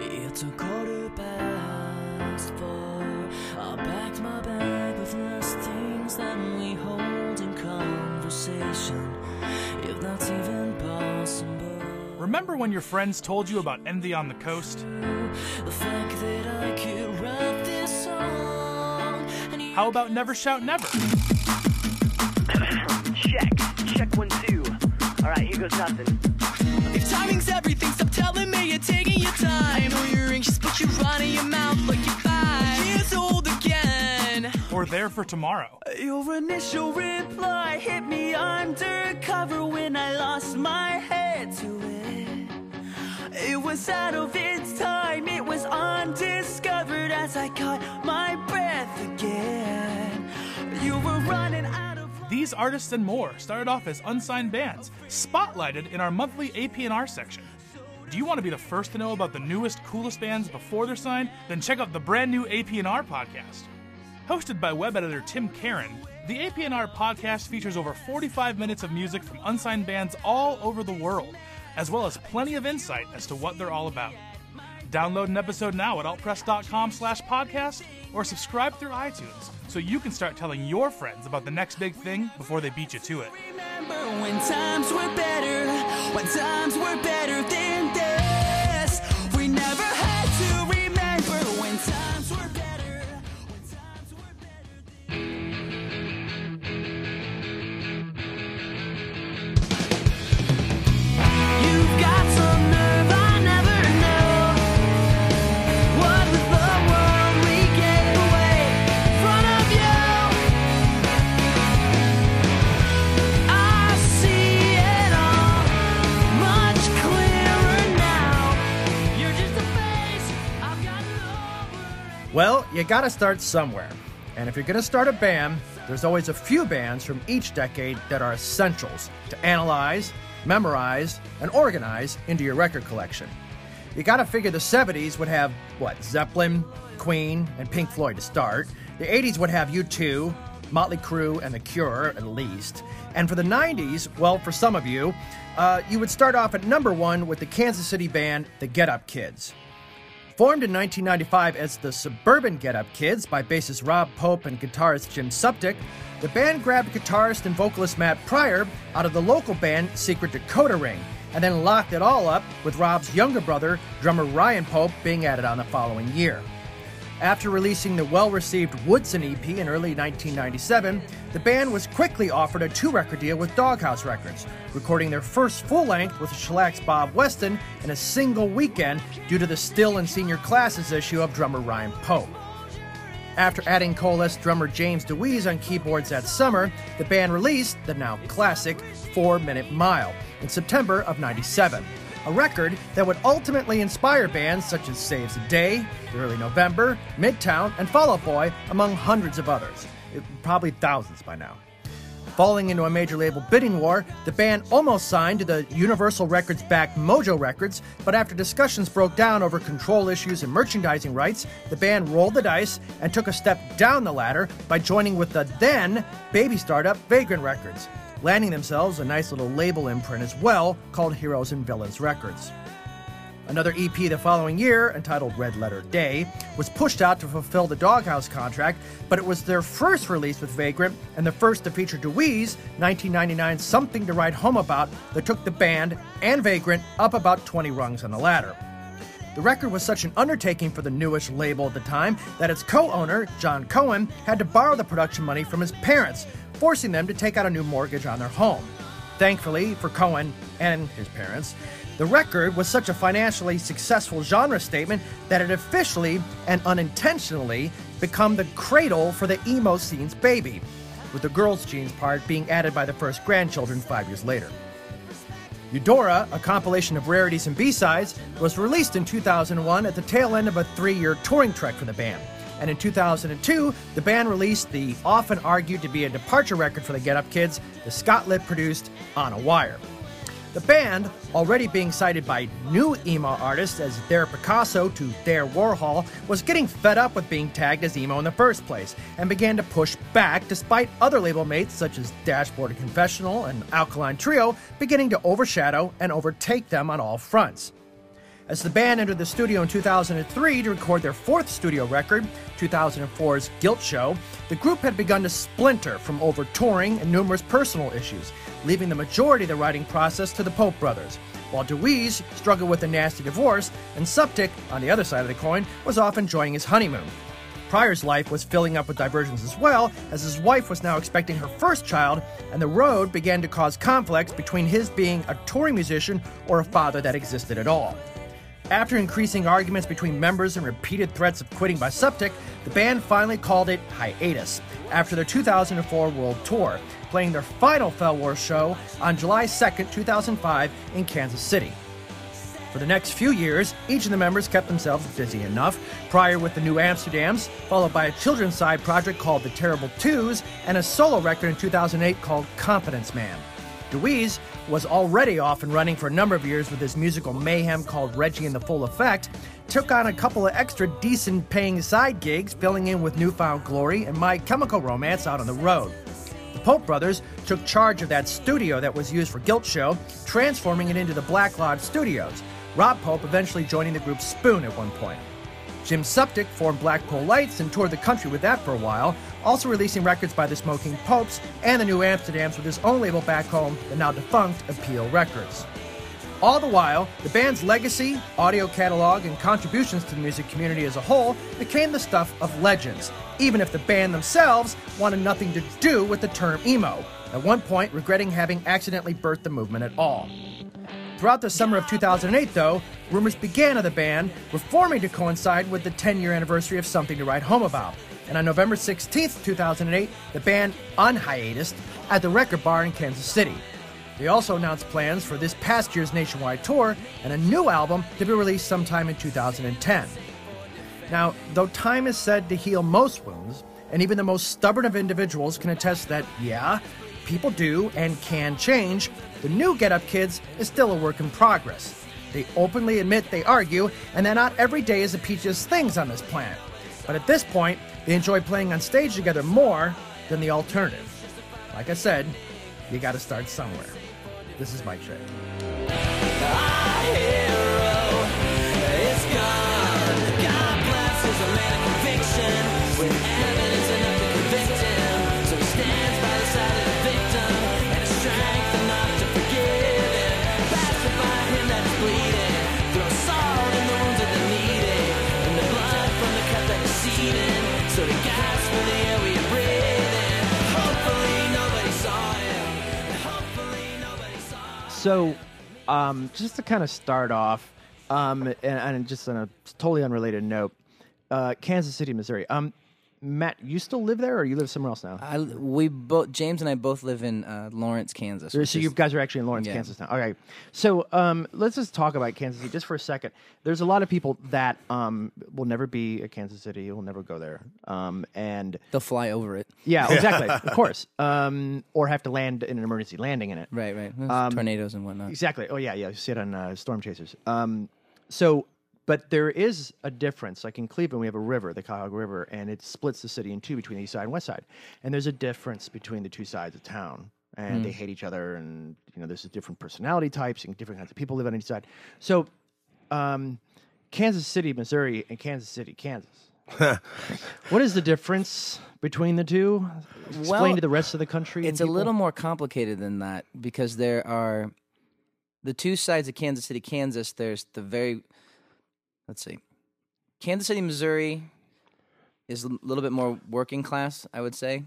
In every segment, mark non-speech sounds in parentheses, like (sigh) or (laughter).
It's a quarter past four. I packed my bag with less things than we hold in conversation, if that's even possible. Remember when your friends told you about Envy on the Coast? The fact that I could write this song. And How about Never Shout Never? Check. Check one, two. Alright, here goes nothing. If timing's everything, stop telling me you're taking your time. I know you're anxious, but you're running your mouth like you're five years old again. Or There for Tomorrow? Uh, your initial reply hit me undercover when I lost my head to it. It was out of its time, it was undiscovered as I caught my breath again. You were running out. These artists and more started off as unsigned bands, spotlighted in our monthly AP&R section. Do you want to be the first to know about the newest, coolest bands before they're signed? Then check out the brand new AP&R podcast. Hosted by web editor Tim Karan, the AP&R podcast features over 45 minutes of music from unsigned bands all over the world, as well as plenty of insight as to what they're all about. Download an episode now at altpress.com slash podcast or subscribe through iTunes so you can start telling your friends about the next big thing before they beat you to it. Well, you gotta start somewhere. And if you're gonna start a band, there's always a few bands from each decade that are essentials to analyze, memorize, and organize into your record collection. You gotta figure the 70s would have, what, Zeppelin, Queen, and Pink Floyd to start. The 80s would have U2, Motley Crue, and The Cure, at least. And for the 90s, well, for some of you, uh, you would start off at number one with the Kansas City band, the Get Up Kids. Formed in 1995 as the Suburban Get Up Kids by bassist Rob Pope and guitarist Jim Suptic, the band grabbed guitarist and vocalist Matt Pryor out of the local band Secret Decoder Ring, and then locked it all up with Rob's younger brother, drummer Ryan Pope, being added on the following year. After releasing the well received Woodson EP in early 1997, the band was quickly offered a two record deal with Doghouse Records, recording their first full length with Shellac's Bob Weston in a single weekend due to the still and senior classes issue of drummer Ryan Pope. After adding Coalesce drummer James DeWeese on keyboards that summer, the band released the now classic Four Minute Mile in September of 97, a record that would ultimately inspire bands such as Saves the Day, The Early November, Midtown, and Fall Out Boy, among hundreds of others. It- probably thousands by now. Falling into a major label bidding war, the band almost signed to the Universal Records backed Mojo Records, but after discussions broke down over control issues and merchandising rights, the band rolled the dice and took a step down the ladder by joining with the then baby startup Vagrant Records, landing themselves a nice little label imprint as well called Heroes and Villains Records. Another EP the following year, entitled Red Letter Day, was pushed out to fulfill the Doghouse contract, but it was their first release with Vagrant and the first to feature DeWeese, 1999 Something to Write Home About, that took the band and Vagrant up about 20 rungs on the ladder. The record was such an undertaking for the newish label at the time that its co owner, Jon Cohen, had to borrow the production money from his parents, forcing them to take out a new mortgage on their home. Thankfully for Cohen and his parents, the record was such a financially successful genre statement that it officially and unintentionally become the cradle for the emo scene's baby, with the girls' jeans part being added by the first grandchildren five years later. Eudora, a compilation of rarities and B-sides, was released in 2001 at the tail end of a three-year touring trek for the band. And in 2002, the band released the often argued to be a departure record for the Get Up Kids, the Scott Litt produced On a Wire. The band, already being cited by new emo artists as their Picasso to their Warhol, was getting fed up with being tagged as emo in the first place and began to push back despite other label mates such as Dashboard Confessional and Alkaline Trio beginning to overshadow and overtake them on all fronts. As the band entered the studio in 2003 to record their fourth studio record, 2004's Guilt Show, the group had begun to splinter from over touring and numerous personal issues, leaving the majority of the writing process to the Pope brothers. While DeWeese struggled with a nasty divorce, and Suptic, on the other side of the coin, was off enjoying his honeymoon. Pryor's life was filling up with diversions as well, as his wife was now expecting her first child, and the road began to cause conflicts between his being a touring musician or a father that existed at all. After increasing arguments between members and repeated threats of quitting by Suptic, the band finally called it hiatus after their 2004 world tour, playing their final Fell War show on July 2, 2005, in Kansas City. For the next few years, each of the members kept themselves busy enough, Pryor with the New Amsterdams, followed by a children's side project called The Terrible Twos, and a solo record in 2008 called Confidence Man. DeWeese was already off and running for a number of years with his musical mayhem called Reggie and the Full Effect, took on a couple of extra decent paying side gigs, filling in with New Found Glory and My Chemical Romance out on the road. The Pope brothers took charge of that studio that was used for Guilt Show, transforming it into the Black Lodge Studios. Rob Pope eventually joining the group Spoon at one point. Jim Suptic formed Blackpool Lights and toured the country with that for a while, also releasing records by the Smoking Popes and the New Amsterdams with his own label back home, the now defunct Appeal Records. All the while, the band's legacy, audio catalog, and contributions to the music community as a whole became the stuff of legends, even if the band themselves wanted nothing to do with the term emo, at one point regretting having accidentally birthed the movement at all. Throughout the summer of 2008, though, rumors began of the band reforming to coincide with the 10 year anniversary of Something to Write Home About. And on November 16, 2008, the band unhiatused at the Record Bar in Kansas City. They also announced plans for this past year's nationwide tour and a new album to be released sometime in 2010. Now, though time is said to heal most wounds, and even the most stubborn of individuals can attest that, yeah, people do and can change, the new Get Up Kids is still a work in progress. They openly admit they argue, and that not every day is the peachiest things on this planet. But at this point, they enjoy playing on stage together more than the alternative. Like I said, you gotta start somewhere. This is Mike Shea. So, um, just to kind of start off, um, and, and just on a totally unrelated note, uh, Kansas City, Missouri. Um, Matt, you still live there, or you live somewhere else now? I, we both James and I both live in uh, Lawrence, Kansas. so you is- guys are actually in Lawrence, Yeah. Kansas now. Okay, so um, let's just talk about Kansas City just for a second. There's a lot of people that um, will never be at Kansas City, will never go there, um, and they'll fly over it. yeah, (laughs) exactly, of course, um, or have to land in an emergency landing in it. Right, right. Um, tornadoes and whatnot. Exactly. Oh yeah, yeah. You see it on uh, Storm Chasers. Um, so, but there is a difference. Like in Cleveland, we have a river, the Cuyahoga River, and it splits the city in two between the east side and west side. And there's a difference between the two sides of town, and they hate each other. And you know, there's different personality types and different kinds of people live on each side. So, um, Kansas City, Missouri, and Kansas City, Kansas. (laughs) what is the difference between the two? Explain Well, to the rest of the country. It's a little more complicated than that because there are the two sides of Kansas City, Kansas. There's the very, let's see, Kansas City, Missouri is a little bit more working class, I would say.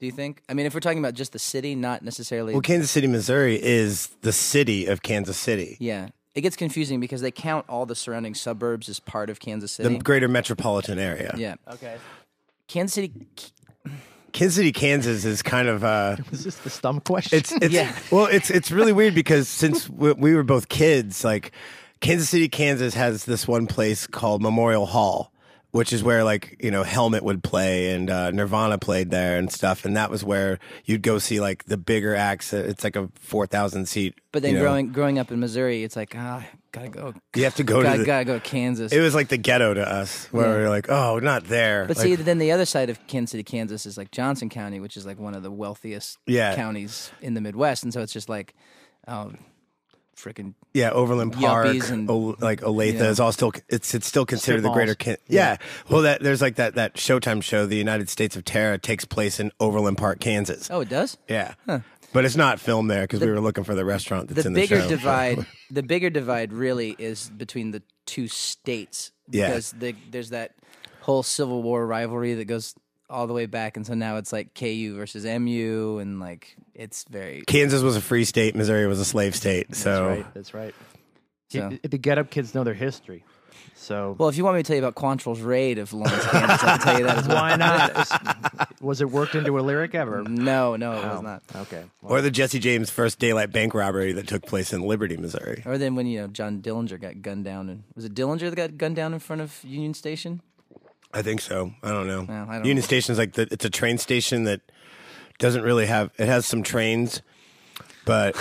Do you think? I mean, if we're talking about just the city, not necessarily. Well, Kansas City, Missouri is the city of Kansas City, yeah, it gets confusing because they count all the surrounding suburbs as part of Kansas City. the greater metropolitan area. yeah, Okay. Kansas City. Kansas City, Kansas is kind of uh (laughs) Is this the stump question? it's it's (laughs) Yeah. well it's it's really weird because since we, we were both kids like Kansas City, Kansas has this one place called Memorial Hall, which is where like you know Helmet would play and uh, Nirvana played there and stuff, and that was where you'd go see like the bigger acts. It's like a four thousand seat. But then you know. growing growing up in Missouri, it's like ah, gotta go. you have to go gotta, to the, gotta go to Kansas. It was like the ghetto to us, where Yeah. we are like, oh, not there. But Like, see, then the other side of Kansas City, Kansas is like Johnson County, which is like one of the wealthiest Yeah. counties in the Midwest. And so it's just like, um, freaking Yeah, Overland Park, and- o, like Olathe yeah. is all still it's it's still considered Strip the greater. Can- yeah. well, that there's like that that Showtime show, The United States of Tara, takes place in Overland Park, Kansas. oh, it does. Yeah, but it's not filmed there because we were looking for the restaurant that's the in the bigger show. divide (laughs) the bigger divide really is between the two states Yeah. because the, there's that whole civil war rivalry that goes all the way back and so now it's like ku versus mu and like it's very Kansas was a free state, Missouri was a slave state. So That's right. That's right. So- If- if the Get Up kids know their history, so well if you want me to tell you about quantrill's raid of lawrence (laughs) kansas i can tell you that as well why not? was it worked into a lyric ever? no no it was Oh, not Okay. Well, or the Jesse James first daylight bank robbery that took place in Liberty, Missouri. or then when you know john dillinger got gunned down and was it dillinger that got gunned down in front of union station I think so. I don't know. Well, I don't Union know. Station's like the, it's a train station that doesn't really have. It has some trains, but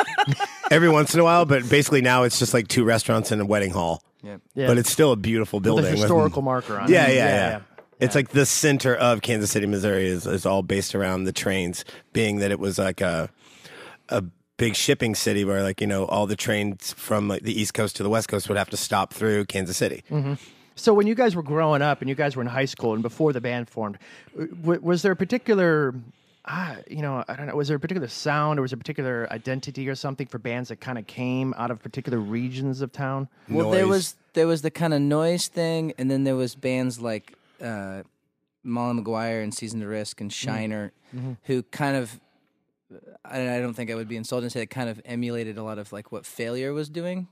(laughs) every once in a while. But basically now it's just like two restaurants and a wedding hall. yeah yeah. But it's still a beautiful with building. a with- historical marker on yeah, it. yeah, yeah, yeah It's like the center of Kansas City, Missouri is, is all based around the trains, being that it was like a a big shipping city where like you know all the trains from like the East Coast to the West Coast would have to stop through Kansas City. Mm-hmm. So when you guys were growing up and you guys were in high school and before the band formed, w- was there a particular, ah, you know, I don't know, was there a particular sound or was there a particular identity or something for bands that kind of came out of particular regions of town? Well, there was there was the kind of noise thing, and then there was bands like uh, Molly McGuire and Season to Risk and Shiner, who kind of. I, I don't think I would be insulted to say that kind of emulated a lot of like what Failure was doing.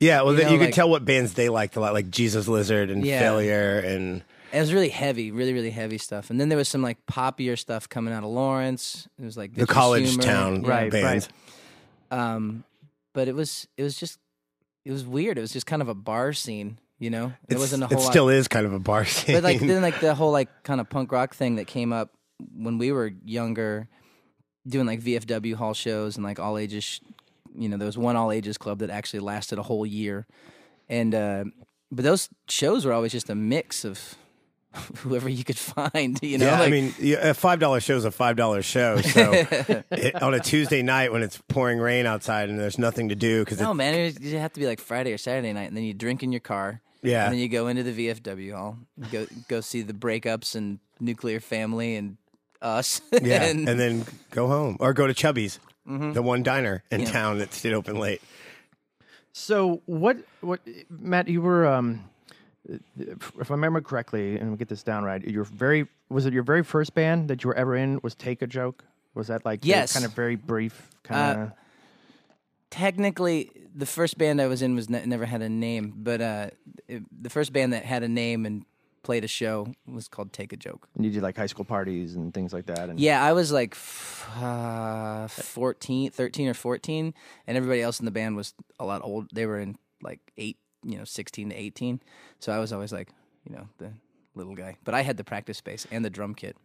Yeah, well, You you, know, you could tell what bands they liked a lot, like Jesus Lizard and Yeah. Failure, and And it was really heavy, really really heavy stuff. And then there was some like poppier stuff coming out of Lawrence. It was like the Vicious college Humor. town Yeah. Right, bands. Um, but it was it was just it was weird. It was just kind of a bar scene, you know. It It's- wasn't a whole it lot. still is kind of a bar scene. (laughs) But like then like the whole like kind of punk rock thing that came up when we were younger, doing like VFW hall shows and like all ages. You know, there was one all ages club that actually lasted a whole year, and uh, but those shows were always just a mix of (laughs) whoever you could find. You know, yeah, like, I mean, a five dollar show is a five dollar show. So (laughs) it, on a Tuesday night when it's pouring rain outside and there's nothing to do because no man, it you have to be like Friday or Saturday night, and then you drink in your car. Yeah. and then you go into the VFW hall, go go see the breakups and nuclear family and us. (laughs) yeah, and, and, then go home or go to Chubby's, the one diner in Yeah. town that stayed open late. So what? What? Matt, you were, um, if I remember correctly, and we get this down right, your very was it your very first band that you were ever in was Take a Joke? Was that like the Yes. kind of very brief kind of? technically the first band I was in was ne- never had a name, but uh, it, the first band that had a name and played a show It was called Take a Joke. and you did like high school parties and things like that. And Yeah, I was like f- uh, 14, 13 or 14, and everybody else in the band was a lot old. They were in like 8, you know, 16 to 18. So I was always like, you know, the little guy. But I had the practice space and the drum kit.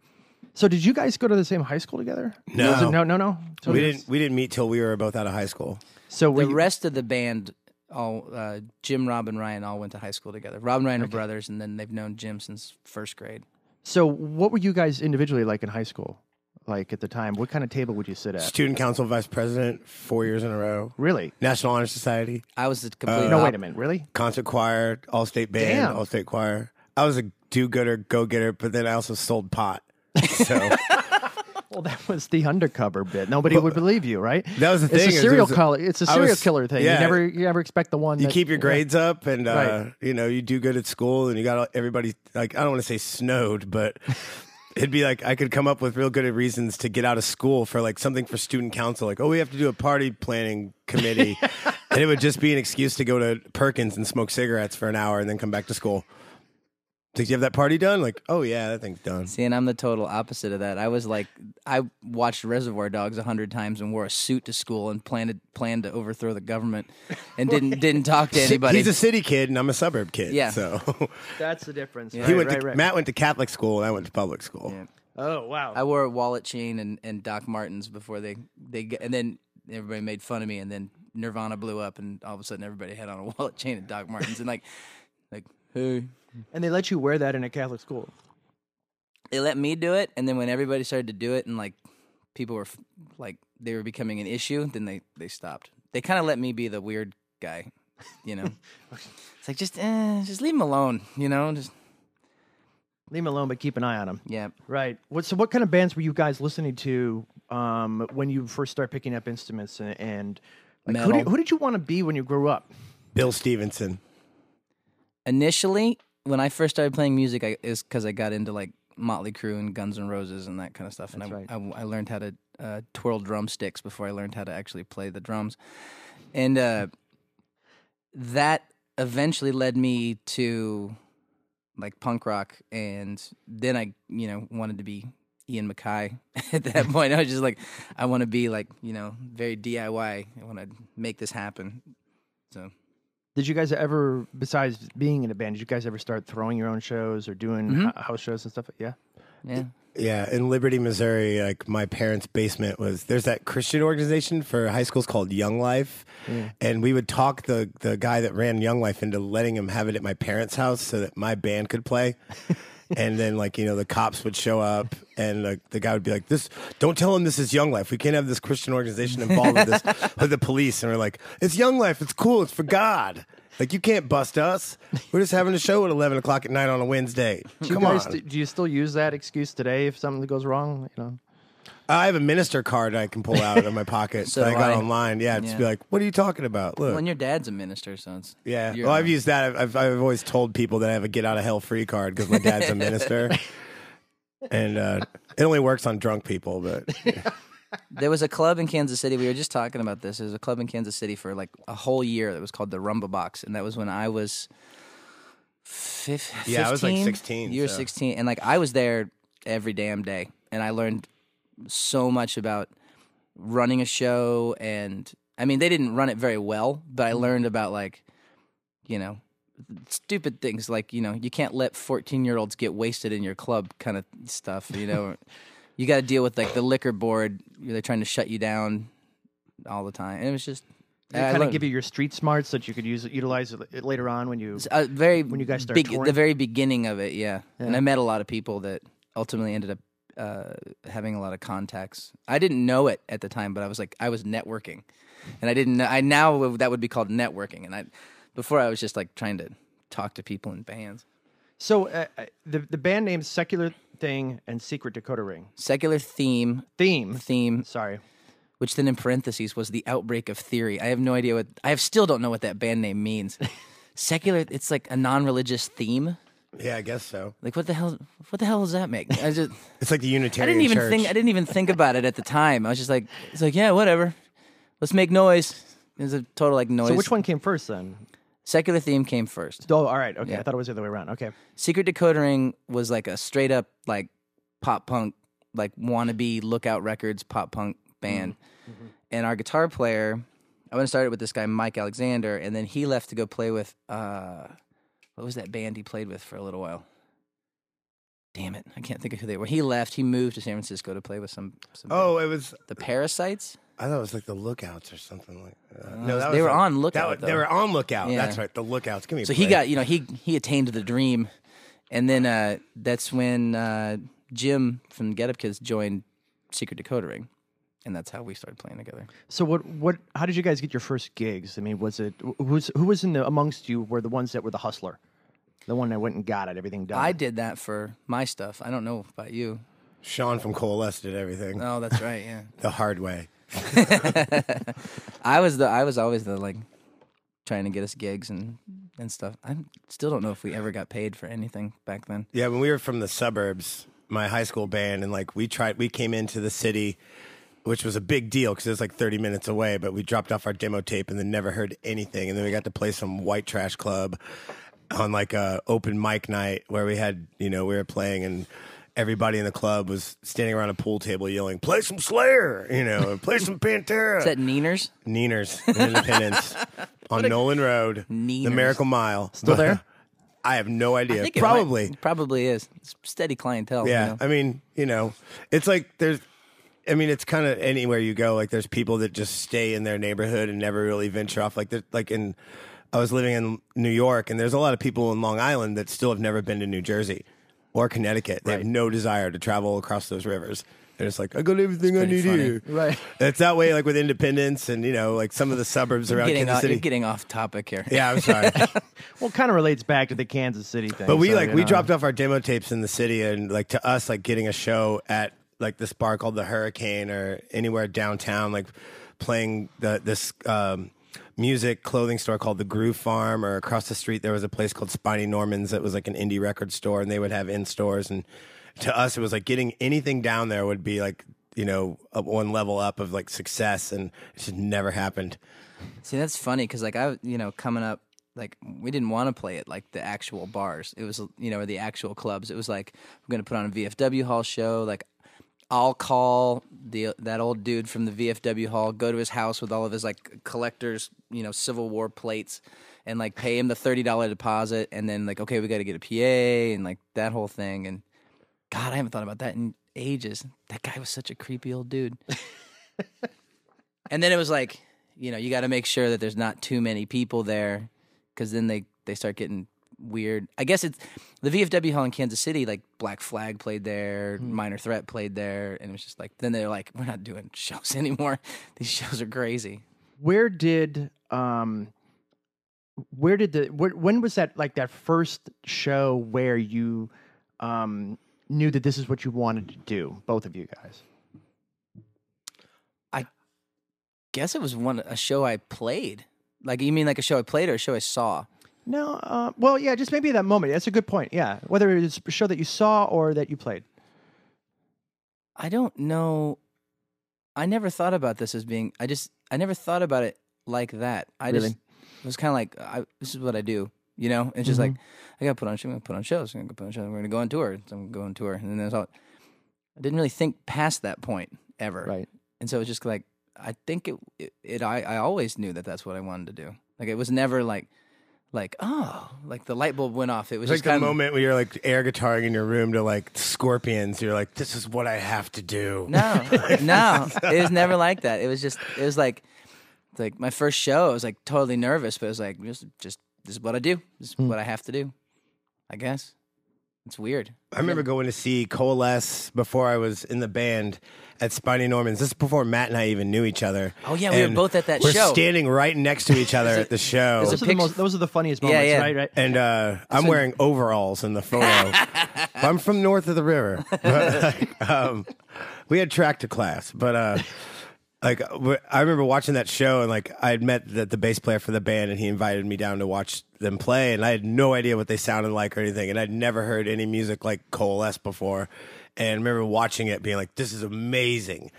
So did you guys go to the same high school together? No. Was it- no, no, no. So we didn't we didn't meet till we were both out of high school. So The you, rest of the band, all uh, Jim, Rob, and Ryan all went to high school together. Rob and Ryan are brothers, and then they've known Jim since first grade. so what were you guys individually like in high school? Like at the time, what kind of table would you sit at? Student council vice president four years in a row. Really? National Honor Society, I was the complete. no, wait a minute. Really? concert choir, all state band, Damn. all state choir. I was a do gooder, go getter, but then I also sold pot. So (laughs) Well, that was the undercover bit. Nobody would believe you, right? That was the thing. it's thing, A serial was a- killer. It's a serial was- killer thing. yeah. You never, you never expect the one. you that- keep your yeah. grades up and uh, Right. you know you do good at school and you got everybody like i don't want to say snowed but (laughs) it'd be like i could come up with real good reasons to get out of school for like something for student council like oh we have to do a party planning committee (laughs) and it would just be an excuse to go to perkins and smoke cigarettes for an hour and then come back to school did you have that party done like oh yeah that thing's done See, and I'm the total opposite of that. I was like, I watched Reservoir Dogs a hundred times and wore a suit to school and planned planned to overthrow the government, and (laughs) didn't didn't talk to anybody. he's a city kid and i'm a suburb kid Yeah. so (laughs) That's the difference. he Right, went right, to right. matt went to catholic school and i went to public school Yeah. Oh wow. I wore a wallet chain and, and Doc Martens before they they and then everybody made fun of me, and then Nirvana blew up, and all of a sudden everybody had on a (laughs) wallet chain and Doc Martens, and like like hey. and they let you wear that in a Catholic school. they let me do it, and then when everybody started to do it, and like people were f- like they were becoming an issue, then they they stopped. they kind of let me be the weird guy, you know. (laughs) it's like just eh, just leave him alone, you know. Just Leave him alone, but keep an eye on him. yeah. Right. What, so, what kind of bands were you guys listening to um, when you first started picking up instruments? And, and like, who, did, who did you want to be when you grew up? Bill Stevenson. Initially, when I first started playing music, I, is because I got into like Motley Crue and Guns N' Roses and that kind of stuff, and I, That's I, I learned how to uh, twirl drumsticks before I learned how to actually play the drums, and uh, that eventually led me to like punk rock, and then I, you know, wanted to be Ian MacKaye. (laughs) At that point, I was just like, I want to be like, you know, very DIY. I want to make this happen. So Did you guys ever, besides being in a band, did you guys ever start throwing your own shows or doing Mm-hmm. h- house shows and stuff? Yeah. yeah. Yeah, in Liberty, Missouri, like my parents' basement was there's that Christian organization for high schools called Young Life, and we would talk the the guy that ran Young Life into letting him have it at my parents' house so that my band could play. (laughs) and then like you know the cops would show up and like the guy would be like this don't tell him this is young life. We can't have this christian organization involved with this (laughs) with the police. And we're like it's young life. It's cool. It's for god. Like you can't bust us. We're just having a show at 11 o'clock at night on a wednesday. Do you come guys, on. do you still use that excuse today if something goes wrong? You know. I have a minister card I can pull out of my pocket (laughs) So that I do got I. online. Yeah, just Yeah. be like, "What are you talking about?" Look, Well, and your dad's a minister, so it's yeah. you're Well, I've used that. I've, I've, I've always told people that I have a get out of hell free card because my dad's a (laughs) minister, and uh, it only works on drunk people. But (laughs) There was a club in Kansas City. We were just talking about this. There was a club in Kansas City for like a whole year that was called the Rumba Box, and that was when I was fif- 15. Yeah, I was, like, 16, You were so- 16, and like I was there every damn day, and I learned so much about running a show. And I mean, they didn't run it very well, but I mm-hmm. learned about like, you know, stupid things like you know you can't let 14 year olds get wasted in your club kind of stuff you know (laughs) you got to deal with like the liquor board they're trying to shut you down all the time and it was just They kind of give you your street smarts that you could use utilize it later on when you. a uh, very when you guys start big, the very beginning of it yeah. and i met a lot of people that ultimately ended up uh, having a lot of contacts i didn't know it at the time but i was like i was networking and i didn't know i now that would be called networking and i before i was just like trying to talk to people in bands So uh, uh, the the band names Secular Thing and Secret Decoder Ring secular theme theme. theme Sorry. which then in parentheses was the outbreak of theory. I have no idea what I have still don't know what that band name means. (laughs) Secular, it's like a non-religious theme. Yeah, I guess so. Like what the hell? What the hell does that make? I just (laughs) It's like the Unitarian. I Unitarian didn't even Church. think I didn't even think about it at the time. I was just like, it's like yeah, whatever. Let's make noise. It's a total like noise. So which one came first then? Secular theme came first. Oh, all right. Okay, Yeah. I thought it was the other way around. Okay. Secret Decoder Ring was like a straight up like pop punk, like wannabe Lookout Records pop punk band. And our guitar player, I went and started with this guy Mike Alexander, and then he left to go play with uh, what was that band he played with for a little while? Damn it, I can't think of who they were. He left. He moved to San Francisco to play with some. some Oh, it was. the Parasites. I thought it was like the Lookouts or something like. That. Uh, no, that they were like- on that Lookout, was- they were on Lookout. Yeah. That's right. The Lookouts. Give me. a So he got, you know, he he attained the dream, and then uh, that's when uh, Jim from Get Up Kids joined Secret Decoder Ring, and that's how we started playing together. So what? What? How did you guys get your first gigs? I mean, was it who was who was in the amongst you were the ones that were the hustler, the one that went and got it, everything done. I did that for my stuff. I don't know about you. Sean from Coalesce did everything Oh, that's right. Yeah, (laughs) the hard way. (laughs) I was the I was always the like trying to get us gigs and and stuff. I still don't know if we ever got paid for anything back then. Yeah, when we were from the suburbs, my high school band, and like we tried, we came into the city, which was a big deal because it was like 30 minutes away, but we dropped off our demo tape and then never heard anything. And then we got to play some white trash club on like a open mic night where we had, you know, we were playing and everybody in the club was standing around a pool table yelling, play some Slayer, you know, play some Pantera. Is that Neeners? Neeners in Independence (laughs) on Noland Road, the Miracle Mile. Still there? (laughs) I have no idea. I think it Probably. might- probably is. It's steady clientele. you Yeah, know? I mean, you know, it's like there's, I mean, it's kind of anywhere you go. Like there's people that just stay in their neighborhood and never really venture off. Like, like in, I was living in New York, and there's a lot of people in Long Island that still have never been to New Jersey or Connecticut. They have no desire to travel across those rivers. And it's like I got everything I pretty need funny. here. Right. It's that way, like with Independence and you know, like some of the suburbs around getting Kansas off, City. you're getting off topic here. yeah, I'm sorry. (laughs) Well, kind of relates back to the Kansas City thing. But we so, like we know. dropped off our demo tapes in the city, and like to us, like getting a show at like this bar called the Hurricane or anywhere downtown, like playing the this um, music clothing store called the Groove Farm, or across the street there was a place called Spiny Norman's that was like an indie record store, and they would have in stores. And to us, it was like getting anything down there would be like you know one level up of like success, and it just never happened. See, that's funny because like I, you know, coming up, like we didn't want to play at like the actual bars. It was you know or the actual clubs. It was like we're gonna put on a VFW hall show. Like I'll call the that old dude from the VFW hall, go to his house with all of his like collectors, you know, Civil War plates, and like pay him the thirty dollar deposit, and then like okay, we got to get a PA and like that whole thing. And God, I haven't thought about that in ages. That guy was such a creepy old dude. (laughs) and then it was like, you know, you got to make sure that there's not too many people there, because then they they start getting weird. I guess it's the VFW hall in Kansas City. Like Black Flag played there, Minor Threat played there, and it was just like then they're like, we're not doing (laughs) shows anymore. These shows are crazy. Where did um, where did the where, when was that like that first show where you um knew that this is what you wanted to do, both of you guys? I guess it was one a show I played. Like you mean like a show I played or a show I saw? No, uh, well, yeah, just maybe that moment. That's a good point. Yeah, whether it's a show that you saw or that you played. I don't know. I never thought about this as being. I just. I never thought about it like that. I Really? just it was kind of like I, this is what I do. You know, it's just like Mm-hmm. I got to put on. I'm gonna put on shows. I'm gonna put on shows. We're gonna go on tour. So I'm gonna go on tour, and then that's all. I didn't really think past that point ever. Right. And so it's just like I think it. It. it I. I always knew that that's what I wanted to do. Like it was never like. Like oh, like the light bulb went off. It was like just the kind of moment when you're like air guitaring in your room to like Scorpions. You're like, this is what I have to do. No, (laughs) no, it was never like that. It was just, it was like, like my first show. I was like totally nervous, but it was like, just, just this is what I do. This is Hmm. what I have to do. I guess it's weird. I remember going to see Coalesce before I was in the band at Spiny Norman's. This is before Matt and I even knew each other. Oh, yeah, we were both at that we're show. standing right next to each other at the show. there's Those are, the most, those are the funniest Yeah, moments, yeah. right? Right. and uh, I'm wearing overalls in the photo. (laughs) I'm from north of the river. (laughs) Um, we had track to class, but uh, like I remember watching that show, and like I had met the, the bass player for the band, and he invited me down to watch them play, and I had no idea what they sounded like or anything, and I'd never heard any music like Coalesce before, and I remember watching it, being like, "This is amazing!"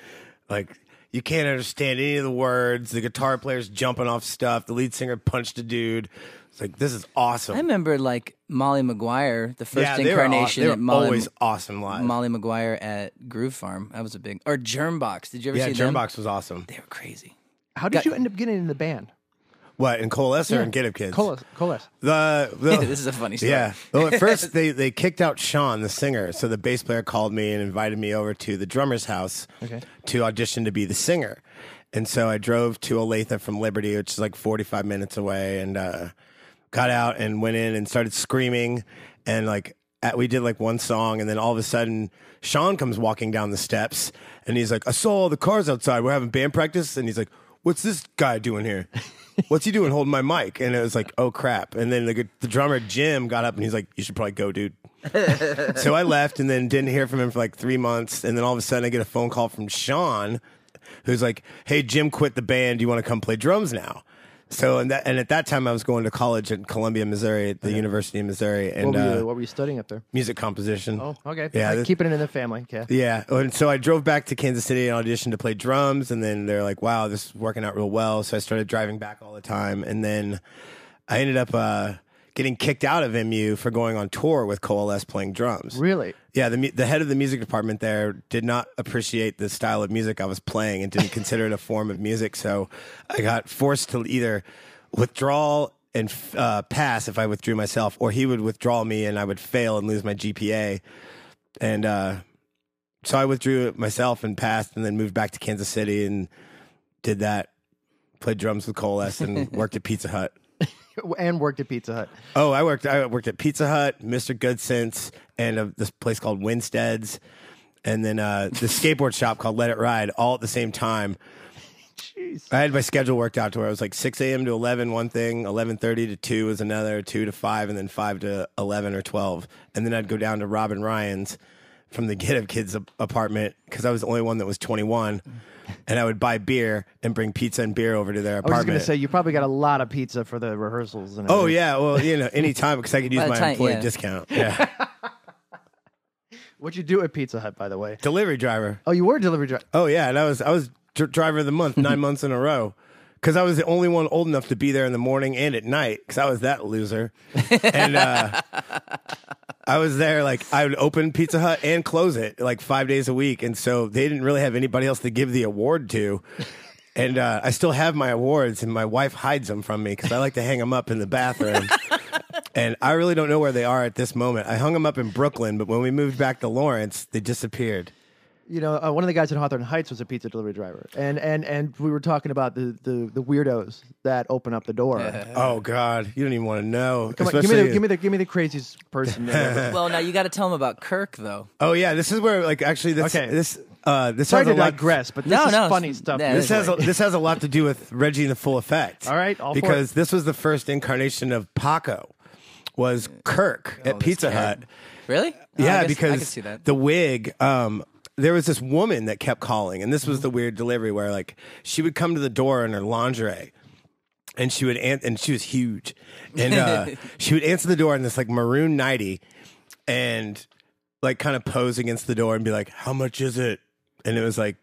Like. You can't understand any of the words. The guitar player's jumping off stuff. The lead singer punched a dude. It's like this is awesome. I remember like Molly McGuire, the first yeah, they were, aw- incarnation they were at Molly, always awesome live. Molly McGuire at Groove Farm. That was a big, or Germbox. Did you ever yeah, see them? Germbox was awesome. They were crazy. How did Got- you end up getting in the band? What in Coalesce or in Get Up Kids? Colas. Colas. The, the (laughs) this is a funny story. yeah. Well, at first (laughs) they they kicked out Sean, the singer. So the bass player called me and invited me over to the drummer's house Okay. to audition to be the singer. And so I drove to Olathe from Liberty, which is like 45 minutes away, and uh, got out and went in and started screaming. And like at, we did like one song, and then all of a sudden Sean comes walking down the steps, and he's like, "I saw all the cars outside. We're having band practice," and he's like, "What's this guy doing here?" What's he doing holding my mic? And it was like, oh crap. And then the, the drummer, Jim, got up and he's like, you should probably go, dude. (laughs) so I left and then didn't hear from him for like three months. And then all of a sudden I get a phone call from Sean, who's like, hey, Jim quit the band. Do you want to come play drums now? So and that and at that time I was going to college at Columbia, Missouri, at the University of Missouri, and What were, you, uh, what were you studying up there? music composition. Oh, okay. Yeah, Like, keeping it in the family. Okay. Yeah. And so I drove back to Kansas City and auditioned to play drums. And then they're like, wow, this is working out real well. So I started driving back all the time. And then I ended up uh, getting kicked out of MU for going on tour with Coalesce playing drums. Really? Yeah. The, the head of the music department there did not appreciate the style of music I was playing and didn't consider it a form of music. So I got forced to either withdraw and uh, pass if I withdrew myself, or he would withdraw me and I would fail and lose my GPA. And, uh, so I withdrew it myself and passed, and then moved back to Kansas City and did that. Played drums with Coalesce and worked at Pizza Hut. And worked at Pizza Hut. Oh, I worked. I worked at Pizza Hut, Mr. Goodcents, and uh this place called Winstead's. and then uh, the (laughs) skateboard shop called Let It Ride, all at the same time. Jeez. I had my schedule worked out to where it was like 6 a.m. to 11, one thing, 11:30 to 2 was another, 2 to 5, and then 5 to 11 or 12. And then I'd go down to Rob and Ryan's from the Get Up Kids apartment because I was the only one that was 21. And I would buy beer and bring pizza and beer over to their apartment. I was apartment. gonna say you probably got a lot of pizza for the rehearsals. And oh everything. yeah, well you know anytime because I could (laughs) use By the my time- employee yeah. discount. Yeah, What'd you do at Pizza Hut, by the way? delivery driver. Oh, you were a delivery driver. Oh yeah, and I was I was dr- driver of the month nine (laughs) months in a row because I was the only one old enough to be there in the morning and at night because I was that loser. and uh, I was there like I would open Pizza Hut and close it like five days a week, and so they didn't really have anybody else to give the award to. And uh, I still have my awards, and my wife hides them from me because I like to hang them up in the bathroom. (laughs) and I really don't know where they are at this moment. I hung them up in Brooklyn, but when we moved back to Lawrence, they disappeared. You know, uh, one of the guys in Hawthorne Heights was a pizza delivery driver, and and and we were talking about the the, the weirdos that open up the door. Oh God, you don't even want to know. Come on, give me Especially- the give me the give me the craziest person. ever. (laughs) Well, now you got to tell him about Kirk, though. Oh yeah, this is where like actually this Okay. this uh this Sorry has to a lot. digress, but this No, is no, funny it's- stuff. yeah, This has a, this has a lot to do with Reggie and the Full Effect. All right, all for because it. this was the first incarnation of Paco, was Kirk at Pizza Hut. Really? Oh, I yeah, guess- because I see that. the wig. Um, there was this woman that kept calling, and this was the weird delivery where like she would come to the door in her lingerie. And she would, an- and she was huge, and uh, (laughs) she would answer the door in this like maroon nighty, and like kind of pose against the door and be like, "How much is it?" And it was like,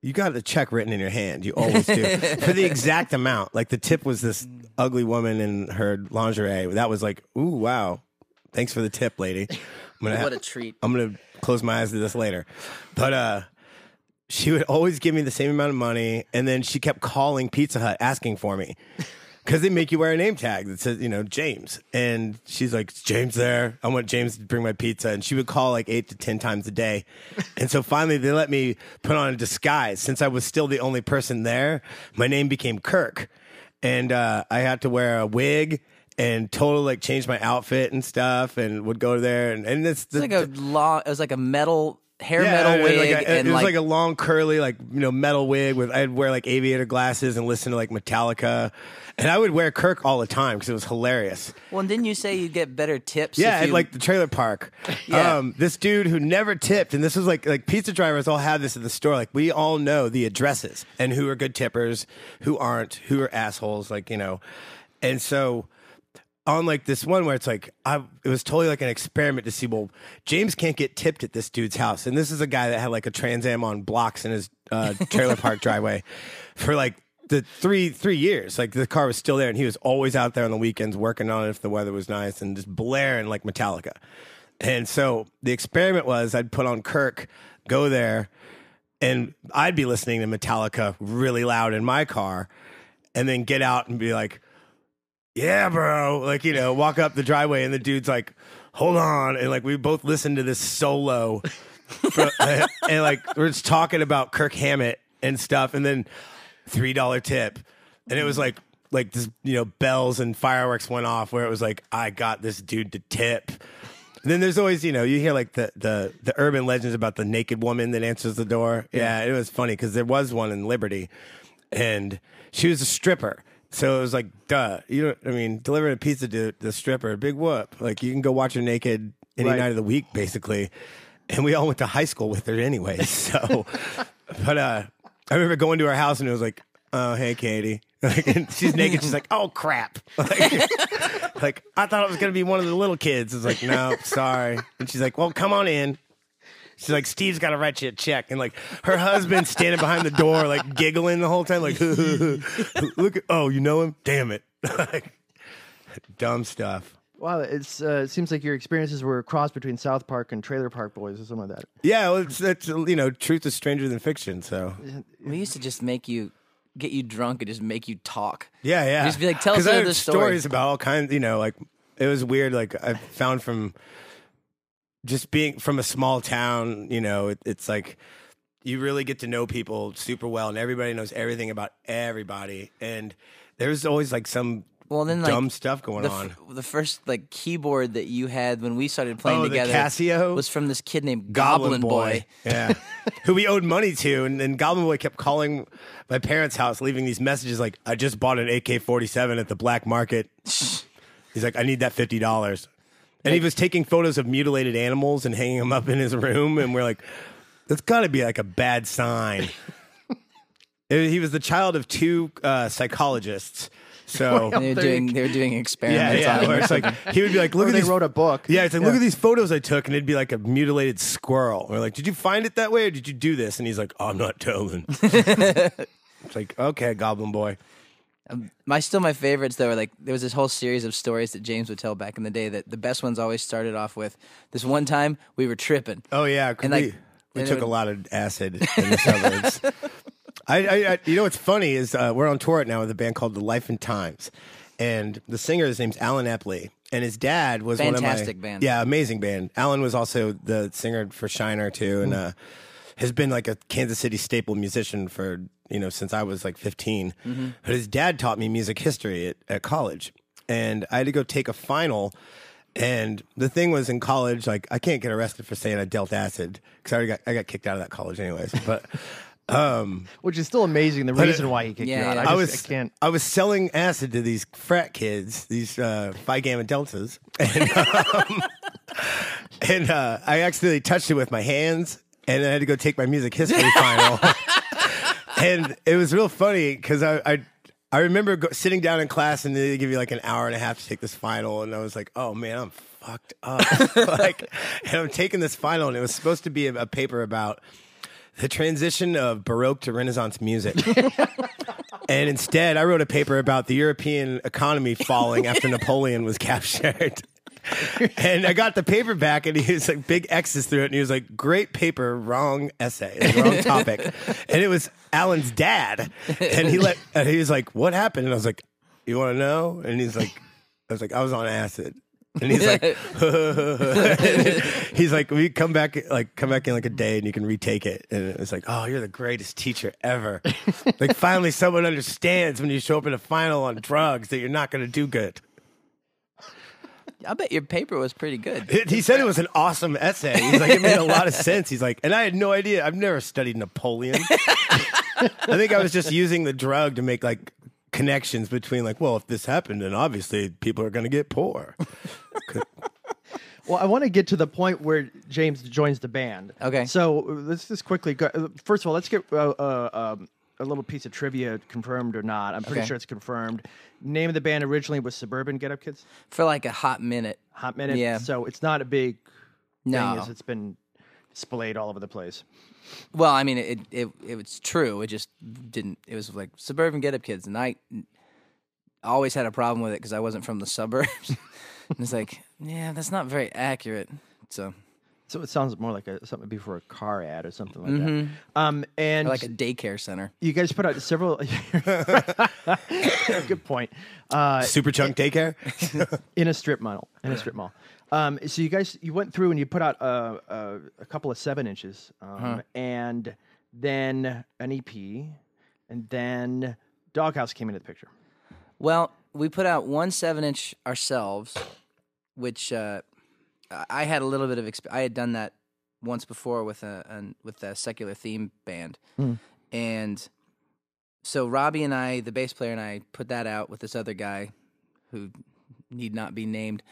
"You got the check written in your hand. You always do (laughs) for the exact amount." Like the tip was this ugly woman in her lingerie. That was like, "Ooh, wow, thanks for the tip, lady." I'm gonna What ha- a treat. I'm gonna close my eyes to this later, but uh. She would always give me the same amount of money, and then she kept calling Pizza Hut asking for me (laughs) because they make you wear a name tag that says, you know, James. And she's like, "Is James there? I want James to bring my pizza. And she would call like eight to 10 times a day. (laughs) And so finally they let me put on a disguise. Since I was still the only person there, my name became Kirk. And uh, I had to wear a wig and totally like change my outfit and stuff and would go there. And, and it's, It's like a long. It was like a metal hair yeah, metal wig, like a- and it was like, like, a long curly, like you know, metal wig with. I'd wear like aviator glasses and listen to like Metallica, and I would wear Kirk all the time because it was hilarious. well, and didn't you say you get better tips? Yeah, if at like the trailer park. (laughs) Yeah. Um, this dude who never tipped, and this was like like pizza drivers all have this at the store. Like we all know the addresses and who are good tippers, who aren't, who are assholes. Like you know, and so on like this one where it's like I it was totally like an experiment to see well James can't get tipped at this dude's house. And this is a guy that had like a Trans Am on blocks in his uh, trailer park (laughs) driveway for like the three three years. Like the car was still there and he was always out there on the weekends working on it if the weather was nice and just blaring like Metallica. And so the experiment was I'd put on Kirk go there and I'd be listening to Metallica really loud in my car and then get out and be like yeah, bro. Like, you know, walk up the driveway and the dude's like, hold on. And like, we both listened to this solo. for- (laughs) and like, we're just talking about Kirk Hammett and stuff. And then $3 tip. And it was like, like this, you know, bells and fireworks went off where it was like, I got this dude to tip. And then there's always, you know, you hear like the, the, the urban legends about the naked woman that answers the door. Yeah, it was funny because there was one in Liberty and she was a stripper. So it was like, duh. You know, I mean, delivering a pizza to the stripper, big whoop. Like you can go watch her naked any Right. night of the week, basically. And we all went to high school with her anyway. (laughs) So, but uh, I remember going to her house and it was like, oh, hey, Katie. (laughs) Like, and she's naked. She's like, oh crap. (laughs) Like, like, I thought it was gonna be one of the little kids. It's like, no, sorry. And she's like, well, come on in. She's like, Steve's got to write you a check, and like her husband standing behind the door, like giggling the whole time, like, (laughs) look, at, oh, you know him? Damn it, (laughs) like, dumb stuff. Wow, it's uh, it seems like your experiences were a cross between South Park and Trailer Park Boys or something like that. Yeah, well, it's, it's you know, truth is stranger than fiction. So we used to just make you get you drunk and just make you talk. yeah, yeah, Just be like, tell us I another heard story. stories about all kinds. You know, like it was weird. Like I found from just being from a small town. You know, it, it's like you really get to know people super well, and everybody knows everything about everybody. And there's always like some Well, then like dumb stuff going the, on. f- the first like keyboard that you had when we started playing Oh, the together Casio? was from this kid named Goblin, Boy. Yeah. (laughs) Who we owed money to. And then Goblin Boy kept calling my parents' house, leaving these messages like, I just bought an AK 47 at the black market. (laughs) He's like, I need that $50. And he was taking photos of mutilated animals and hanging them up in his room. And we're like, that's got to be like a bad sign. (laughs) Uh, he was the child of two uh, psychologists. So. (laughs) They're doing they were doing Yeah, experiments yeah. on. Where it's like he would be like, (laughs) look Or at they these wrote a book. Yeah, it's like look at these photos I took, and it'd be like a mutilated squirrel. We're like, did you find it that way, or did you do this? And he's like, oh, I'm not telling. it's like, okay, Goblin Boy. My still my favorites though are like there was this whole series of stories that James would tell back in the day that the best ones always started off with this one time we were tripping. Oh yeah, And, we, like, we took a lot of acid in the suburbs. (laughs) I, I, I, you know what's funny is uh, we're on tour right now with a band called The Life and Times, and the singer his name's Allen Epley, and his dad was one Fantastic of my band. yeah amazing band. Allen was also the singer for Shiner too, and uh, has been like a Kansas City staple musician for you know since I was like 15. But his dad taught me music history at, at college, and I had to go take a final. And the thing was in college, like I can't get arrested for saying I dealt acid because I already got I got kicked out of that college anyways. But (laughs) Which is still amazing. The reason why he kicked Yeah, you out. yeah. I, I, was I can't. I was selling acid to these frat kids, these uh, Phi Gamma Deltas, (laughs) and, um, and uh, I accidentally touched it with my hands, and I had to go take my music history (laughs) final. And it was real funny because I, I I remember go, sitting down in class and they give you like an hour and a half to take this final, and I was like, oh man, I'm fucked up. (laughs) like, and I'm taking this final, and it was supposed to be a, a paper about the transition of Baroque to Renaissance music. (laughs) And instead, I wrote a paper about the European economy falling after (laughs) Napoleon was captured. And I got the paper back, and he was like big X's through it, and he was like, "Great paper, wrong essay, wrong (laughs) topic." and it was Allen's dad, and he let, and he was like, "What happened?" And I was like, "You want to know?" And he's like, "I was like, I was on acid." And he's like, (laughs) he's like, we come back, like, come back in like a day, and you can retake it. And it's like, oh, you're the greatest teacher ever. like, finally, someone understands when you show up in a final on drugs that you're not going to do good. I bet your paper was pretty good. It- he said it was an awesome essay. He's like, it made a lot of sense. He's like, and I had no idea. I've never studied Napoleon. (laughs) I think I was just using the drug to make like connections between like, well, if this happened, then obviously people are going to get poor. Well, I want to get to the point where James joins the band. Okay. So let's just quickly go. First of all, let's get uh, uh, um, a little piece of trivia confirmed or not. I'm pretty Okay. sure it's confirmed. Name of the band originally was Suburban Get Up Kids. For like a hot minute. Hot minute. Yeah. So it's not a big thing. No. As it's been displayed all over the place. Well, I mean, it, it it was true. It just didn't. It was like suburban get up kids, and I always had a problem with it because I wasn't from the suburbs. (laughs) and it's like, yeah, that's not very accurate. So, So it sounds more like a, something before a car ad or something like that. Um, and or like a daycare center. you guys put out several. (laughs) Good point. Uh, Superchunk Daycare. (laughs) in a strip mall. In a strip mall. Um, so you guys, you went through and you put out uh, uh, a couple of seven inches, um, and then an EP, and then Doghouse came into the picture. Well, we put out one seven inch ourselves, which uh, I- had a little bit of. Exp- I had done that once before with a an, with a secular theme band, and so Robbie and I, the bass player and I, put that out with this other guy, who need not be named,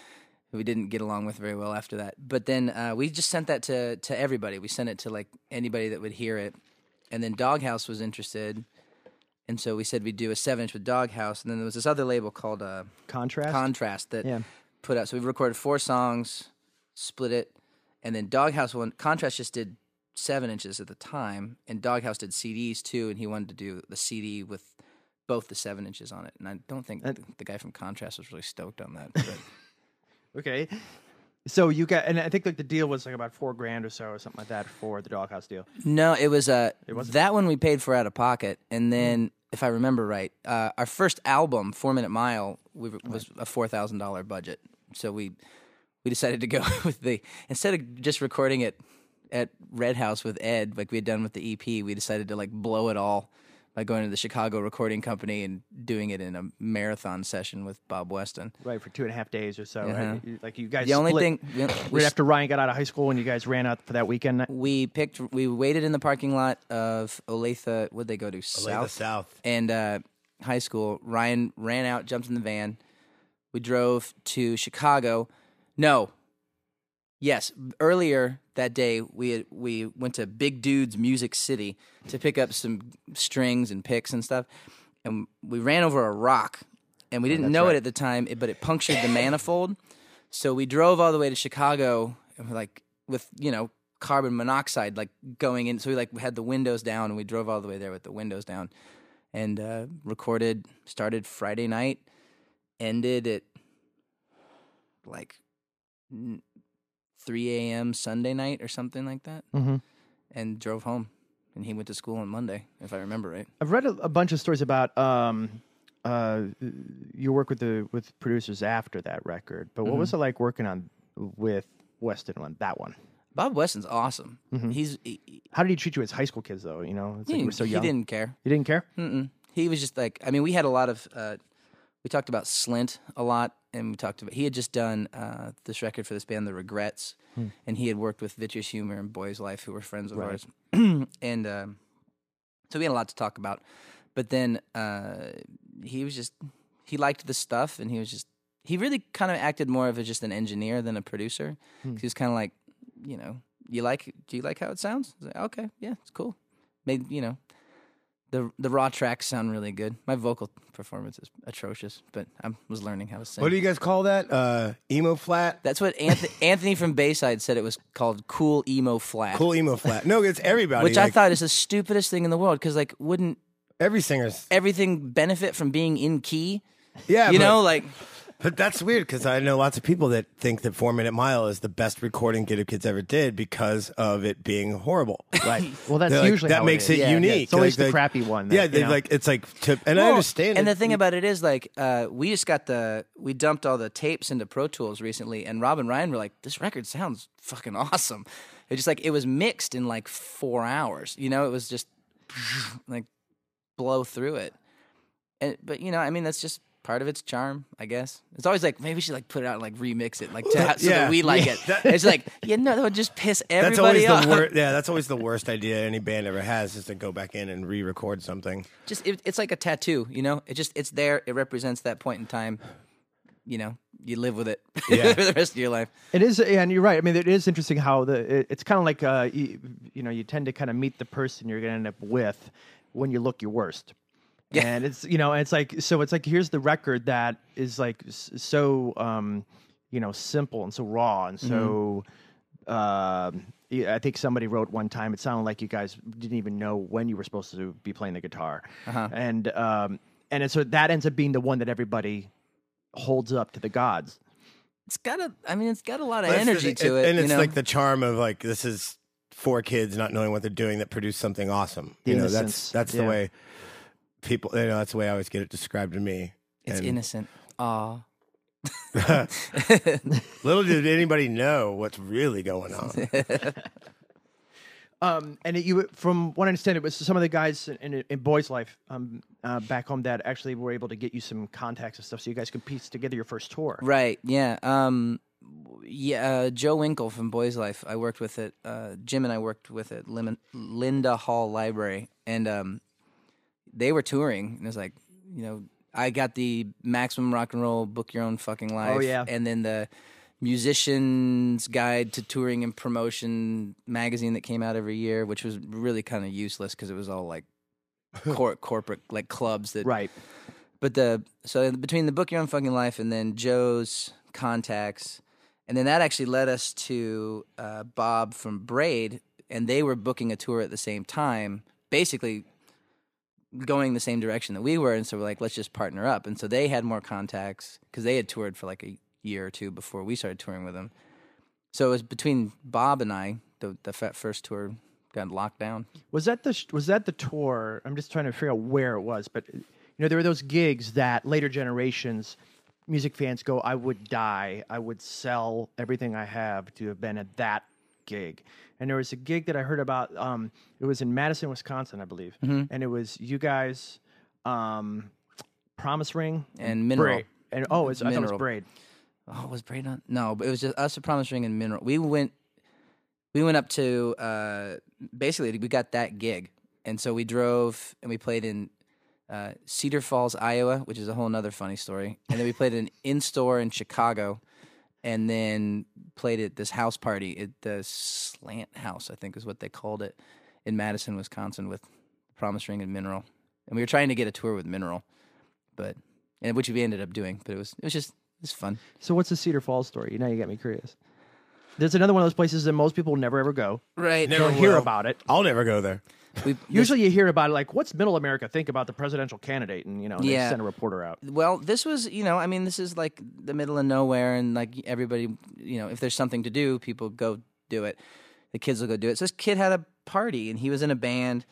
who we didn't get along with very well after that. But then uh, we just sent that to to everybody. We sent it to like anybody that would hear it, and then Doghouse was interested. And so we said we'd do a seven inch with Doghouse, and then there was this other label called uh, Contrast. Contrast that Yeah. put out. So we recorded four songs, split it, and then Doghouse one. Contrast just did seven inches at the time, and Doghouse did CDs too, and he wanted to do the CD with both the seven inches on it. And I don't think the, the guy from Contrast was really stoked on that. But (laughs) okay. So you got, and I think like the deal was like about four grand or so or something like that for the Doghouse deal. no, it was uh, it wasn't? that one we paid for out of pocket, and then if I remember right, uh, our first album, Four Minute Mile, we, was a four thousand dollar budget. So we we decided to go (laughs) with the instead of just recording it at Red House with Ed, like we had done with the EP, we decided to like blow it all by going to the Chicago recording company and doing it in a marathon session with Bob Weston. Right for two and a half days or so. Uh-huh. right? Like you guys. The only thing we, we right after Ryan got out of high school, and you guys ran out for that weekend. we picked we waited in the parking lot of Olathe. What'd they go to? Olathe South. and uh, high school. Ryan ran out, jumped in the van. We drove to Chicago. No, yes, earlier that day we had, we went to Big Dude's Music City to pick up some strings and picks and stuff, and we ran over a rock, and we didn't know it at the time, but it punctured the manifold. So we drove all the way to Chicago, and we're like with you know carbon monoxide like going in. So we like had the windows down, and we drove all the way there with the windows down, and uh, recorded. Started Friday night, ended at like 3 a.m. Sunday night or something like that, Mhm. and drove home. And he went to school on Monday, if I remember right. I've read a, a bunch of stories about um, uh, your work with the with producers after that record. But what was Mm-hmm. it like working on with Weston on that one? Bob Weston's awesome. He's he, he- How did he treat you as high school kids though? You know, it's like you were so young. he didn't care. He didn't care. Mm-mm. He was just like, I mean, we had a lot of, uh, we talked about Slint a lot, and we talked about, he had just done uh, this record for this band, The Regrets, and he had worked with Vitreous Humor and Boys Life, who were friends of ours. (clears throat) and um, so we had a lot to talk about. But then uh, he was just, he liked the stuff, and he was just, he really kind of acted more of a, just an engineer than a producer. 'Cause He was kind of like, you know, you like, do you like how it sounds? Like, okay, yeah, it's cool. Made, you know, the the raw tracks sound really good. My vocal performance is atrocious, but I was learning how to sing. What do you guys call that? Uh, emo flat? That's what Anthony, (laughs) Anthony from Bayside said it was called cool emo flat. Cool emo flat. No, it's everybody. Which I thought is the stupidest thing in the world because like wouldn't every singer's. everything benefit from being in key? Yeah, you know, like But that's weird because I know lots of people that think that Four Minute Mile is the best recording Get Up Kids ever did because of it being horrible. (laughs) Right. Well, that's They're like, usually that how makes it, it is. unique. It's always Like- the like- crappy one. That, yeah, you know? like it's like to, and I understand. And it. the thing about it is, like, uh, we just got the we dumped all the tapes into Pro Tools recently, and Rob and Ryan were like, "This record sounds fucking awesome." It just like it was mixed in like four hours. You know, it was just like blow through it. And but you know, I mean, that's just part of its charm, I guess. It's always like maybe we should like put it out and like remix it, like to, so Yeah. that we like it. it's like you know that would just piss (laughs) that's everybody always off. the worst. (laughs) Yeah, that's always the worst idea any band ever has is to go back in and re-record something. just it, it's like a tattoo, you know. It just it's there. It represents that point in time. You know, you live with it (laughs) Yeah. for the rest of your life. It is, and you're right. I mean, it is interesting how the it, it's kind of like uh, you, you know, you tend to kind of meet the person you're going to end up with when you look your worst. Yeah. And it's you know, it's like so. It's like here's the record that is like so, um, you know, simple and so raw and so. Um, yeah, I think somebody wrote one time. It sounded like you guys didn't even know when you were supposed to be playing the guitar, and um, and it, so that ends up being the one that everybody holds up to the gods. It's got a. I mean, it's got a lot of That's the energy thing. to it. and you it's know? like the charm of like this is four kids not knowing what they're doing that produce something awesome. The you know, that's innocence, that's the yeah. way people. You know, that's the way I always get it described to me. it's And innocent. Aw. (laughs) Little did anybody know what's really going on. (laughs) Um, and it, you, from what I understand, it was some of the guys in, in, in Boys Life um, uh, back home that actually were able to get you some contacts and stuff, so you guys could piece together your first tour. Right. Yeah. Um. Yeah. Uh, Joe Winkle from Boys Life. I worked with it. Uh, Jim and I worked with it. Lim- Linda Hall Library, and um, they were touring. And it was like, you know, I got the Maximum Rock and Roll Book Your Own Fucking Life. Oh, yeah. And then the Musician's Guide to Touring and Promotion magazine that came out every year, which was really kind of useless because it was all like (laughs) cor- corporate like clubs that Right. but the so between the book your own fucking life and then Joe's contacts, and then that actually led us to uh, Bob from Braid, and they were booking a tour at the same time, basically going the same direction that we were, and so we're like, let's just partner up, and so they had more contacts because they had toured for like a year or two before we started touring with them. So it was between Bob and I, the the first tour got locked down. Was that the was that the tour? I'm just trying to figure out where it was, but you know there were those gigs that later generations music fans go, I would die, I would sell everything I have to have been at that gig. And there was a gig that I heard about. Um, it was in Madison, Wisconsin, I believe, Mm-hmm. and it was you guys, um, Promise Ring And Mineral. Braid. And oh, it's, I thought it was. Braid. Oh, was Braid on? No, but it was just us, Promise Ring, and Mineral. We went, we went up to uh, basically we got that gig, and so we drove and we played in uh, Cedar Falls, Iowa, which is a whole nother funny story, and then we played an in store in Chicago, and then played at this house party at the Slant House, I think is what they called it, in Madison, Wisconsin, with Promise Ring and Mineral, and we were trying to get a tour with Mineral, but and which we ended up doing, but it was it was just it was fun. So what's the Cedar Falls story? Now you got me curious. There's another one of those places that most people never ever go. Right. Never Don't hear about it. I'll never go there. We, (laughs) Usually you hear about it like, what's Middle America think about the presidential candidate? And you know, they Yeah. send a reporter out. well, this was, you know, I mean, this is like the middle of nowhere, and like everybody, you know, if there's something to do, people go do it. The kids will go do it. So this kid had a party, and he was in a band,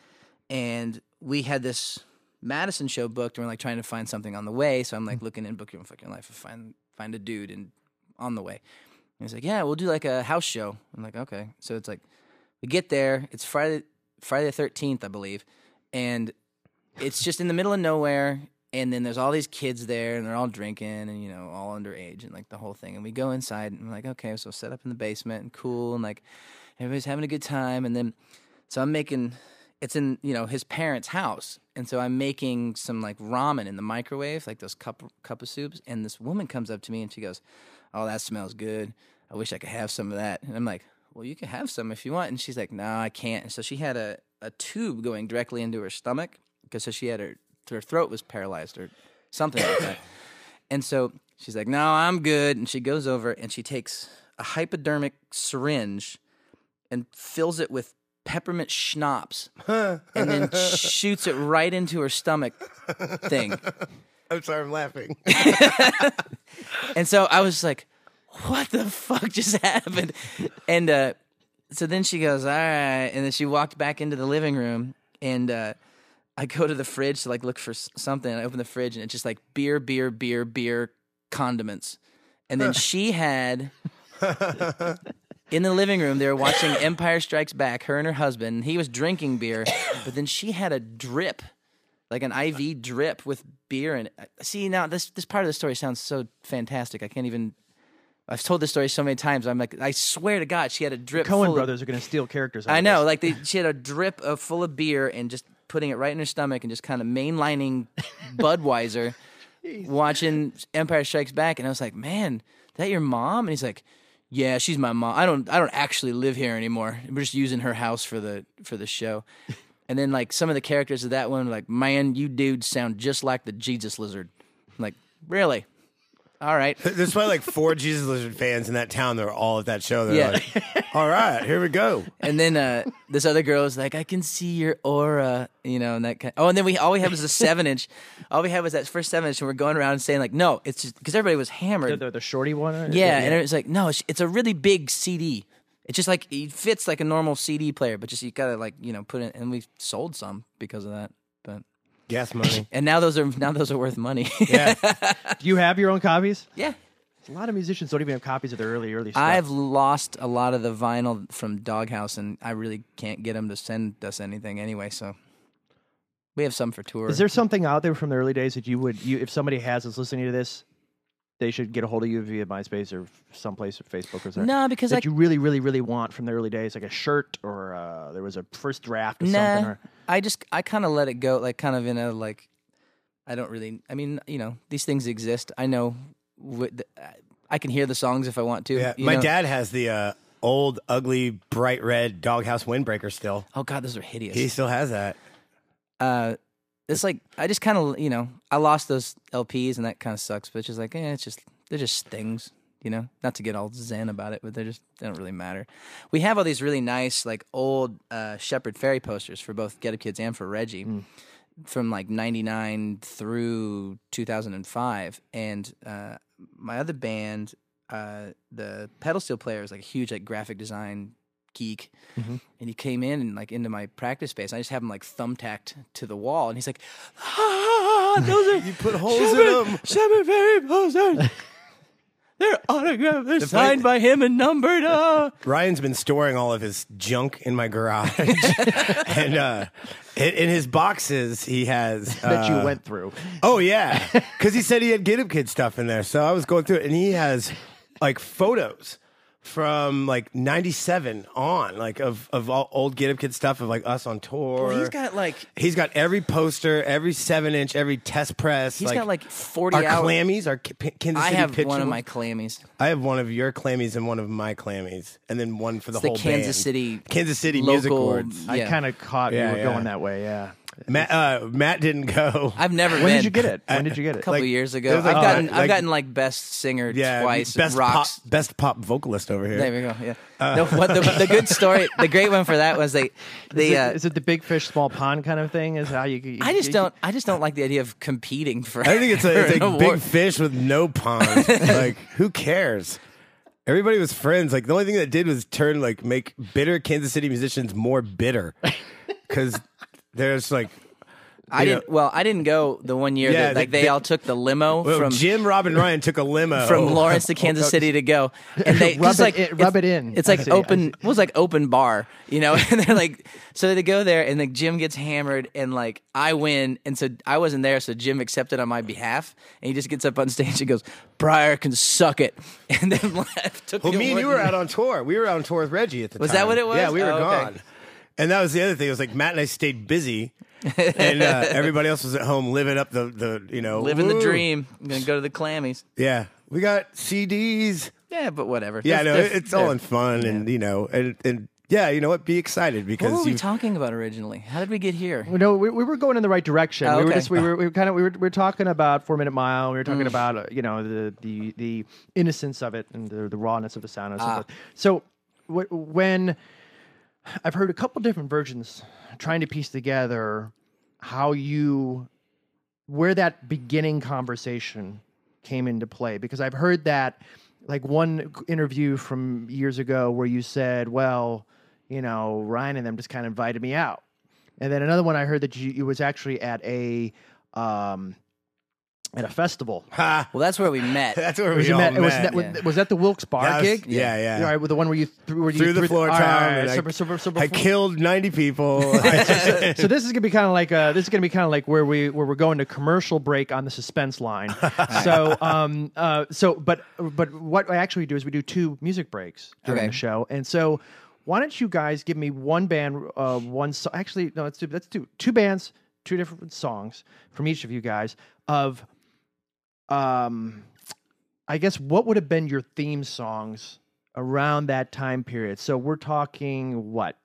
and we had this Madison show booked, and we're like trying to find something on the way. So I'm like mm-hmm. looking in Book Your Fucking Life to find find a dude and on the way. And he's like, yeah, we'll do like a house show. I'm like, okay. So it's like we get there. It's Friday Friday the thirteenth, I believe, and it's just in the middle of nowhere. And then there's all these kids there, and they're all drinking, and you know, all underage, and like the whole thing. And we go inside, and we're like, okay, so set up in the basement, and cool, and like everybody's having a good time. And then, so I'm making, it's in you know his parents' house, and so I'm making some like ramen in the microwave, like those cup cup of soups. And this woman comes up to me, and she goes, "Oh, that smells good. I wish I could have some of that." And I'm like, "Well, you can have some if you want." And she's like, "No, I can't." And so she had a a tube going directly into her stomach because so she had her her throat was paralyzed or something like that. (coughs) And so she's like, "No, I'm good." And she goes over and she takes a hypodermic syringe and fills it with peppermint schnapps (laughs) and then shoots it right into her stomach thing. (laughs) I'm sorry, I'm laughing. (laughs) And so I was like, what the fuck just (laughs) happened? And uh, so then she goes, all right. And then she walked back into the living room. And uh, I go to the fridge to like look for something. I open the fridge and it's just like beer, beer, beer, beer, condiments. And then she had (laughs) in the living room, they were watching Empire Strikes Back, her and her husband. He was drinking beer, but then she had a drip, like an IV drip with beer And. See, now this this part of the story sounds so fantastic. I can't even. I've told this story so many times. I'm like, I swear to God, she had a drip. Coen full of- brothers are going to steal characters. I know, this. like they, (laughs) she had a drip of full of beer and just putting it right in her stomach and just kind of mainlining (laughs) Budweiser, watching Empire Strikes Back, and I was like, man, that your mom? And he's like, yeah, she's my mom. I don't, I don't actually live here anymore. We're just using her house for the for the show. (laughs) And then like some of the characters of that one, like, man, you dudes sound just like the Jesus lizard. I'm like, really? All right. There's probably like four (laughs) Jesus Lizard fans in that town that are all at that show. They're Yeah. like, all right, here we go. And then uh, this other girl is like, "I can see your aura," you know, and that kind. Oh, and then we all we had was a seven inch. All we had was that first seven inch, and we're going around and saying like, "No, it's just because everybody was hammered." the, the, the shorty one. or- yeah, and it was like, "No, it's, it's a really big CD. It's just like it fits like a normal CD player, but just you gotta like you know put it." And we sold some because of that, but Gas money. (laughs) and now those are now those are worth money. Yeah. (laughs) Do you have your own copies? yeah. A lot of musicians don't even have copies of their early, early stuff. I've lost a lot of the vinyl from Doghouse, and I really can't get them to send us anything anyway. So we have some for tour. Is there something out there from the early days that you would, you if somebody has is listening to this, they should get a hold of you via MySpace or someplace or Facebook or something? No, because that I you really, really, really want from the early days, like a shirt or uh, there was a first draft of something. Or, I just I kind of let it go, like kind of in a like. I don't really. I mean, you know, these things exist. I know. What the, I can hear the songs if I want to. Yeah. My know? dad has the uh, old, ugly, bright red doghouse windbreaker still. Oh God, those are hideous. He still has that. uh, it's like I just kind of you know I lost those LPs and that kind of sucks. But it's just like eh, it's just they're just things, you know. Not to get all zen about it, but they're just they don't really matter. We have all these really nice like old uh, Shepard Fairey posters for both Get Up Kids and for Reggie. From like '99 through 2005, and uh, my other band, uh, the pedal steel player, is like a huge like graphic design geek, and he came in and like into my practice space. I just have him like thumbtacked to the wall, and he's like, ah, "Those are (laughs) You put holes in them. Shepard Fairey posters." (laughs) Their autographed. They're funny- signed by him and numbered. Uh. Ryan's been storing all of his junk in my garage, (laughs) and uh, in, in his boxes he has (laughs) that uh, you went through. Oh yeah, because he said he had Get Up Kid stuff in there. So I was going through it, and he has like photos from like '97 on, like of of all old Get Up Kid stuff of like us on tour. Well, he's got like He's got every poster, every seven inch, every test press. he's got like forty our hours. clammies, our K- P- Kansas I City have pitch one of and- my clammies. I have one of your clammies and one of my clammies, and then one for the It's the whole Kansas band. City Kansas City Music local- Awards. I Yeah. kind of caught Yeah, you were yeah. going that way. Yeah. Matt, uh, Matt didn't go. I've never When been. did you get it? When did you get it? A couple Like, years ago. like- I've gotten uh, I've like- gotten like best singer yeah, twice. best rocks. pop, best pop vocalist over here. There we go. Yeah. no, what the, the good story, the great one for that was they, Is they. it, Uh, is it the big fish, small pond kind of thing? Is how you? you I just you- don't. I just don't like the idea of competing for. I think it's for a, it's a (laughs) big fish with no pond. (laughs) like, who cares? Everybody was friends. Like, the only thing that did was turn like make bitter Kansas City musicians more bitter because there's like. I you know- didn't. Well, I didn't go the one year Yeah, that like they- they, they- all took the limo Well, from Jim, Rob and Ryan took a limo (laughs) from oh. Lawrence to (laughs) Kansas City to go, (laughs) and they Rub it like in- rub it's- it in. It's like see, open. It was like open bar, you know. And they're like, so they go there, and like Jim gets hammered, and like I win, and so I wasn't there, so Jim accepted on my behalf, and he just gets up on stage and goes, "Pryor can suck it," and then left. Took Well, me and you were out on tour. We were out on tour with Reggie at the Was time. Was that what it was? Yeah, we were Oh, okay. Gone. And that was the other thing. It was like Matt and I stayed busy, and uh, (laughs) everybody else was at home living up the the you know living the dream. I'm gonna go to the clammies. Yeah, we got CDs. Yeah, but whatever. Yeah, They're- no, they're- it's all in fun, and you know, and and yeah, you know what? Be excited because What were we you. talking about originally? How did we get here? Well, No, we, we were going in the right direction. Oh, We were okay. just we were, we were kind of we were, we were talking about Four Minute Mile. We were talking about uh, you know the the the innocence of it and the, the rawness of the sound and so forth. So wh- when I've heard a couple different versions, trying to piece together how you where that beginning conversation came into play because I've heard that like one interview from years ago where you said, well, you know, Ryan and them just kind of invited me out. And then another one I heard that you was actually at a um at a festival. Ha, Well, that's where we met. (laughs) that's where Was, we it all met, met. it was, that, was- was that the Wilkes-Barre That was- gig? Yeah, yeah. All right, with the one where you threw, where you Through the threw floor all tom. right, and so- I, so- so I before- killed ninety people. (laughs) so this is gonna be kind of like uh this is gonna be kind of like where we where we're going to commercial break on the suspense line. (laughs) so um uh so but but what I actually do is we do two music breaks during Okay. the show, and so why don't you guys give me one band uh one so actually no let's do let's do two bands two different songs from each of you guys of um I guess what would have been your theme songs around that time period. So we're talking what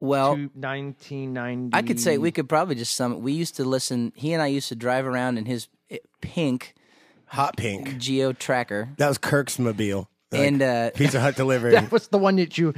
well, 1990. I could say we could probably just sum it. We used to listen. He and I used to drive around in his eh, pink Hot pink. Geo Tracker That was Kirk's mobile. Like, and uh, Pizza Hut delivery. (laughs) That was the one that you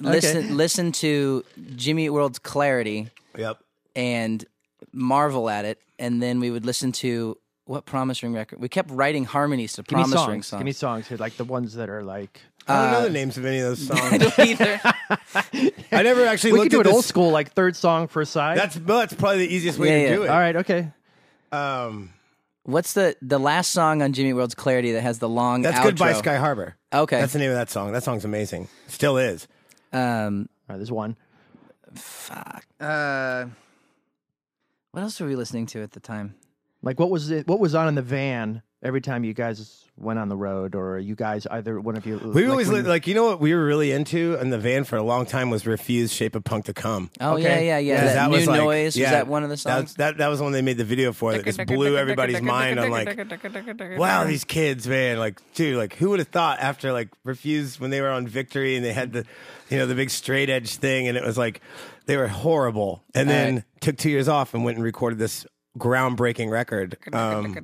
listen listen to Jimmy Eat World's Clarity yep. and marvel at it, and then we would listen to what Promise Ring record. We kept writing harmonies to Give me Promise songs. Ring songs. Give me songs here, like the ones that are like. I don't know Uh, the names of any of those (laughs) I songs. don't either. (laughs) I never actually We looked could do at it this. old school, like third song for a side. That's that's probably the easiest way Yeah, to yeah. do it. all right. Okay. Um, What's the the last song on Jimmy World's Clarity that has the long that's outro? Goodbye Sky Harbor. Okay. That's the name of that song. That song's amazing. Still is. Um, All right. There's one. fuck. Uh, what else were we listening to at the time? Like what was it? What was on in the van every time you guys went on the road, or you guys either one of you? We like always when li- like you know what we were really into in the van for a long time was Refused Shape of Punk to Come. Oh Okay. yeah, yeah, yeah. 'Cause That, new like- noise yeah, was that one of the that songs? was- That, that was the one they made the video for that just blew everybody's mind on like, wow, these kids, man, like, dude, like, who would have thought after like Refused when they were on Victory and they had the, you know, the big straight edge thing and it was like they were horrible, and then Right. took two years off and went and recorded this groundbreaking record. Um,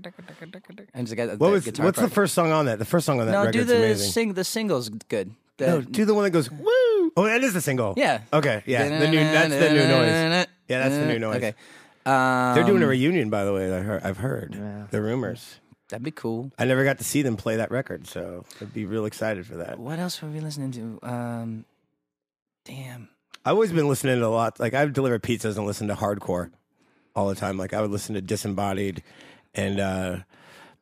and just got what the was guitar what's the first song on that? The first song on that No, do record's the amazing. sing. The single's good. The, No, do the one that goes woo. Oh, that is the single. Yeah. Okay. Yeah. The new. That's the new noise. Yeah, that's the new noise. Okay. Um, They're doing a reunion, by the way. I heard, I've heard Yeah. the rumors. That'd be cool. I never got to see them play that record, so I'd be real excited for that. What else were we listening to? Um, damn. I've always been listening to a lot. Like I've delivered pizzas and listened to hardcore all the time. Like I would listen to Disembodied and uh,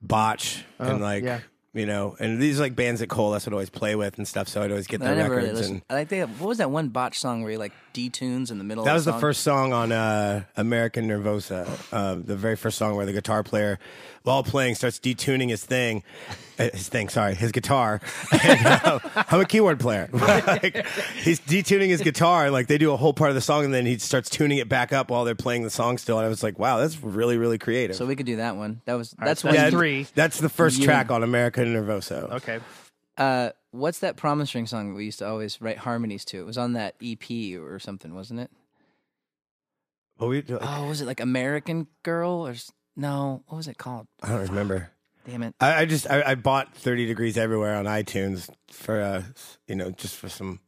Botch and Oh, like yeah. you know. And these are like bands that Coalesce would always play with and stuff. So I'd always get I their never really records. listened. and I think what was that one botch song where he like detunes in the middle? that was the song? first song on uh, American Nervoso. Uh, the very first song where the guitar player, while playing, starts detuning his thing. uh, His thing, sorry, his guitar. (laughs) And, uh, I'm a keyboard player. (laughs) like, he's detuning his guitar, and like they do a whole part of the song, and then he starts tuning it back up while they're playing the song still. And I was like, wow, that's really, really creative. So we could do that one. That was right, that's so one. that's you- three. That's the first You- track on American Nervoso. Okay. Uh, what's that promise ring song we used to always write harmonies to? It was on that EP or something, wasn't it? But we, Oh, was it like American Girl or s- no? What was it called? I don't remember. (sighs) Damn it! I, I just I, I bought Thirty Degrees Everywhere on iTunes for uh you know just for some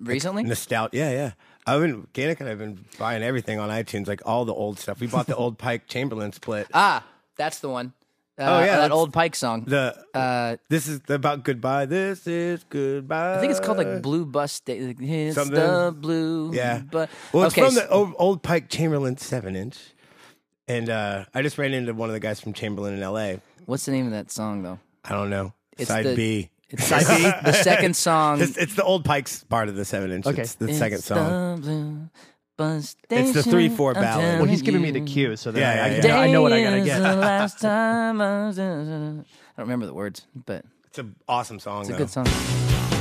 Recently, nostalgia. Yeah, yeah. I've been Ganik and I've been buying everything on iTunes, like all the old stuff. We bought the (laughs) old Pike Chamberlain split. ah, that's the one. Uh, Oh, yeah, that old Pike song. The Uh, this is about goodbye. This is goodbye. I think it's called like Blue Bus Day. like, It's Something. the blue. Yeah. but Well, it's okay, from the old Pike Chamberlain seven inch. And uh, I just ran into one of the guys from Chamberlain in L.A. what's the name of that song though? I don't know. It's Side the- B. It's Side B. The (laughs) second song. It's, it's the old Pike's part of the seven inch. Okay. It's the second song. the blue bus It's the 3-4 I'm ballad. Well, he's giving me the you. cue, so that Yeah, I, yeah, I, yeah. I know what I gotta Day is get. the (laughs) last time I, was- I don't remember the words, but It's an awesome song. it's a though. good song.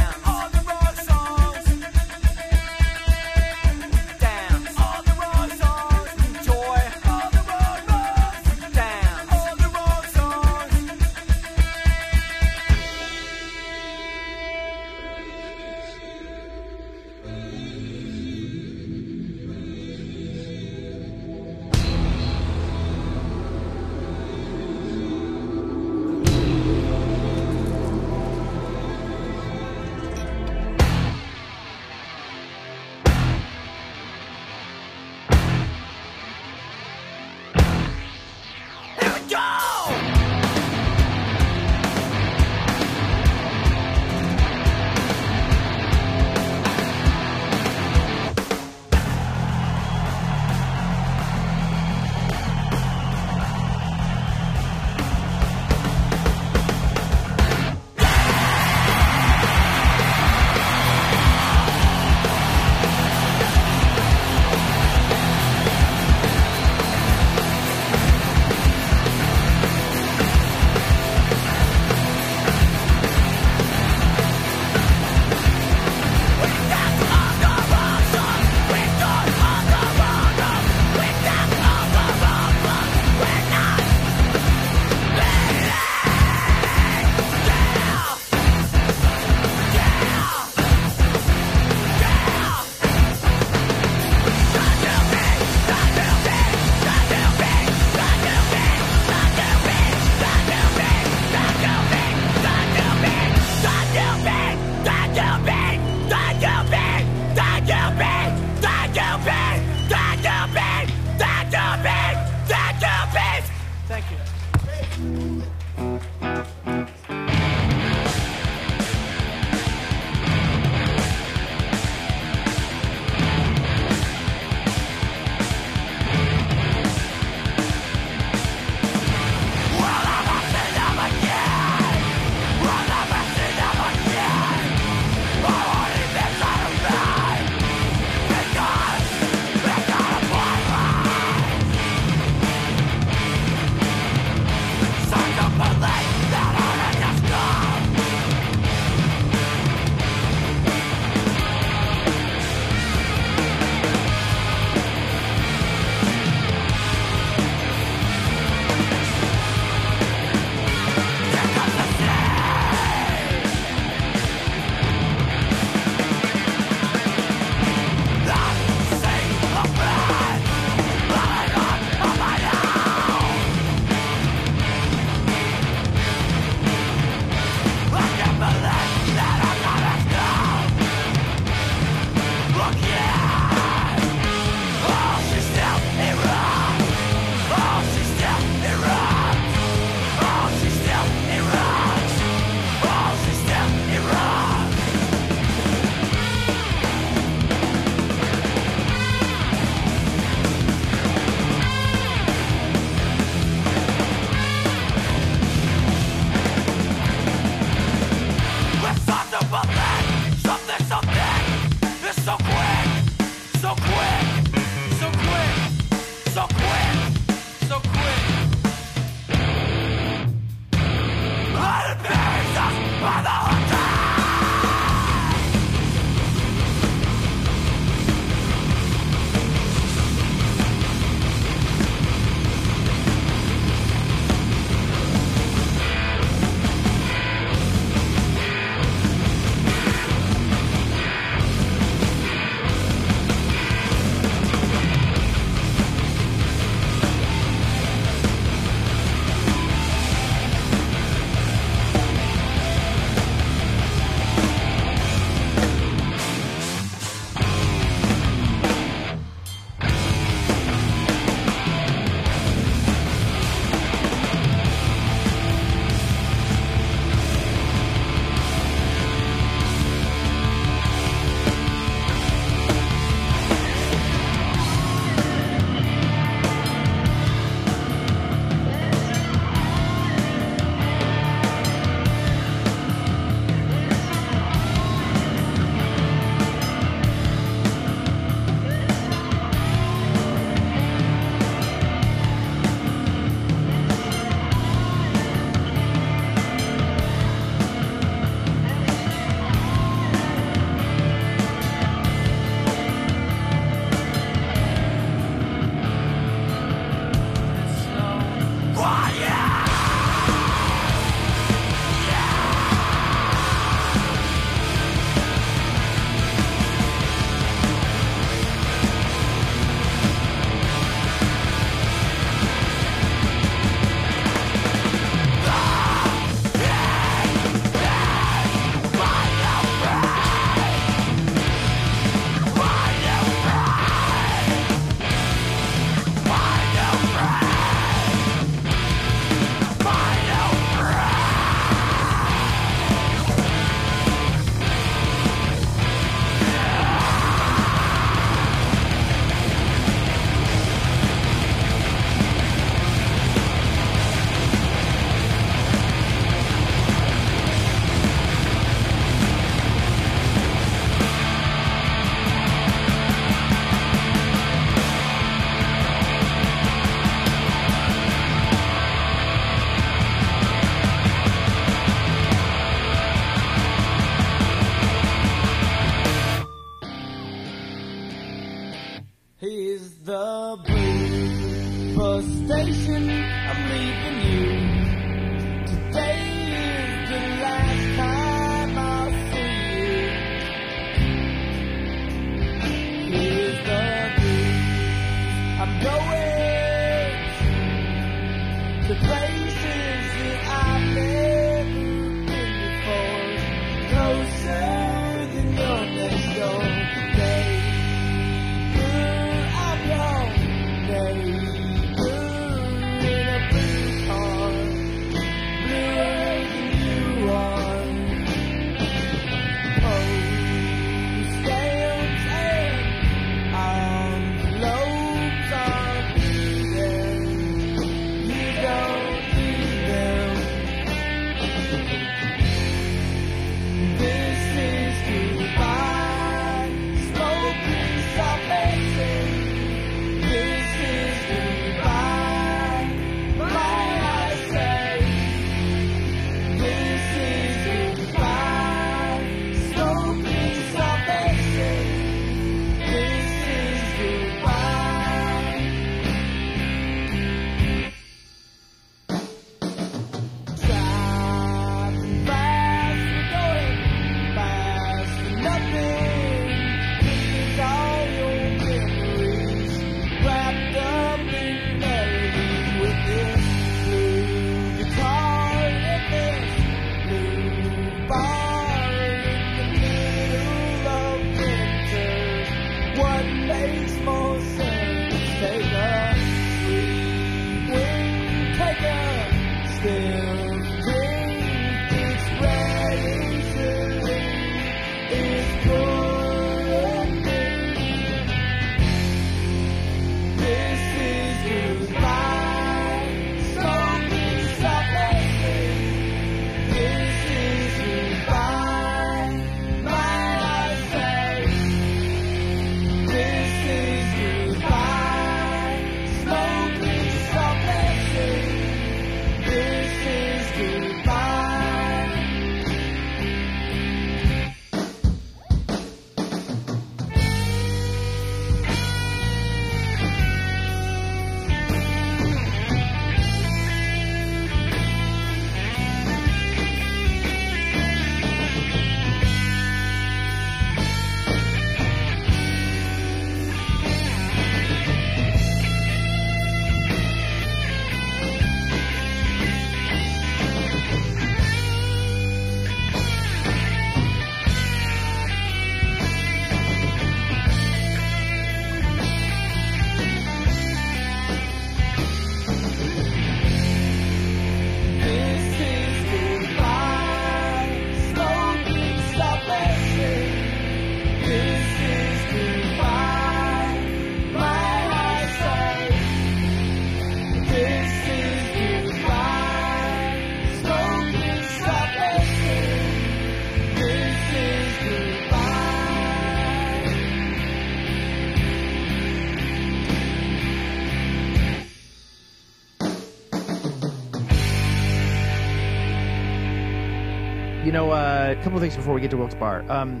A couple of things before we get to Wilkes-Barre. Um,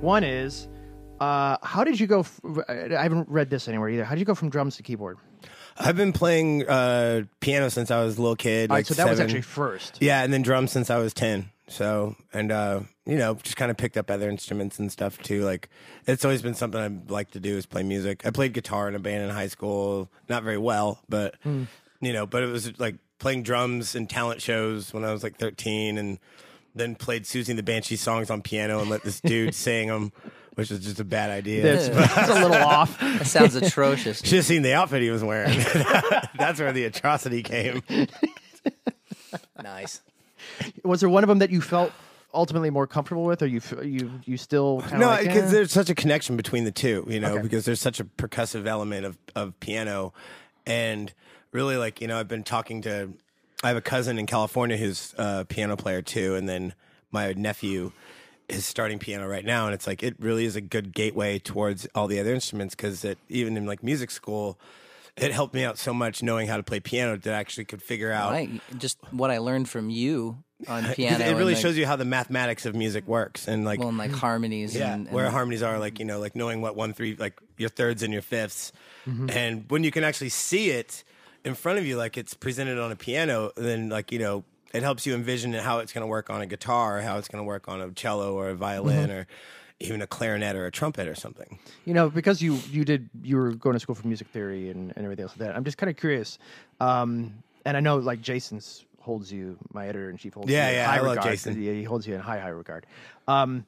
one is, uh, how did you go? F- I haven't read this anywhere either. How did you go from drums to keyboard? I've been playing uh, piano since I was a little kid. All right, like so that was actually first. Yeah, and then drums since I was 10. So, and, uh, you know, just kind of picked up other instruments and stuff too. Like, it's always been something I like to do is play music. I played guitar in a band in high school, not very well, but, you know, but it was like playing drums in talent shows when I was like 13 and then played Siouxsie and the Banshee songs on piano and let this (laughs) dude sing them, which was just a bad idea. That's, (laughs) that's a little off. That sounds atrocious. Should have seen the outfit he was wearing. (laughs) That's where the atrocity came. nice. Was there one of them that you felt ultimately more comfortable with, or you you you still kind of No, like, because eh? there's such a connection between the two, you know, Okay. because there's such a percussive element of, of piano. And really, like, you know, I've been talking to, I have a cousin in California who's a piano player too. And then my nephew is starting piano right now. And it's like, it really is a good gateway towards all the other instruments because it, even in like music school, it helped me out so much knowing how to play piano that I actually could figure out. I, just what I learned from you on (laughs) piano. it really and, shows you how the mathematics of music works and like well, and like harmonies. yeah, and, and where harmonies are, like you know, like knowing what one three, like your thirds and your 5ths Mm-hmm. and when you can actually see it in front of you, like it's presented on a piano, then like you know, it helps you envision how it's going to work on a guitar, or how it's going to work on a cello or a violin, Mm-hmm. or even a clarinet or a trumpet or something. You know, because you you did you were going to school for music theory and, and everything else like that. I'm just kind of curious, um, and I know like Jason's holds you, my editor in chief holds Yeah, you in yeah, high I love regard. Jason. Yeah, he holds you in high high regard. Um,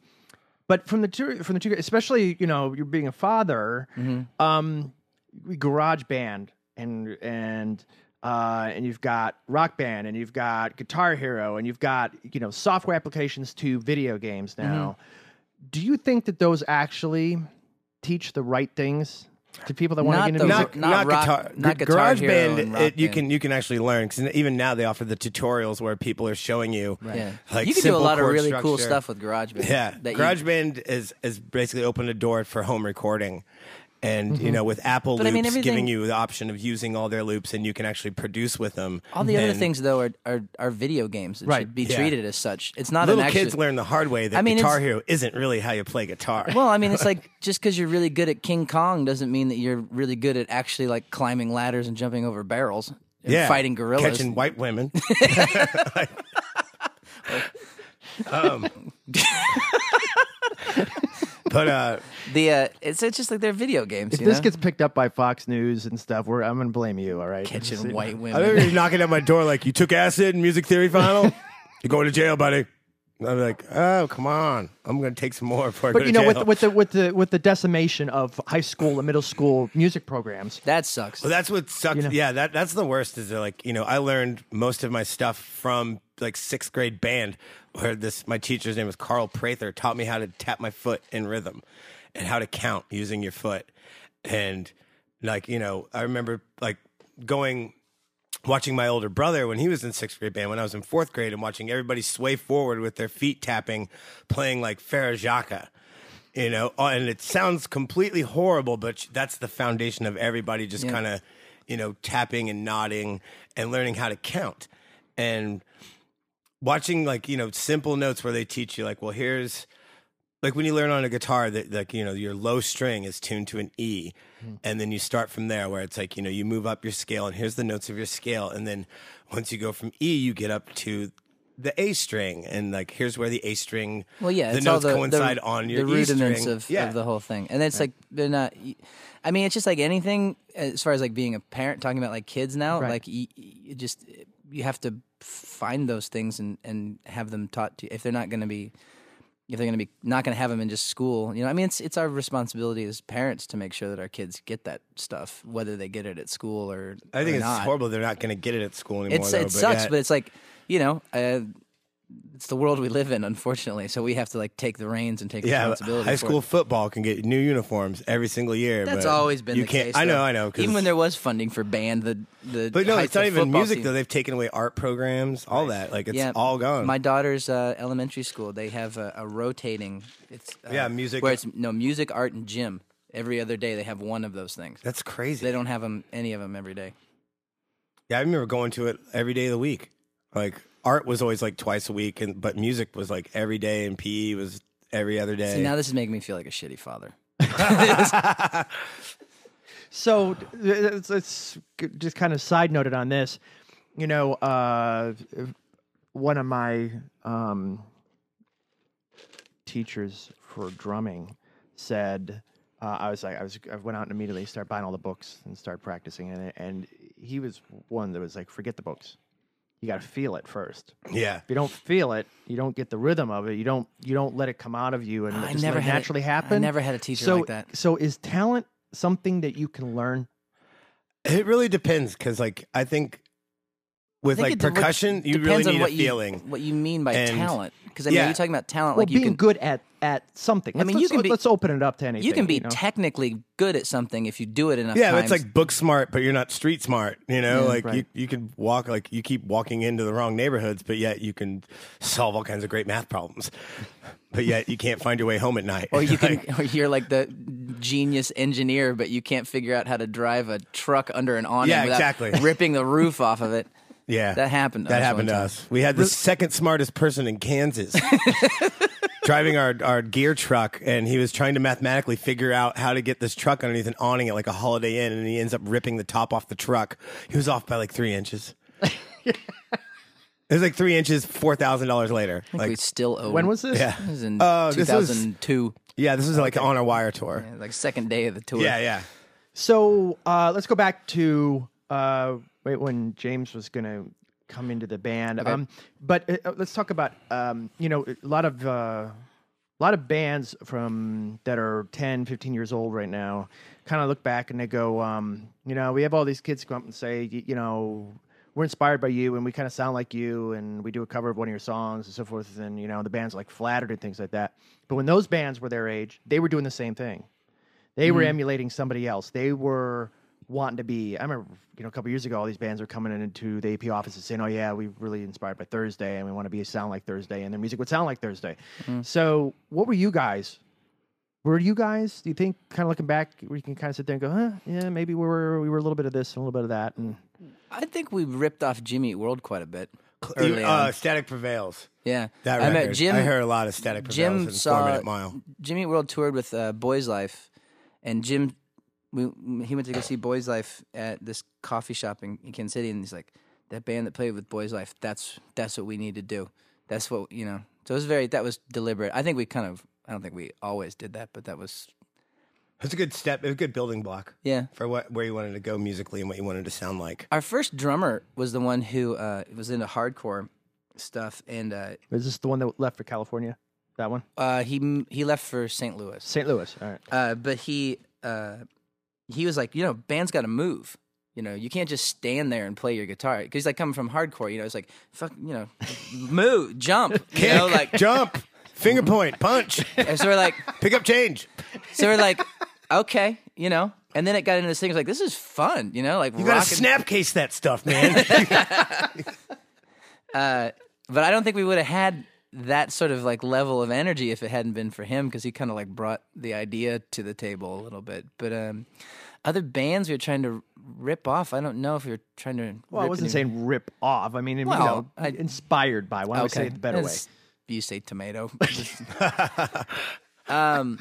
but from the two from the two, especially you know, you're being a father, Mm-hmm. um, GarageBand and and. Uh, and you've got Rock Band, and you've got Guitar Hero, and you've got you know software applications to video games now. Mm-hmm. Do you think that those actually teach the right things to people that want to get into the- music? not rock- guitar, not Guitar garage Hero band. and Rock it, you can you can actually learn because even now they offer the tutorials where people are showing you. yeah, Like you can do a lot of chord really cool stuff with GarageBand. Yeah, that you- GarageBand is is basically opened a door for home recording, and Mm-hmm. you know with Apple But I Loops mean, everything- giving you the option of using all their loops, and you can actually produce with them. all the other things though are, are, are video games that Right, should be yeah. treated as such. It's not Little an actual, kids learn the hard way that I mean, Guitar Hero isn't really how you play guitar. Well, I mean, it's like (laughs) just because you're really good at King Kong doesn't mean that you're really good at actually like climbing ladders and jumping over barrels and yeah, fighting gorillas. catching white women. (laughs) (laughs) um, (laughs) but uh, the uh, it's it's just like they're video games. if you this know? gets picked up by Fox News and stuff, we're, I'm going to blame you. All right, catching Just- white I women. remember you knocking at my door like, "You took acid in music theory final. (laughs) You're going to jail, buddy." I'm like, "Oh, come on! I'm going to take some more before I go But you know, jail." with the, with the with the with the decimation of high school and middle school music programs, that sucks. Well, that's what sucks. You know? Yeah, that that's the worst. Is that, like you know, I learned most of my stuff from like sixth grade band, where this my teacher's name was Carl Prather taught me how to tap my foot in rhythm, and how to count using your foot, and like you know, I remember like going. Watching my older brother when he was in sixth grade band, when I was in fourth grade, and watching everybody sway forward with their feet tapping, playing like Frère Jacques, you know, oh, and it sounds completely horrible, but that's the foundation of everybody just Yeah. kind of, you know, tapping and nodding and learning how to count. And watching like, you know, simple notes where they teach you like, well, here's like when you learn on a guitar that like, you know, your low string is tuned to an E. Hmm. And then you start from there where it's like, you know, you move up your scale and here's the notes of your scale. And then once you go from E, you get up to the A string, and like here's where the A string, Well, yeah, the it's notes all the, coincide the, on your the E rudiments string. of, yeah. of the whole thing, and it's like they're not. I mean, it's just like anything as far as like being a parent, talking about like kids now. Right. Like you, you just you have to find those things and and have them taught to. You. If they're not going to be, if they're going to be not going to have them in just school, you know. I mean, it's it's our responsibility as parents to make sure that our kids get that stuff, whether they get it at school or. I think or it's not. horrible they're not going to get it at school anymore. It's though, it sucks, yeah. but it's like you know, uh, it's the world we live in, unfortunately. So we have to like take the reins and take yeah, responsibility. high school it. football can get new uniforms every single year. That's always been you the can't, case. I know. I know. 'cause- Even when there was funding for band, the the but no, it's not even music team- though. They've taken away art programs, all that. Like it's yeah, all gone. My daughter's uh, elementary school. They have a, a rotating. It's uh, Yeah, music- Where it's no music, art, and gym. Every other day they have one of those things. That's crazy. They don't have them any of them every day. Yeah, I remember going to it every day of the week. Like art was always like twice a week, and but music was like every day, and PE was every other day. See, now this is making me feel like a shitty father. (laughs) So it's, it's just kind of side noted on this. You know, uh, one of my um, teachers for drumming said, uh, I was like, I was, I went out and immediately started buying all the books and started practicing, and and he was one that was like, forget the books. You got to feel it first. yeah, If you don't feel it, you don't get the rhythm of it. You don't you don't let it come out of you and I just never let it had a- naturally I never had a teacher so, like that. So is talent something that you can learn? it really depends because like I think with I like think it de- percussion, you depends really on need what a you- feeling. what you mean by And- talent? Because I mean, yeah. you're talking about talent. Well, like you being can, good at at something. I Let's- mean, you let's- can be- let's open it up to anything. you can be know? technically good at something if you do it enough Yeah, times. it's like book smart, but you're not street smart. You know, Yeah, like right. you you can walk like you keep walking into the wrong neighborhoods, but yet you can solve all kinds of great math problems. But yet you can't find your way home at night. or you (laughs) can, Like, or you're like the genius engineer, but you can't figure out how to drive a truck under an awning Yeah, without exactly. ripping the roof off of it. Yeah, That happened to That us happened to one time. us. We had the second smartest person in Kansas (laughs) driving our our gear truck, and he was trying to mathematically figure out how to get this truck underneath an awning at like a Holiday Inn, and he ends up ripping the top off the truck. He was off by like three inches. (laughs) it was like three inches, four thousand dollars later. I think we Like, still owe. When was this? yeah, This was in Uh, this was- 2002. yeah. This was like on a wire tour. like second day of the tour. Yeah, yeah. So uh, let's go back to uh, right when James was going to come into the band. Um, but uh, let's talk about um, you know a lot of uh, a lot of bands from that are 10, 15 years old right now. Kind of look back and they go, um, you know, we have all these kids come up and say, y- you know. We're inspired by you, and we kind of sound like you, and we do a cover of one of your songs and so forth. And you know, the band's like flattered and things like that. But when those bands were their age, they were doing the same thing. They were emulating somebody else. They were wanting to be. I remember, you know, a couple years ago, all these bands were coming into the AP office and saying, "Oh yeah, we really inspired by Thursday, and we want to be a sound like Thursday, and their music would sound like Thursday." So, what were you guys? Were you guys? Do you think, kind of looking back, where you can kind of sit there and go, "Huh, yeah, maybe we were we were a little bit of this and a little bit of that," and I think we ripped off Jimmy Eat World quite a bit. Early Uh, on. Static prevails. Yeah, That I met Jim. I heard a lot of Static Prevails Jim in Four saw Minute Mile. Jimmy Eat World toured with uh, Boys Life, and Jim, we, he went to go see Boys Life at this coffee shop in, in Kansas City, and he's like, "That band that played with Boys Life, that's that's what we need to do. That's what you know." So it was very that was deliberate. I think we kind of. I don't think we always did that, but that was It's a good step. It was a good building block yeah. for what where you wanted to go musically and what you wanted to sound like. Our first drummer was the one who uh, was into hardcore stuff, and uh, is this the one that left for California? That one, uh, he he left for St. Louis. St. Louis. All right. Uh, but he uh, he was like, you know, bands got to move. You know, you can't just stand there and play your guitar because he's like coming from hardcore. You know, it's like fuck, you know, (laughs) move, jump. You know, like (laughs) Jump, finger point, punch, and so we're like, pick up change. so we're like, okay, you know. And then it got into this thing. It was like, this is fun. You know, like You gotta rocking- snap case that stuff, man. (laughs) Uh, but I don't think we would have had that sort of like level of energy if it hadn't been for him because he kind of like brought the idea to the table a little bit. But um, other bands we were trying to rip off. I don't know if we were trying to. Well, I wasn't any- saying rip off. I mean, you Well, know, I- inspired by. Why don't we say it the better way? It's- You say tomato. (laughs) (laughs) um,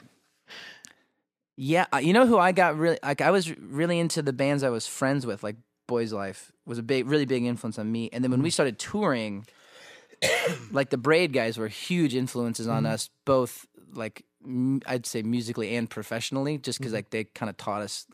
yeah, uh, you know who I got really like. I was really into the bands I was friends with, like Boys Life was a big, really big influence on me. And then when we started touring, (coughs) like the Braid guys were huge influences on mm-hmm. us, both like m- I'd say musically and professionally, just because mm-hmm. like they kind of taught us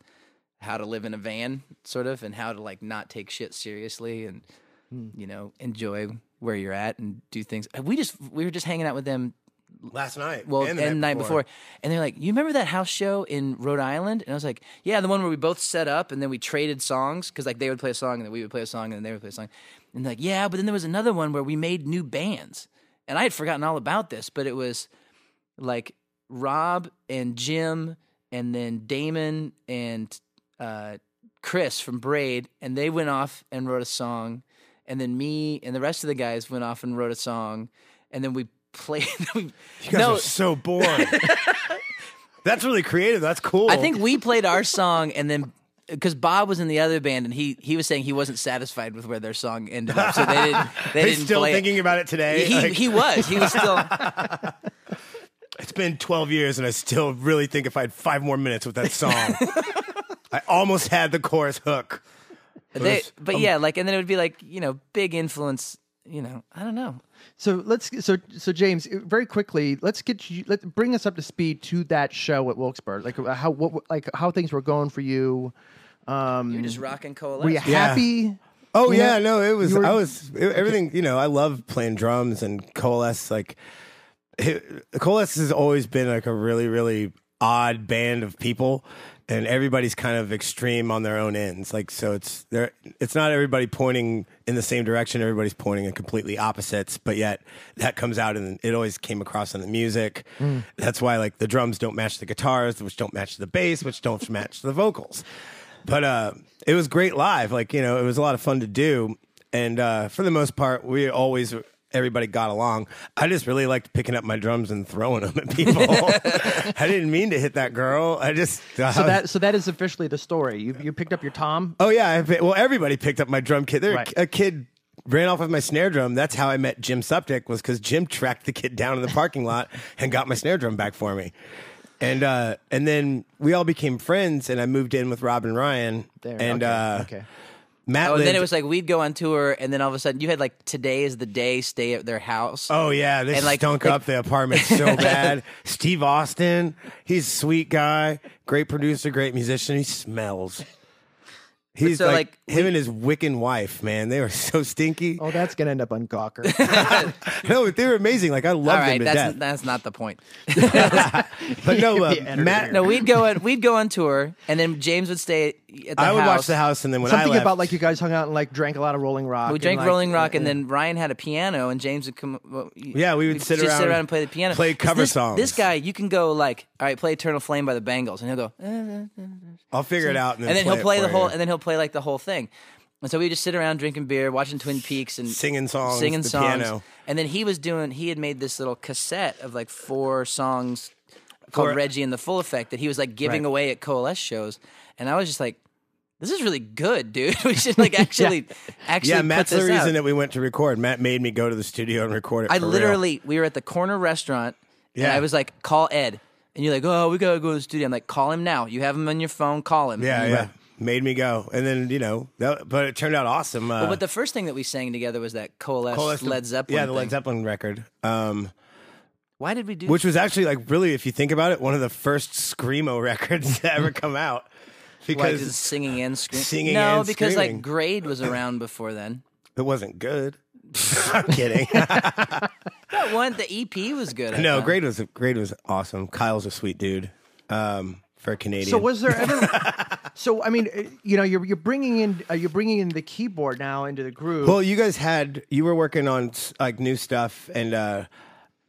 how to live in a van, sort of, and how to like not take shit seriously and hmm. you know enjoy where you're at and do things. We just we were just hanging out with them Last night, well, and and the the night before. And they're like, "You remember that house show in Rhode Island?" And I was like, "Yeah, the one where we both set up and then we traded songs because like they would play a song and then we would play a song and then they would play a song." And they're like, "Yeah, but then there was another one where we made new bands." And I had forgotten all about this, but it was like Rob and Jim and then Damon and uh, Chris from Braid, and they went off and wrote a song, and then me and the rest of the guys went off and wrote a song, and then we played. (laughs) You guys no, are so bored. (laughs) That's really creative. That's cool. I think we played our song, and then because Bob was in the other band, and he he was saying he wasn't satisfied with where their song ended up, so they didn't. (laughs) They he's didn't still play thinking it. about it today. He, Like, he was. He was still. it's been 12 years, and I still really think if I had five more minutes with that song, I almost had the chorus hook. They, was- but yeah, like, and then it would be like you know, big influence. You know, I don't know. So let's so so James, very quickly, let's get you let bring us up to speed to that show at Wilkes-Barre. Like how what like how things were going for you. Um, You're just rocking Coalesce. were you Yeah. happy? Oh You yeah, know, no, it was. were- I was it- everything. You know, I love playing drums and Coalesce. Like it, Coalesce has always been like a really, really odd band of people, and everybody's kind of extreme on their own ends. Like so, it's there. It's not everybody pointing in the same direction. Everybody's pointing in completely opposites. But yet that comes out, and it always came across in the music. That's why like the drums don't match the guitars, which don't match the bass, which don't (laughs) match the vocals but uh, it was great live. Like you know, it was a lot of fun to do, and uh, for the most part, we always everybody got along. I just really liked picking up my drums and throwing them at people. (laughs) (laughs) I didn't mean to hit that girl. I just uh, So that so that is officially the story. You you picked up your tom. Oh yeah, I well everybody picked up my drum kit. There, Right. a kid ran off with my snare drum. That's how I met Jim Suptic. Was because Jim tracked the kid down in the parking lot and got my snare drum back for me. And uh, and then we all became friends, and I moved in with Rob and Ryan. There. and okay. uh, okay. Matt. Oh, and then it was like we'd go on tour, and then all of a sudden you had like today is the day, stay at their house. Oh yeah, they And, like- stunk like- up the (laughs) apartment so (laughs) bad. Steve Austin, he's a sweet guy, great producer, great musician. He smells. He's so, like, like, him we- and his Wiccan wife, man. They were (laughs) so stinky. Oh, that's gonna end up on Gawker. No, they were amazing. Like I love all them to that's death. that's not the point. But no, uh, Matt. No, we'd go on we'd go on tour, and then James would stay at the I would house. watch the house, and then when I Something left, about like you guys hung out and like drank a lot of Rolling Rock. We and, drank like, Rolling Rock, uh, and then Ryan had a piano, and James would come. Well, Yeah, we would sit just around sit around and play the piano, play 'Cause cover this, songs. This guy, you can go like, all right, play "Eternal Flame" by the Bangles, and he'll go, eh, I'll figure it out, and then, and then he'll it play for the whole, you. and then he'll play like the whole thing. And so we just sit around drinking beer, watching Twin Peaks, and Singing songs, singing the songs. piano. And then he was doing. He had made this little cassette of like four songs called For- Reggie and the Full Effect that he was like giving Right. away at Coalesce shows. And I was just like, "This is really good, dude. (laughs) we should like (laughs) actually, actually yeah, put Matt's the reason out." that we went to record. Matt made me go to the studio and record it. I for real. literally, we were at the corner restaurant, and Yeah. I was like, "Call Ed," and you're like, "Oh, we gotta go to the studio." I'm like, "Call him now. You have him on your phone. Call him." Yeah, And yeah. Made me go, and then you know, that, but it turned out awesome. Uh, Well, but the first thing that we sang together was that Coalesce, Coalesce- Led Zeppelin. yeah, the Led. Zeppelin record, um, Why did we do? which was actually like really, if you think about it, one of the first screamo (laughs) records to ever come out. Like Because just singing and screaming. Singing no, and because screaming. like Grade was around before then. it wasn't good. (laughs) I'm kidding. (laughs) (laughs) That one, the EP was good. No, thought. Grade was Grade was awesome. Kyle's a sweet dude. Um, for a Canadian. So was there ever? so I mean, uh, you know, you're you're bringing in uh, you're bringing in the keyboard now into the groove. Well, you guys had you were working on like new stuff, and uh,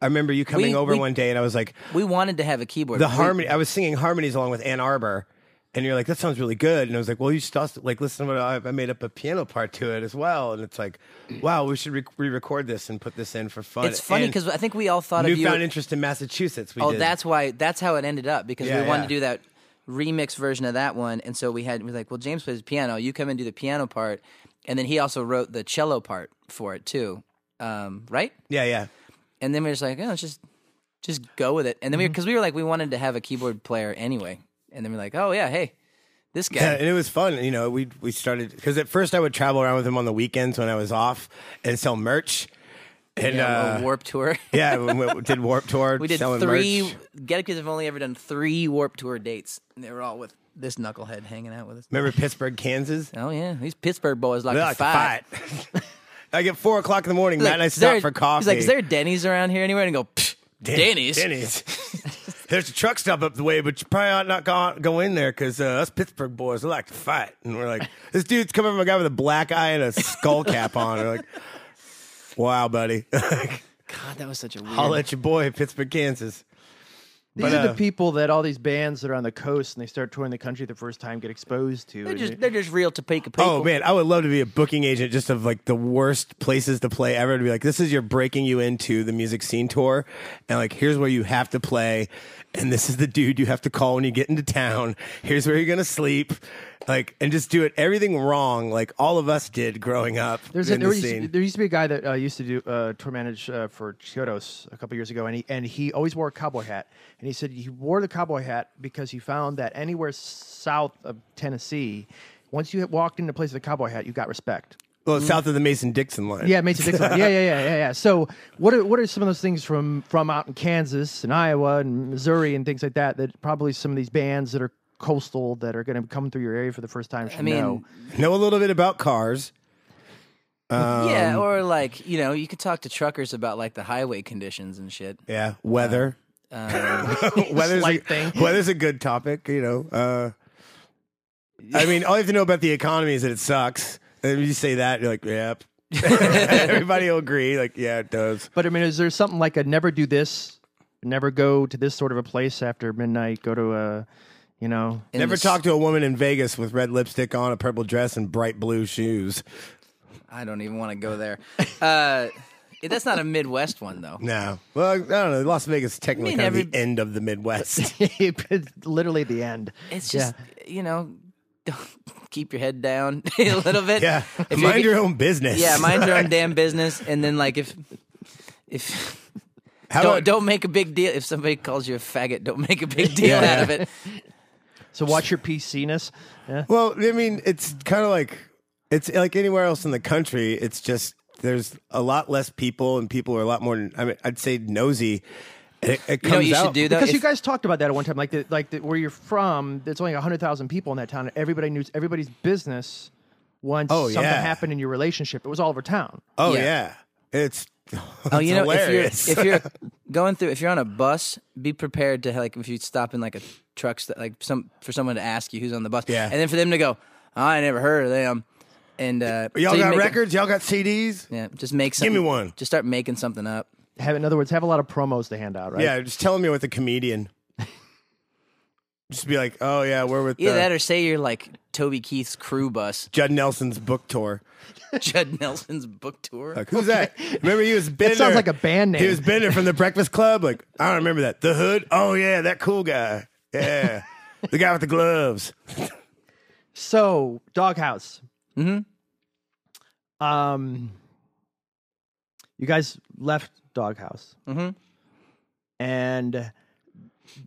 I remember you coming We- over we- one day, and I was like, We wanted to have a keyboard. the harmony. I was singing harmonies along with Ann Arbor, and you're like, that sounds really good. And I was like, well, you still like listen to what I, I made up a piano part to it as well, and it's like, wow, we should re- re-record this and put this in for fun. It's funny because I think we all thought of you. found interest in Massachusetts. We oh, did. that's why. That's how it ended up because Yeah, we wanted yeah. to do that remix version of that one, and so we had we were like, well, James plays piano. You come and do the piano part, and then he also wrote the cello part for it too, um, right? yeah, yeah. And then we were just like, oh, let's just just go with it. And then we Mm-hmm. because we were like, we wanted to have a keyboard player anyway, and then we're like, oh yeah, hey, this guy. Yeah, and it was fun. You know, we we started because at first I would travel around with him on the weekends when I was off and sell merch. And yeah, uh, a warp tour. (laughs) yeah, we did Warp Tour. we did three. merch. Get Kids have only ever done three warp tour dates, and they were all with this knucklehead hanging out with us. Remember Pittsburgh, Kansas? Oh yeah, these Pittsburgh boys like They to like to fight. fight. (laughs) like at four o'clock in the morning, Matt and I stop there- for coffee. He's like, "Is there Denny's around here anywhere?" And I go, "Pfft, Den- Denny's." Denny's. (laughs) There's a truck stop up the way, but you probably ought not go, go in there because uh, us Pittsburgh boys we like to fight. And we're like, (laughs) this dude's coming from a guy with a black eye and a skull cap on. We're like, wow, buddy. (laughs) God, that was such a weird. I'll let your boy, Pittsburgh, Kansas. These but, are uh, the people that all these bands that are on the coast and they start touring the country the first time get exposed to. they're just they- they're just real Topeka people. Oh man, I would love to be a booking agent just of like the worst places to play ever. To be like, this is your breaking you into the music scene tour, and like here's where you have to play, and this is the dude you have to call when you get into town. Here's where you're gonna sleep, like, and just do it everything wrong, like all of us did growing up There's a, there, the used to, there used to be a guy that uh, used to do uh, tour manage uh, for Chiodos a couple years ago, and he and he always wore a cowboy hat. And he said he wore the cowboy hat because he found that anywhere south of Tennessee, once you walked into a place with a cowboy hat, you got respect. Well, south of the Mason Dixon line. Yeah, Mason Dixon. yeah, yeah, yeah, yeah, yeah. So, what are what are some of those things from from out in Kansas and Iowa and Missouri and things like that that probably some of these bands that are coastal that are going to come through your area for the first time should I mean, know? know a little bit about cars. yeah, Um, or like you know, you could talk to truckers about like the highway conditions and shit. Yeah, weather. Um, (laughs) weather's a, thing. Weather's a good topic, you know. Uh, I mean, all you have to know about the economy is that it sucks. And you say that, you're like, yep. (laughs) (laughs) Everybody will agree, like, yeah, it does. But I mean, is there something like a never do this, never go to this sort of a place after midnight? Go to a, you know, in Never the s- talk to a woman in Vegas with red lipstick on, a purple dress, and bright blue shoes. I don't even want to go there. Uh, That's not a Midwest one though. No. Well, I don't know. Las Vegas is technically mean, kind every- of the end of the Midwest. (laughs) it's literally the end. It's just you know, don't (laughs) keep your head down (laughs) a little bit. yeah. If Mind your own business. Yeah, mind your own (laughs) damn business. And then like if if How don't about- don't make a big deal if somebody calls you a faggot, don't make a big deal Yeah. out of it. So watch your PC-ness. Yeah. Well, I mean, it's kind of like it's like anywhere else in the country. It's just there's a lot less people, and people are a lot more. I mean, I'd say nosy. It, it You know what comes you out. should do though? Because you guys talked about that at one time, like the, like the, where you're from. There's only hundred thousand people in that town. and Everybody knew everybody's business. Once Oh, something yeah. happened in your relationship, it was all over town. Oh Yeah. yeah, it's. Oh, you know, hilarious. if you're if (laughs) you're going through, if you're on a bus, be prepared to like if you stop in like a truck, st- like some for someone to ask you who's on the bus, Yeah. and then for them to go, oh, I never heard of them, and uh, y'all so got make a- records, y'all got CDs. yeah, just make Give me one. Just start making something up. Have, in other words, have a lot of promos to hand out, right? Yeah, just telling me with a comedian. (laughs) just be like, oh yeah, we're with Either uh, that or say you're like Toby Keith's crew bus, Judd Nelson's book tour. (laughs) Judd Nelson's book tour. Like, who's that? (laughs) Remember he was Bender. sounds like a band name. He was Bender from the Breakfast Club. Like, I don't remember that. The Hood. Oh yeah, that cool guy. Yeah, the guy with the gloves. So, Doghouse. Mm-hmm. Um, you guys left Doghouse. Mm-hmm. And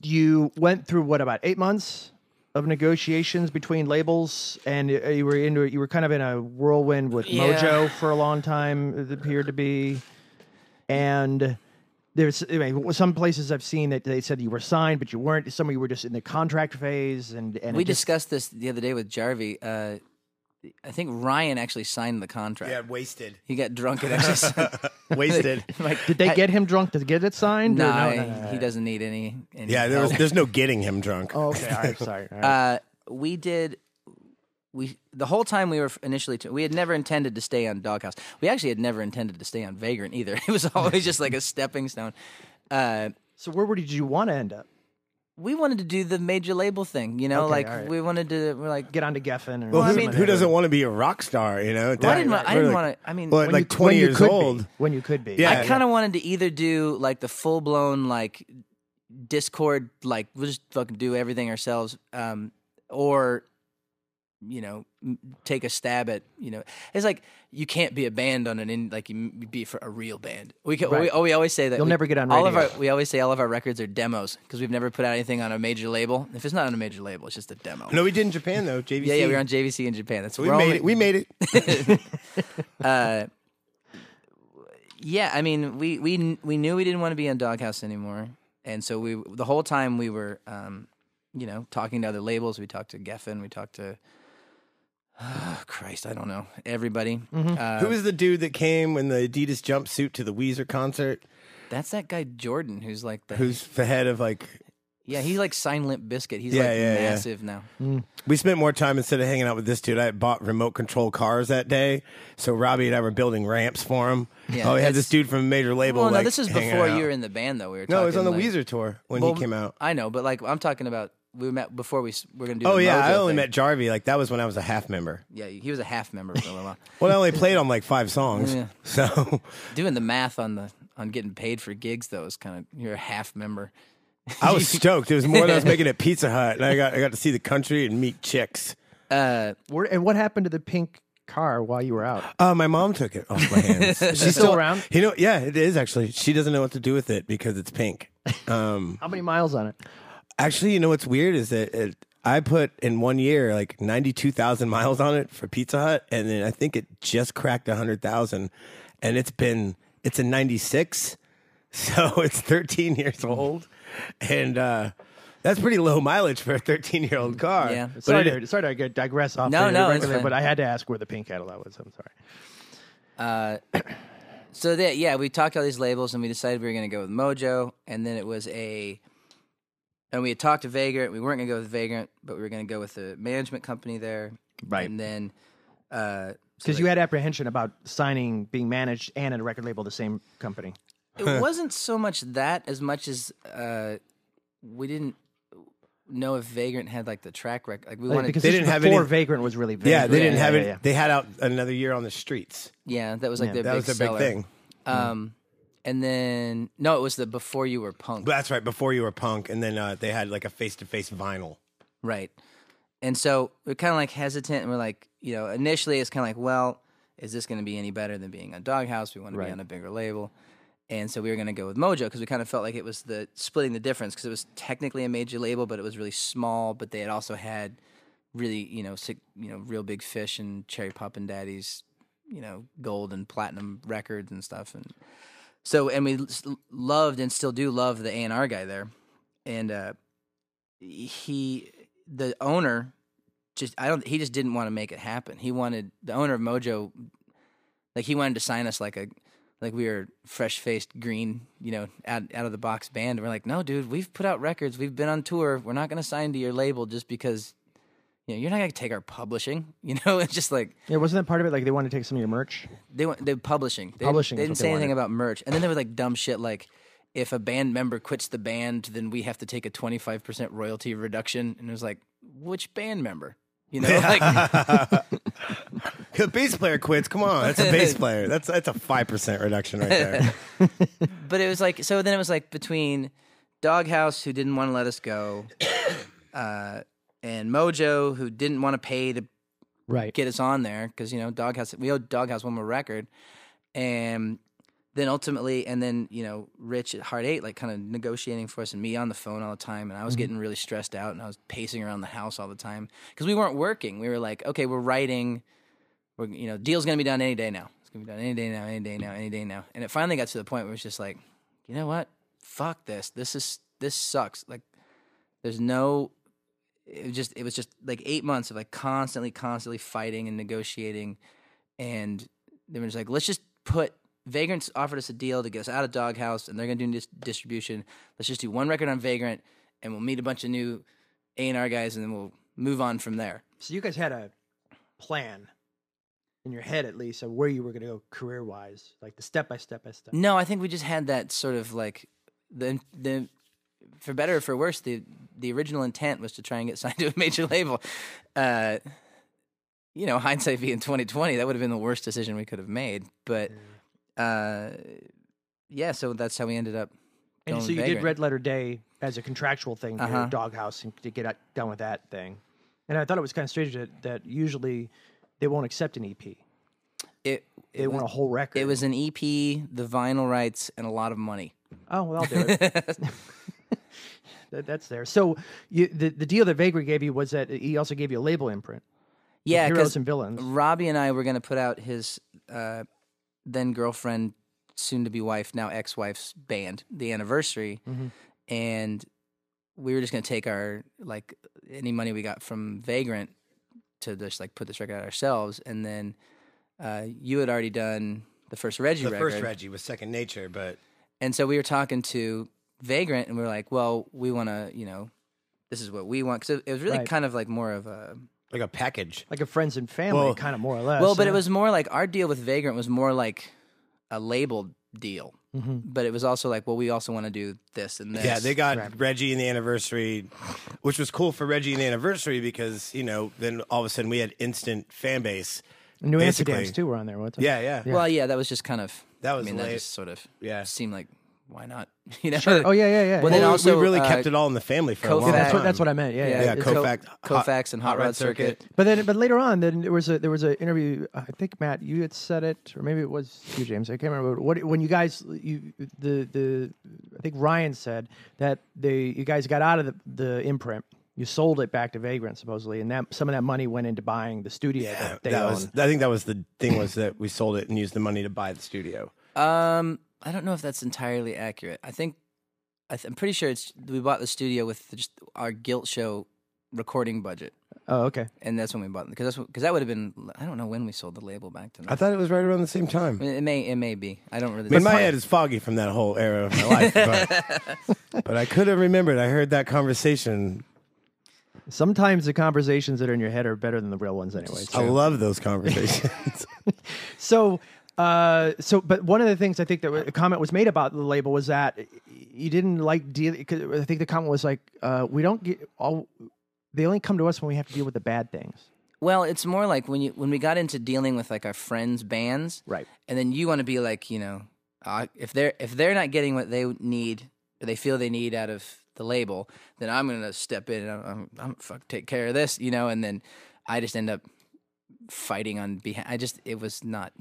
you went through what about eight months of negotiations between labels, and you were into you were kind of in a whirlwind with Yeah. Mojo for a long time. It appeared to be, and. There's I mean, some places I've seen that they said you were signed, but you weren't. Some of you were just in the contract phase, and and we just, discussed this the other day with Jarvie. Uh, I think Ryan actually signed the contract. Yeah, wasted. He got drunk and actually signed. Wasted. like, Did they I- get him drunk to get it signed? Nah, no, no, no, no, he doesn't need any. any Yeah, there was, there's no getting him drunk. Oh, okay, all right, sorry. all right. Uh, we did. We the whole time we were initially we had never intended to stay on Doghouse. We actually had never intended to stay on Vagrant either. (laughs) It was always just like a stepping stone. Uh, so where did you want to end up? We wanted to do the major label thing, you know, Okay, like all right. we wanted to. We're like, Get onto Geffen? Or well, who, something mean- who doesn't want to be a rock star? You know, well, I didn't. That- want, I didn't like- want to. I mean, Well, when like you- 20 when you years could be. old. When you could be. Yeah. I kind of wanted to either do like the full blown like Dischord, like we'll just fucking do everything ourselves, um, or you know, m- take a stab at you know, it's like you can't be a band on an in like you m- be for a real band. We can, we, oh, we always say that You'll we- never get on all of our. We always say all of our records are demos because we've never put out anything on a major label. If it's not on a major label, it's just a demo. No, we did in Japan though. JVC. yeah, yeah, we were on JVC in Japan. That's We we're made only- it. We made it. (laughs) uh, yeah, I mean, we we we knew we didn't want to be on Doghouse anymore, and so we the whole time we were, um, you know, talking to other labels. We talked to Geffen. We talked to, (sighs) Christ, I don't know, everybody. Uh, Who was the dude that came in the Adidas jumpsuit to the Weezer concert? that's that guy Jordan, who's like the Who's the head of like? yeah, he's like Sign Limp Bizkit. He's Yeah, like yeah, yeah. massive now. We spent more time instead of hanging out with this dude. I had bought remote control cars that day, so Robbie and I were building ramps for him. Yeah, oh, we had this dude from a major label. Well, no, this is before you were in the band, though. We were No, it was on the like- Weezer tour when Well, he came out. I know, but like I'm talking about, we met before we were gonna do. Oh the yeah, I only thing. met Jarvie. Like that was when I was a half member. Yeah, he was a half member for a little while. (laughs) Well, I only played on like five songs. Yeah. (laughs) So Doing the math on the on getting paid for gigs though is kind of you're a half member. I was (laughs) stoked. It was more than I was making at Pizza Hut, and I got I got to see the country and meet chicks. Uh, Where, and what happened to the pink car while you were out? Uh, my mom took it off my hands. She's still around? You know, yeah, it is actually. She doesn't know what to do with it because it's pink. Um, How many miles on it? Actually, you know what's weird is that it, I put in one year like ninety two thousand miles on it for Pizza Hut, and then I think it just cracked hundred thousand, and it's been it's a ninety six, (laughs) so it's thirteen years old, and uh, that's pretty low mileage for a thirteen year old car. Yeah. but Sorry, it- to, sorry to digress off. No, no, regular, but I had to ask where the pink Cadillac was. I'm sorry. Uh, (clears throat) so that yeah, we talked all these labels and we decided we were going to go with Mojo, and then it was a, and we had talked to Vagrant. We weren't going to go with Vagrant, but we were going to go with the management company there, Right. And then, uh, Because you had apprehension about signing, being managed, and at a record label, the same company. it (laughs) wasn't so much that as much as uh, we didn't know if Vagrant had like the track record. Like we Like, wanted, because They didn't was have before any- Vagrant was really yeah, they didn't Yeah, have yeah, it. yeah. They had out another year on the streets. yeah, that was like Yeah, their That big was their seller. big thing. Um, and then no, it was the before you were punk, that's right. Before you were punk, and then uh, they had like a face to face vinyl. right? And so we're kind of like hesitant, and we're like, you know, initially it's kind of like, well, is this going to be any better than being on Doghouse? We want to be on a bigger label. And so we were going to go with Mojo because we kind of felt like it was the splitting the difference because it was technically a major label, but it was really small. But they had also had really, you know, sick, you know, Reel Big Fish and Cherry Poppin' Daddies, you know, gold and platinum records and stuff. And so, and we loved and still do love the A and R guy there. And uh, he, the owner, just I don't. He just didn't want to make it happen. He wanted the owner of Mojo, like he wanted to sign us like a like we were fresh faced green, you know, out out of the box band. And we're like, no, dude, we've put out records, we've been on tour. We're not going to sign to your label just because, you know, you're not going to take our publishing. (laughs) You know, it's just like Yeah, wasn't that part of it? Like they wanted to take some of your merch. they want they publishing. They, Publishing They didn't what they say anything about merch. And then there was like dumb shit like. If a band member quits the band, then we have to take a twenty five percent royalty reduction. And it was like, which band member? You know, like (laughs) (laughs) The bass player quits. Come on, that's a bass player. That's that's a five percent reduction right there. but it was like so then it was like between doghouse who didn't want to let us go uh, and mojo who didn't want to pay to Right. get us on there because you know doghouse we owed doghouse one more record. And then ultimately and then you know rich at heart eight like kind of negotiating for us and me on the phone all the time and i was mm-hmm. getting really stressed out and i was pacing around the house all the time because we weren't working. We were like okay we're writing we're you know deal's gonna be done any day now. It's gonna be done any day now any day now any day now. And it finally got to the point where it's just like you know what? Fuck this. This is this sucks. Like there's no it was just it was just like eight months of like constantly constantly fighting and negotiating. And they were just like let's just put vagrants offered us a deal to get us out of doghouse and they're going to do dis- distribution. Let's just do one record on vagrant and we'll meet a bunch of new a&r guys and then we'll move on from there. So you guys had a plan in your head, at least, of where you were going to go career wise, like the step by step by step. No, I think we just had that sort of like the the for better or for worse, the the original intent was to try and get (laughs) signed to a major label. Uh, you know, hindsight being twenty twenty, that would have been the worst decision we could have made. But uh, yeah, so that's how we ended up. And so you did Red Letter Day as a contractual thing to Uh-huh. Doghouse and to get out, done with that thing. And I thought it was kind of strange that, that usually they won't accept an EP. It, They it want a whole record. it was an EP, the vinyl rights, and a lot of money. Oh well, I'll do it. (laughs) (laughs) that, that's there. So you, the the deal that Vagrant gave you was that he also gave you a label imprint. Yeah, heroes 'cause and villains. Robbie and I were going to put out his uh, then girlfriend, soon to be wife, now ex wife's band, the anniversary, Mm-hmm. and we were just going to take our like any money we got from Vagrant to just like put this record out ourselves, and then uh, you had already done the first Reggie The record, first Reggie was Second Nature, but and so we were talking to Vagrant, and we were like, well, we want to, you know. This is what we want because it, it was really Right. kind of like more of a like a package. like a friends and family, Well- kind of more or less. Well, but it was more like our deal with Vagrant was more like a labeled deal. Mm-hmm. But it was also like, well, we also want to do this and this. Yeah, they got Reggie in the anniversary, which was cool for Reggie in the anniversary because you know then all of a sudden we had instant fan base. New basically. Amsterdams too were on there. What's Yeah, yeah, Well, yeah, that was just kind of. That was I mean, that late. just sort of. Yeah. Seemed like why not? (laughs) You know. Sure. Oh yeah, yeah, yeah. Well, then Well, also we really uh, kept it all in the family for a Koufax- long Yeah, that's what that's what I meant. Yeah, yeah. Yeah, it's Koufax, Co- Hot- and Hot, Rod Circuit. But then, but later on, then there was a there was an interview. I think Matt, you had said it, or maybe it was you, James. I can't remember what when you guys you the the I think Ryan said that they you guys got out of the, the imprint. You sold it back to Vagrant supposedly, and that some of that money went into buying the studio that they that was, I think that was the thing was that we sold it and used the money to buy the studio. Um, I don't know if that's entirely accurate. I think I th- I'm pretty sure it's we bought the studio with just our guilt show recording budget. oh, okay. and that's when we bought because that's because that would have been I don't know when we sold the label back to them. I thought it was right around the same time. it may it may be I don't really. I mean, my head is foggy from that whole era of my life, but, (laughs) but I could have remembered. I heard that conversation. Sometimes the conversations that are in your head are better than the real ones, anyway. I love those conversations. (laughs) So, uh, so, but one of the things I think that a comment was made about the label was that you didn't like deal. I think the comment was like, uh, "We don't get all. They only come to us when we have to deal with the bad things." well, it's more like when you when we got into dealing with like our friends' bands, Right. And then you want to be like you know uh, if they're if they're not getting what they need or they feel they need out of the label, then I'm gonna step in and I'm, I'm, I'm fuck take care of this, you know. And then I just end up fighting on behalf. I just it was not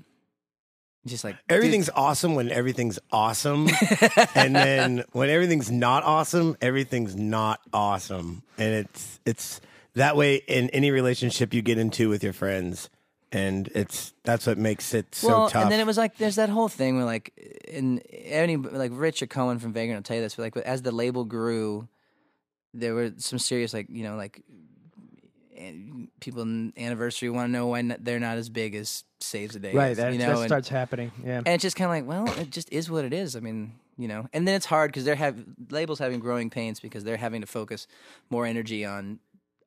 just like dude, Everything's awesome when everything's awesome, (laughs) and then when everything's not awesome, everything's not awesome, and it's it's that way in any relationship you get into with your friends, and it's that's what makes it so well, tough. and then it was like there's that whole thing where like in any like Rich or Cohen from Vagrant will tell you this, but like as the label grew, there were some serious like you know like an- people in anniversary want to know why n- they're not as big as Saves the Day, Right. That, you know, that and, starts happening. Yeah. and it's just kind of like well, it just is what it is. I mean. You know, and then it's hard because they're have labels having growing pains because they're having to focus more energy on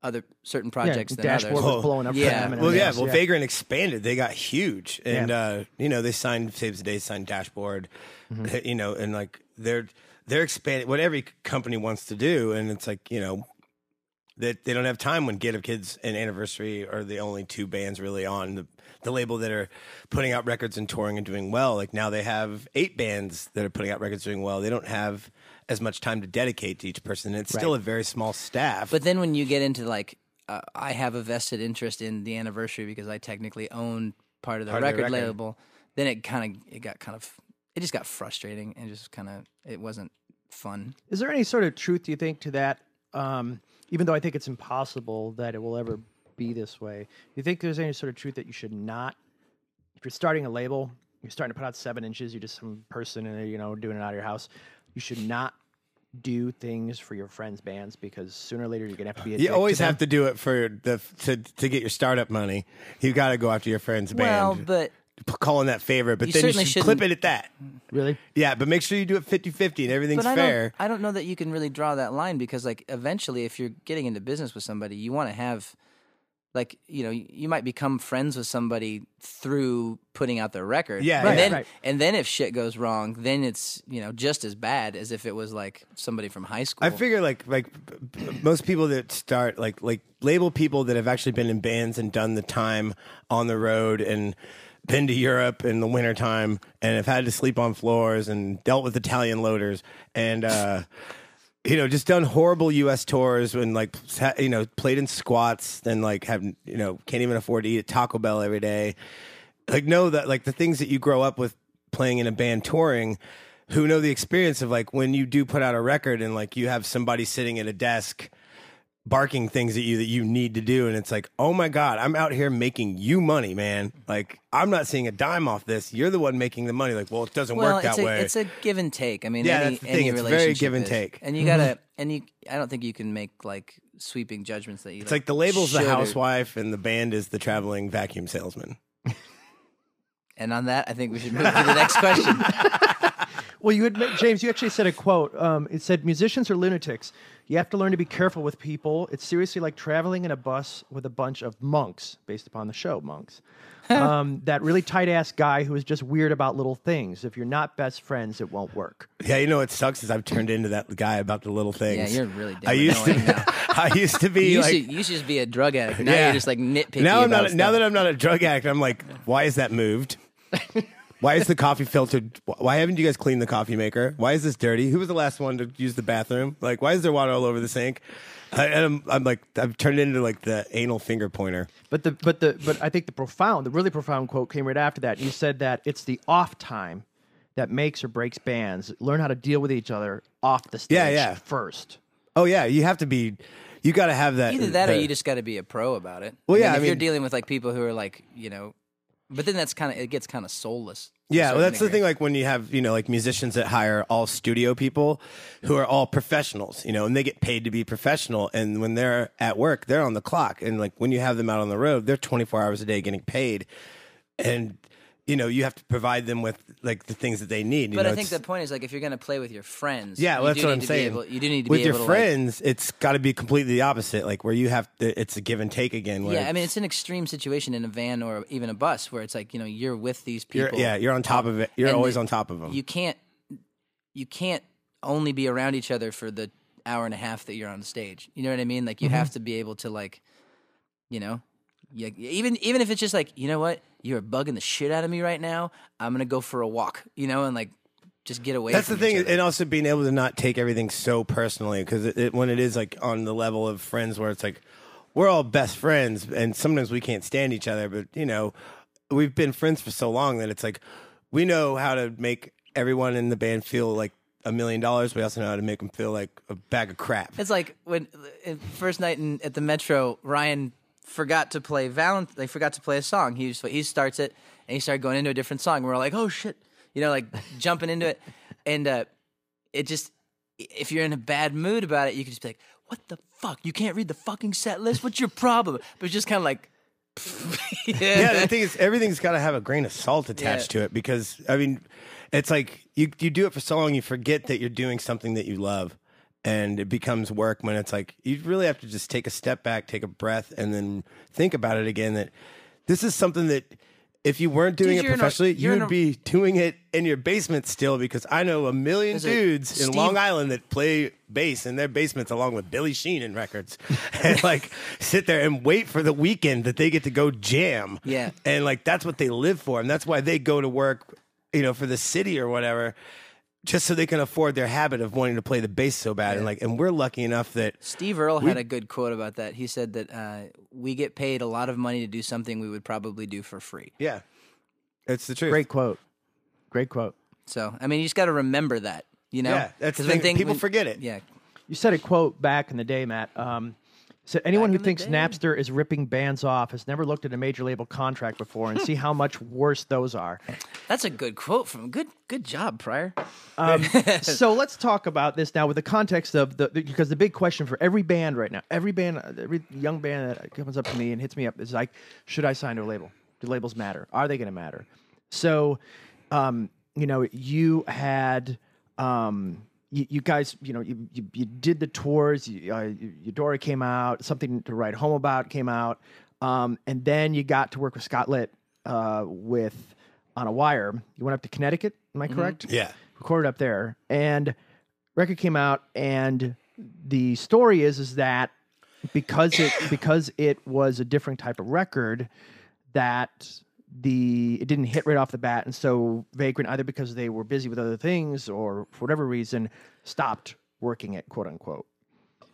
other certain projects than dashboard others. was Well, blowing up. yeah. For them and well, yeah. everything Well, else, Vagrant expanded. They got huge, and Yeah. uh, you know they signed Saves the Day, signed Dashboard, Mm-hmm. (laughs) you know, and like they're they're expanding what every company wants to do, and it's like you know that they don't have time when Get Up Kids and Anniversary are the only two bands really on the the label that are putting out records and touring and doing well. Like now they have eight bands that are putting out records doing well. They don't have as much time to dedicate to each person. It's still a very small staff. But then when you get into like, uh, I have a vested interest in the anniversary because I technically own part of the Part of the record, record. label. Then it kind of it got kind of it just got frustrating and just kind of it wasn't fun. Is there any sort of truth, do you think, to that? Um, even though I think it's impossible that it will ever be this way, do you think there's any sort of truth that you should not, if you're starting a label, you're starting to put out seven inches, you're just some person and you know doing it out of your house, you should not do things for your friends' bands because sooner or later you're gonna have to be. A You dick always to them. have to do it for the to to get your startup money. You got to go after your friend's Well, band. but P- calling that favorite, but You then you certainly should clip shouldn't- it at that. really. Yeah, but make sure you do it 50-50 and everything's but I fair. don't I don't know that you can really draw that line because like eventually if you're getting into business with somebody, you want to have like you know you might become friends with somebody through putting out their record Yeah, and yeah. then Right. and then if shit goes wrong then it's you know just as bad as if it was like somebody from high school I figure like like b- b- most people that start like like label people that have actually been in bands and done the time on the road and been to Europe in the wintertime and have had to sleep on floors and dealt with Italian loaders and uh (laughs) you know just done horrible US tours and like you know played in squats and like have you know can't even afford to eat at Taco Bell every day. Like know that like the things that you grow up with playing in a band touring who know the experience of like when you do put out a record and like you have somebody sitting at a desk barking things at you that you need to do and it's like oh my god i'm out here making you money man. Like i'm not seeing a dime off this. You're the one making the money. Like well it doesn't well work that a, way. it's a give and take. I mean Yeah, any, that's the thing. It's very give and is. take. and you gotta mm-hmm. and you i don't think you can make like sweeping judgments that you it's like the label's the housewife and the band is the traveling vacuum salesman. And on that i think we should move to the next question (laughs) Well, you had James. You actually said a quote. Um, it said, "Musicians are lunatics. You have to learn to be careful with people. It's seriously like traveling in a bus with a bunch of monks, based upon the show Monks. (laughs) um, that really tight ass guy who is just weird about little things. If you're not best friends, it won't work. yeah you know what sucks is i've turned into that guy about the little things yeah you're really i used to annoying now. (laughs) i used to be you used, like to, you used to just be a drug addict (laughs) now you're just like nitpicky Now I'm about not. Now that I'm not a drug addict, I'm like, why is that moved? Why is the coffee filtered? Why haven't you guys cleaned the coffee maker? Why is this dirty? Who was the last one to use the bathroom? Like, why is there water all over the sink? I, and I'm, I'm like, I've turned it into like the anal finger pointer. But the but the but I think the profound, the really profound quote came right after that. You said that it's the off time that makes or breaks bands. Learn how to deal with each other off the stage Yeah, yeah. first. Oh yeah, you have to be. You got to have that. Either that or you just got to be a pro about it. Well, I mean, yeah, I if you're dealing with like people who are like, you know, but then that's kind of it gets kind of soulless. Yeah, well, that's the thing. Like when you have, you know, like musicians that hire all studio people who are all professionals, you know, and they get paid to be professional. And when they're at work, they're on the clock. And like when you have them out on the road, they're 24 hours a day getting paid. And, you know, you have to provide them with like the things that they need. You But know, I think the point is like if you're going to play with your friends, yeah, well, you that's do what need I'm saying. Able, you do need to with be your able to, like- friends, it's got to be completely the opposite. Like where you have to, it's a give and take again. Yeah, I mean it's an extreme situation in a van or even a bus where it's like you know you're with these you're, people. yeah, you're on top of it. You're always the- on top of them. You can't you can't only be around each other for the hour and a half that you're on stage. You know what I mean? Like you Mm-hmm. have to be able to like, you know, you, even even if it's just like you know what you're bugging the shit out of me right now. I'm gonna go for a walk. You know, and like just get away. That's the thing, and also being able to not take everything so personally because it, it, when it is like on the level of friends where it's like we're all best friends and sometimes we can't stand each other, but you know we've been friends for so long that it's like we know how to make everyone in the band feel like a million dollars. We also know how to make them feel like a bag of crap. It's like when uh, first night in, at the Metro, Ryan forgot to play Valent. They forgot to play a song. He was, he starts it and he started going into a different song. We're like, oh shit, you know, like (laughs) jumping into it, and uh, it just if you're in a bad mood about it, you can just be like, what the fuck? You can't read the fucking set list. What's your problem? But it's just kind of like. (laughs) yeah, the thing is, everything's got to have a grain of salt attached Yeah. to it because I mean, it's like you you do it for so long, you forget that you're doing something that you love, and it becomes work when it's like you really have to just take a step back, take a breath, and then think about it again. That this is something that if you weren't doing Dude, it a- professionally, you're you would a- be doing it in your basement still. Because I know a million dudes in Steve- Long Island that play bass in their basements along with Billy Sheehan and records, (laughs) and like sit there and wait for the weekend that they get to go jam. Yeah. and like that's what they live for, and that's why they go to work, you know, for the city or whatever. Just so they can afford their habit of wanting to play the bass so bad, and like, and we're lucky enough that Steve Earle had a good quote about that. He said that uh, we get paid a lot of money to do something we would probably do for free. yeah, it's the truth. Great quote. Great quote. So I mean, you just got to remember that. You know, Yeah, that's 'Cause the thing. thing- People when- forget it. Yeah, You said a quote back in the day, Matt. Um, so anyone Back who thinks. Napster is ripping bands off has never looked at a major label contract before and see (laughs) how much worse those are. that's a good quote from good. Good job, Pryor. (laughs) so let's talk about this now with the context of the, the- because the big question for every band right now, every band, every young band that comes up to me and hits me up is like, should I sign to a label? Do labels matter? Are they going to matter? So, um, you know, you had. Um, you, you guys, you know, you, you, you did the tours. You, uh, Eudora came out. Something to write home about came out, um, and then you got to work with Scott Litt uh, with on a wire. You went up to Connecticut. Am I correct? Yeah. recorded up there and record came out and the story is is that because it because it was a different type of record that the it didn't hit right off the bat and so vagrant either because they were busy with other things or for whatever reason stopped working it quote unquote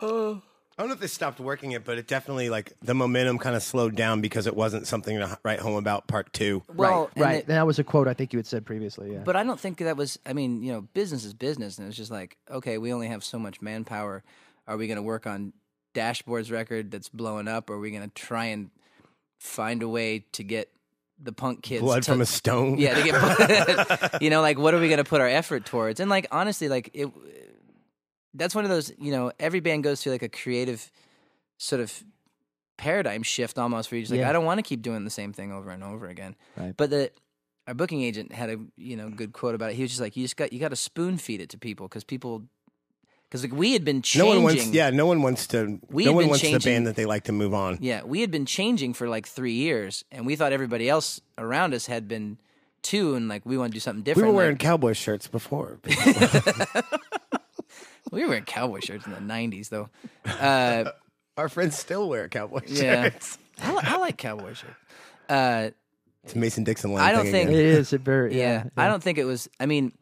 uh, I don't know if they stopped working it, but it definitely like the momentum kind of slowed down because it wasn't something to write home about part two. Well, and right it- that was a quote i think you had said previously yeah But I don't think that was. I mean, you know, business is business, and it's just like, okay, we only have so much manpower. Are we going to work on Dashboard's record that's blowing up, or are we going to try and find a way to get the punk kids Blood to, from a stone. yeah, to get (laughs) you know, like what are we going to put our effort towards? And like honestly, like it, that's one of those. You know, every band goes through like a creative sort of paradigm shift almost, where you're just like, Yeah. I don't want to keep doing the same thing over and over again. Right. But the our booking agent had a you know good quote about it. He was just like, you just got you got to spoon feed it to people because people because like we had been changing. No changing. one wants. Yeah, no one wants to. We no had one been wants the band that they like to move on. Yeah, we had been changing for like three years, and we thought everybody else around us had been too, and like we want to do something different. We were wearing like- cowboy shirts before. (laughs) (laughs) we were wearing cowboy shirts in the '90s, though. Uh, (laughs) Our friends still wear cowboy Yeah. shirts. I, li- I like cowboy shirts. Uh, It's Mason Dixon line. I don't thing think- it again. is it very yeah, yeah, I don't think it was. I mean,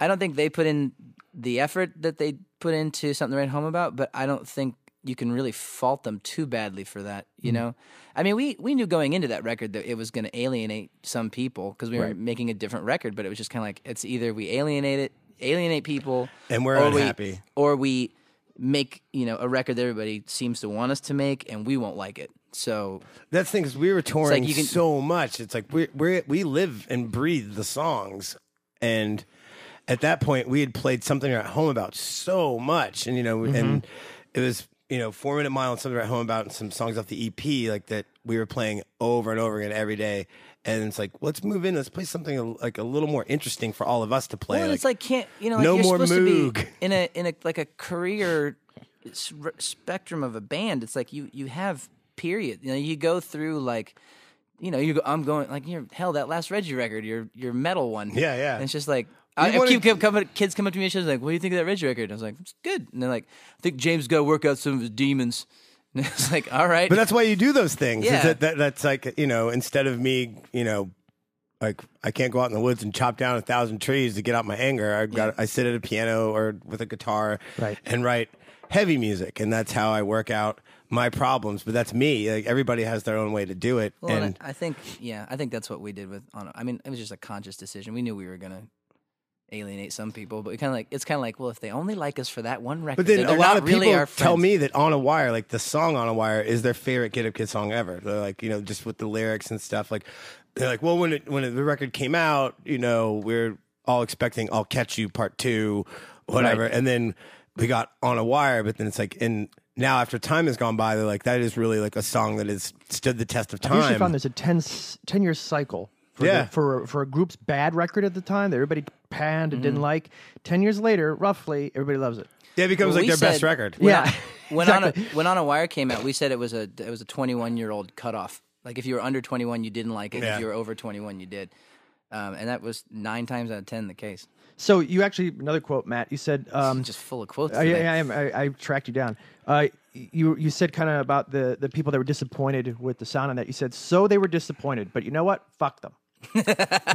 I don't think they put in the effort that they put into something to write home about, but I don't think you can really fault them too badly for that. You mm-hmm. know, I mean, we we knew going into that record that it was going to alienate some people because we were making a different record, but it was just kind of like it's either we alienate it, alienate people, And we're or we- unhappy. or we make you know a record that everybody seems to want us to make, and we won't like it. So That's the thing is we were touring you can- so much. It's like we we we live and breathe the songs, and at that point we had played something at home about so much, and you know, Mm-hmm. and it was you know four minute mile and something at home about and some songs off the EP like that we were playing over and over again every day. And it's like, let's move in. Let's play something like a little more interesting for all of us to play. Well, and it's like can't you know like no you're more supposed to Moog. be in a in a like a career spectrum of a band. It's like you you have period. You know, you go through like you know you go. I'm going like you're hell that last Reggie record, your your metal one. Yeah, yeah. And it's just like. I, I keep keep coming. Kids come up to me and shit like, "What do you think of that Reggie record?" And I was like, "It's good." And they're like, "I think James got to work out some of his demons." (laughs) And it's like, "All right." But that's why you do those things. is Yeah. that, that that's like you know instead of me you know like I can't go out in the woods and chop down a thousand trees to get out my anger. I got I sit at a piano or with a guitar Right. and write heavy music, and that's how I work out my problems. But that's me. Like everybody has their own way to do it, Well, and and I I think, yeah, I think that's what we did with. On, I mean, it was just a conscious decision. We knew we were gonna alienate some people, but kind of like it's kind of like, well, if they only like us for that one record, But then they're a lot of really people our tell me that On a Wire, like the song On a Wire, is their favorite Get Up Kid song ever. They're like, you know, just with the lyrics and stuff. Like, they're like, well, when it, when the record came out, you know, we're all expecting I'll Catch You Part Two, whatever, Right. and then we got On a Wire. But then it's like, and now after time has gone by, they're like, that is really like a song that has stood the test of I usually time. found there's a 10, s- 10 year cycle. For Yeah. the, for for a group's bad record at the time that everybody panned and Mm-hmm. didn't like. Ten years later, roughly, everybody loves it. yeah, it becomes Well, like we their best said- record. When Yeah, (laughs) on, when on a, when on a wire came out, we said it was a it was a 21 year old cutoff. Like if you were under 21, you didn't like it. Yeah. If you were over 21, you did. Um, and that was nine times out of ten the case. So you actually another quote, Matt. You said, um, Just full of quotes. Today. yeah, I, am. I, I tracked you down. Uh, you you said kind of about the the people that were disappointed with the sound on that. You said so they were disappointed, but you know what? Fuck them.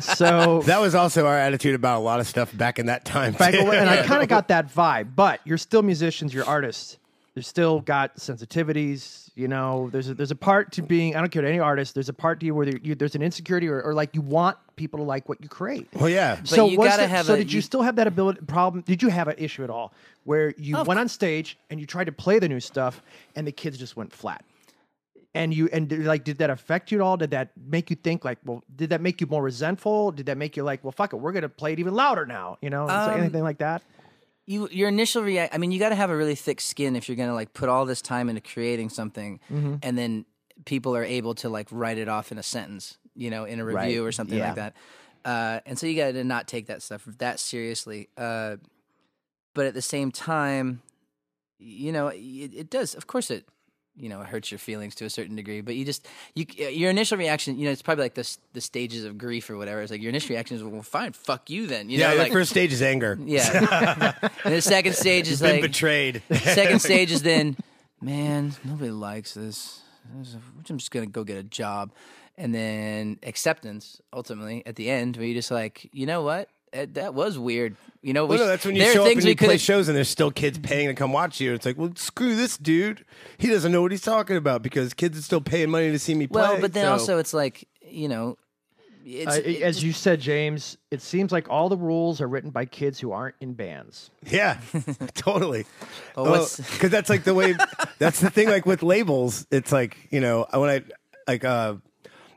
So (laughs) That was also our attitude about a lot of stuff back in that time. back too. away, and I (laughs) kind of got that vibe. But you're still musicians. You're artists. You've still got sensitivities. You know, there's a, there's a part to being. I don't care to any artist. There's a part to you where you, there's an insecurity or, or like you want people to like what you create. well, yeah. so you gotta there- have So a- did you, you- still have that ability problem? Did you have an issue at all where you Of went on stage and you tried to play the new stuff and the kids just went flat? And you and like did that affect you at all? Did that make you think like, well, did that make you more resentful? Did that make you like, well, fuck it, we're gonna play it even louder now? You know, Um, anything like that? you your initial react. I mean, you got to have a really thick skin if you're gonna like put all this time into creating something, Mm-hmm. and then people are able to like write it off in a sentence, you know, in a review Right. or something Yeah. like that. Uh, and so you got to not take that stuff that seriously. Uh, but at the same time, you know, it, it does. Of course, it you know it hurts your feelings to a certain degree. But you just you uh, your initial reaction, you know, it's probably like the the stages of grief or whatever. It's like your initial reaction is, well, fine, fuck you then. You yeah, know, the like first stage is anger. (laughs) yeah. (laughs) and the second stage is Been like betrayed. second (laughs) stage is then, man, nobody likes this. I'm just gonna go get a job, and then acceptance ultimately at the end, where you just like, you know what, that was weird. You know, we Well, no, that's when you there are show up things and we you play could've- shows and there's still kids paying to come watch you. It's like, well, screw this dude. He doesn't know what he's talking about because kids are still paying money to see me play. Well, but then so- also it's like, you know, it's, Uh, it as you said, James, it seems like all the rules are written by kids who aren't in bands. yeah, (laughs) totally. Oh, what's- Because that's like the way. (laughs) that's the thing. Like with labels, it's like you know when I like uh,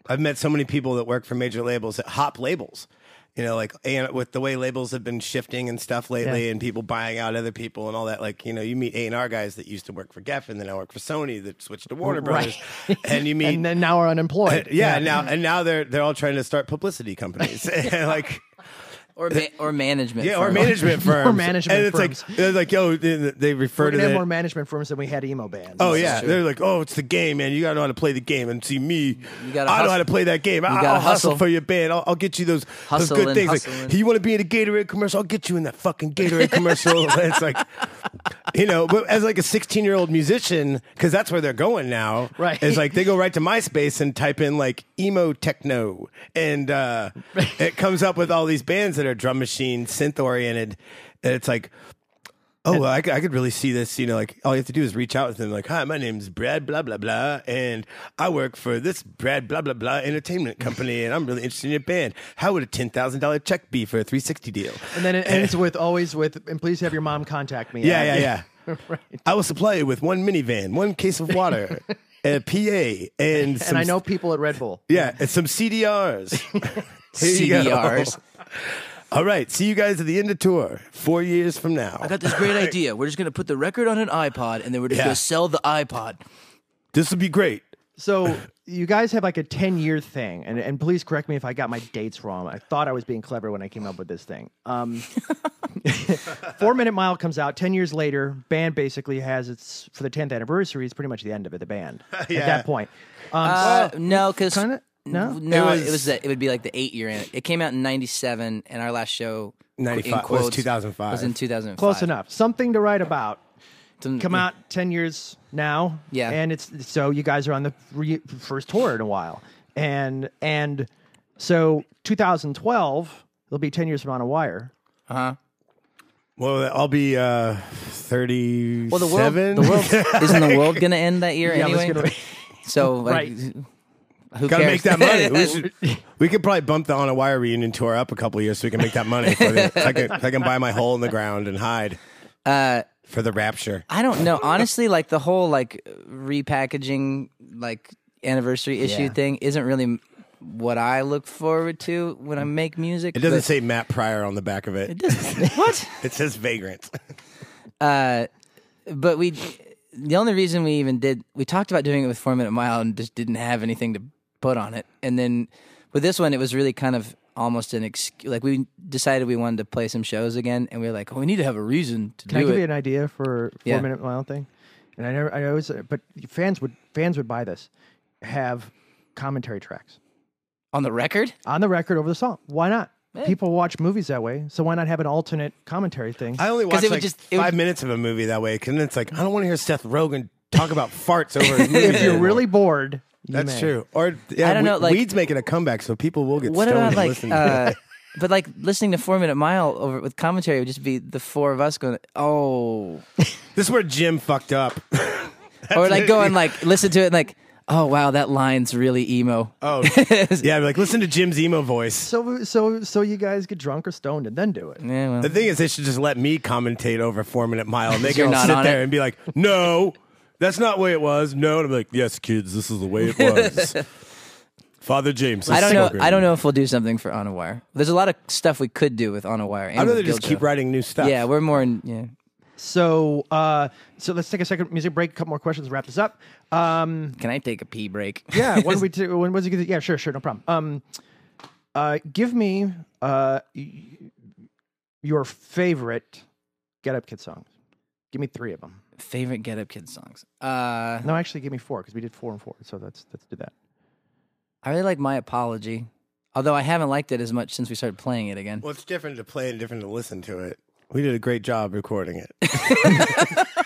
I've met so many people that work for major labels that hop labels. You know, like and with the way labels have been shifting and stuff lately, Yeah. and people buying out other people and all that. Like you know, you meet A and R guys that used to work for Geffen, then now work for Sony, that switched to Warner Brothers, Right. and you (laughs) meet and then now are unemployed. (laughs) yeah, and now and now they're they're all trying to start publicity companies, (laughs) like or ma- or management, yeah, or (laughs) firms. management firms, management and it's firms. like they're like yo, they, they refer We're to gonna have that. more management firms than we had emo bands. Oh yeah, they're like, oh, it's the game, man. You gotta know how to play the game. And see me, You gotta I know how to play that game. I, gotta I'll hustle. hustle. for your band. I'll, I'll get you those those good things. hustle Like, you want to be in a Gatorade commercial? I'll get you in that fucking Gatorade commercial. (laughs) it's like, you know, but as like a 16 year old musician, because that's where they're going now. Right. It's like they go right to MySpace and type in like emo techno, and uh, it comes up with all these bands that are drum machine, synth oriented. And it's like, Oh, well, I, could- I could really see this. You know, like all you have to do is reach out to them, like, "Hi, my name's Brad, blah blah blah, and I work for this Brad, blah blah blah entertainment company, and I'm really interested in your band. How would a ten thousand dollar check be for a three sixty deal?" And then it ends with always with, and please have your mom contact me. Yeah, yeah, (laughs) yeah. right. I will supply you with one minivan, one case of water, (laughs) a PA, and some, And I know people at Red Bull. yeah, and some CDRs. (laughs) Here you go. CDRs. All right, see you guys at the end of tour, four years from now. I got this great (laughs) idea. We're just gonna put the record on an iPod, and then we're just Yeah. gonna sell the iPod. This will be great. So (laughs) you guys have like a 10 year thing, and, and please correct me if I got my dates wrong. I thought I was being clever when I came up with this thing. Um, (laughs) Four Minute Mile comes out 10 years later. Band basically has its, for the 10th anniversary, it's pretty much the end of it, the band at Yeah. that point. Um, Uh, no, because kinda- no? no, It it was- was, the, it would be like the eight year. in it. It came out in '97, and our last show in 95 was 2005. Was in 2005. close enough. Something to write about. Some- Come out 10 years now. Yeah. And it's so you guys are on the re- first tour in a while. And, and, So 2012, it'll be 10 years from On a Wire. Uh huh. Well, I'll be uh, thirty-seven. Well, the world, the world isn't the world (laughs) gonna end that year Yeah, anyway. let's go to- So like, Right. Who Gotta cares? make that money. We, should, (laughs) we could probably bump the On a Wire reunion tour up a couple years so we can make that money. For the, so I, can, so I can buy my hole in the ground and hide uh, for the rapture. I don't know. Honestly, like the whole like repackaging like anniversary issue Yeah. thing isn't really what I look forward to when I make music. It doesn't say Matt Pryor on the back of it. It doesn't. (laughs) what? It says Vagrant. Uh, but we, the only reason we even did, we talked about doing it with Four Minute Mile and just didn't have anything to put on it. And then with this one, it was really kind of almost an excuse. Like we decided we wanted to play some shows again, and we were like, oh, we need to have a reason to Can I give it. you an idea for four Yeah. minute mile thing? And I never, I always, but fans would fans would buy this, have commentary tracks on the record. on the record over the song. Why not? People watch movies that way, so why not have an alternate commentary thing? I only watch it like just- it would- five minutes of a movie that way, because it's like I don't want to hear Seth Rogen talk about (laughs) farts over. His movie if you're anymore. really bored, you that's may. true. Or yeah, I don't we- know, like- weed's making a comeback, so people will get What stoned about and like, listen to uh, it. (laughs) but like listening to Four Minute Mile over with commentary would just be the four of us going, oh, (laughs) This is where Jim fucked up. (laughs) or like going like listen to it and like, oh wow, that line's really emo. Oh, yeah. Like listen to Jim's emo voice. So, so, so you guys get drunk or stoned and then do it. Yeah, well, The thing is, they should just let me commentate over Four Minute Mile, and they You're can not sit on there it? and be like, "No, that's not the way it was." No, and I'm like, "Yes, kids, this is the way it was." (laughs) Father James. I don't know. smoking. I don't know if we'll do something for On a Wire. There's a lot of stuff we could do with On a Wire. I'd with rather just keep Show. writing new stuff. Yeah, we're more in. Yeah, So, uh, so let's take a second music break. A couple more questions. Wrap this up. Um, can I take a pee break? yeah. When (laughs) we do, when was it? Yeah, sure, sure, no problem. Um, uh, give me uh y- your favorite Get Up Kid songs. Give me three of them. Favorite Get Up Kids songs. Uh, No, actually, give me four because we did four and four. So let's let's do that. I really like My Apology, although I haven't liked it as much since we started playing it again. Well, it's different to play and different to listen to it. We did a great job recording it. (laughs) (laughs)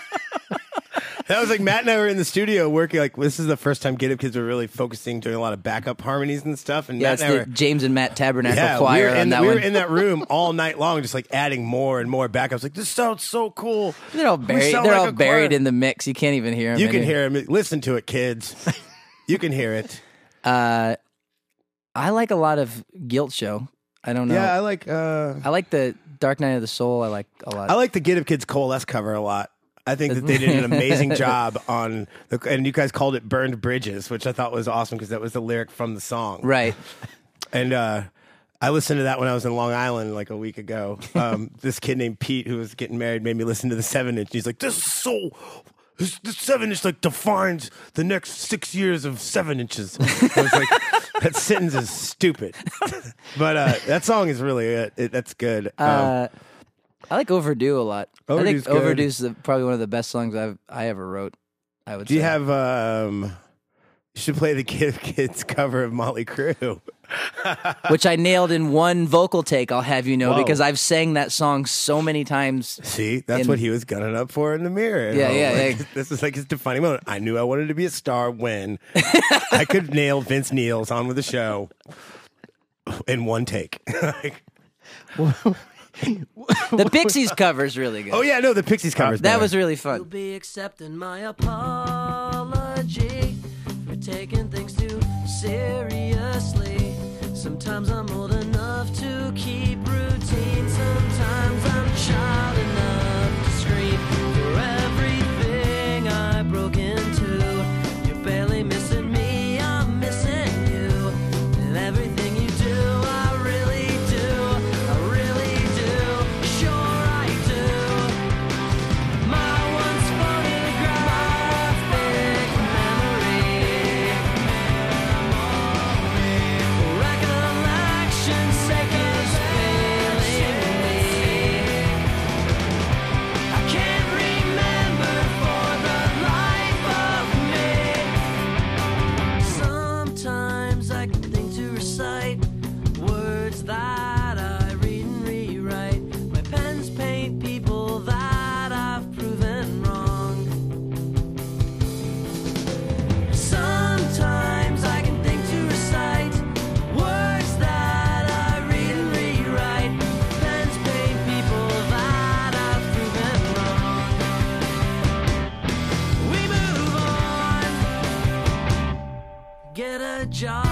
that was like Matt and I were in the studio working. Like this is the first time Get Up Kids were really focusing, doing a lot of backup harmonies and stuff. And yeah, Matt and I the were, James and Matt Tabernacle yeah, we Choir were, in, that we were in that (laughs) room all night long, just like adding more and more backups. Like this sounds so cool. they're all buried. They're like all buried choir. in the mix. You can't even hear them. You can hear him. Listen to it, kids. you can hear it. (laughs) Uh, I like a lot of Guilt Show. I don't know. Yeah, I like. uh I like the Dark Night of the Soul. I like a lot. I like the Get Up Kids Coalesce cover a lot. I think that they did an amazing job on the, and you guys called it "Burned Bridges," which I thought was awesome because that was the lyric from the song. right. And uh, I listened to that when I was in Long Island like a week ago. Um, (laughs) this kid named Pete who was getting married made me listen to the seven inch. He's like, "This is so." This, this seven inch like defines the next six years of seven inches. I was like, (laughs) that sentence is stupid, (laughs) but uh, that song is really it, it, that's good. Um, Uh, I like Overdue a lot. Overdue's I think good. Overdue's the, probably one of the best songs I've I ever wrote. I would. Do you have um you should play the Kid Kids cover of Mötley Crüe. (laughs) which I nailed in one vocal take? I'll have you know Whoa. because I've sang that song so many times. See, that's In- what he was gunning up for in the mirror. Yeah, Oh, yeah, like, yeah. (laughs) This is like his defining moment. I knew I wanted to be a star when (laughs) I could nail Vince Neil's on with the show in one take. Like, The Pixies cover is really good. oh yeah, no, the Pixies covers. that better. was really You'll fun. be accepting my apology for taking things too seriously. Sometimes I'm old enough to keep routine. Sometimes I'm child job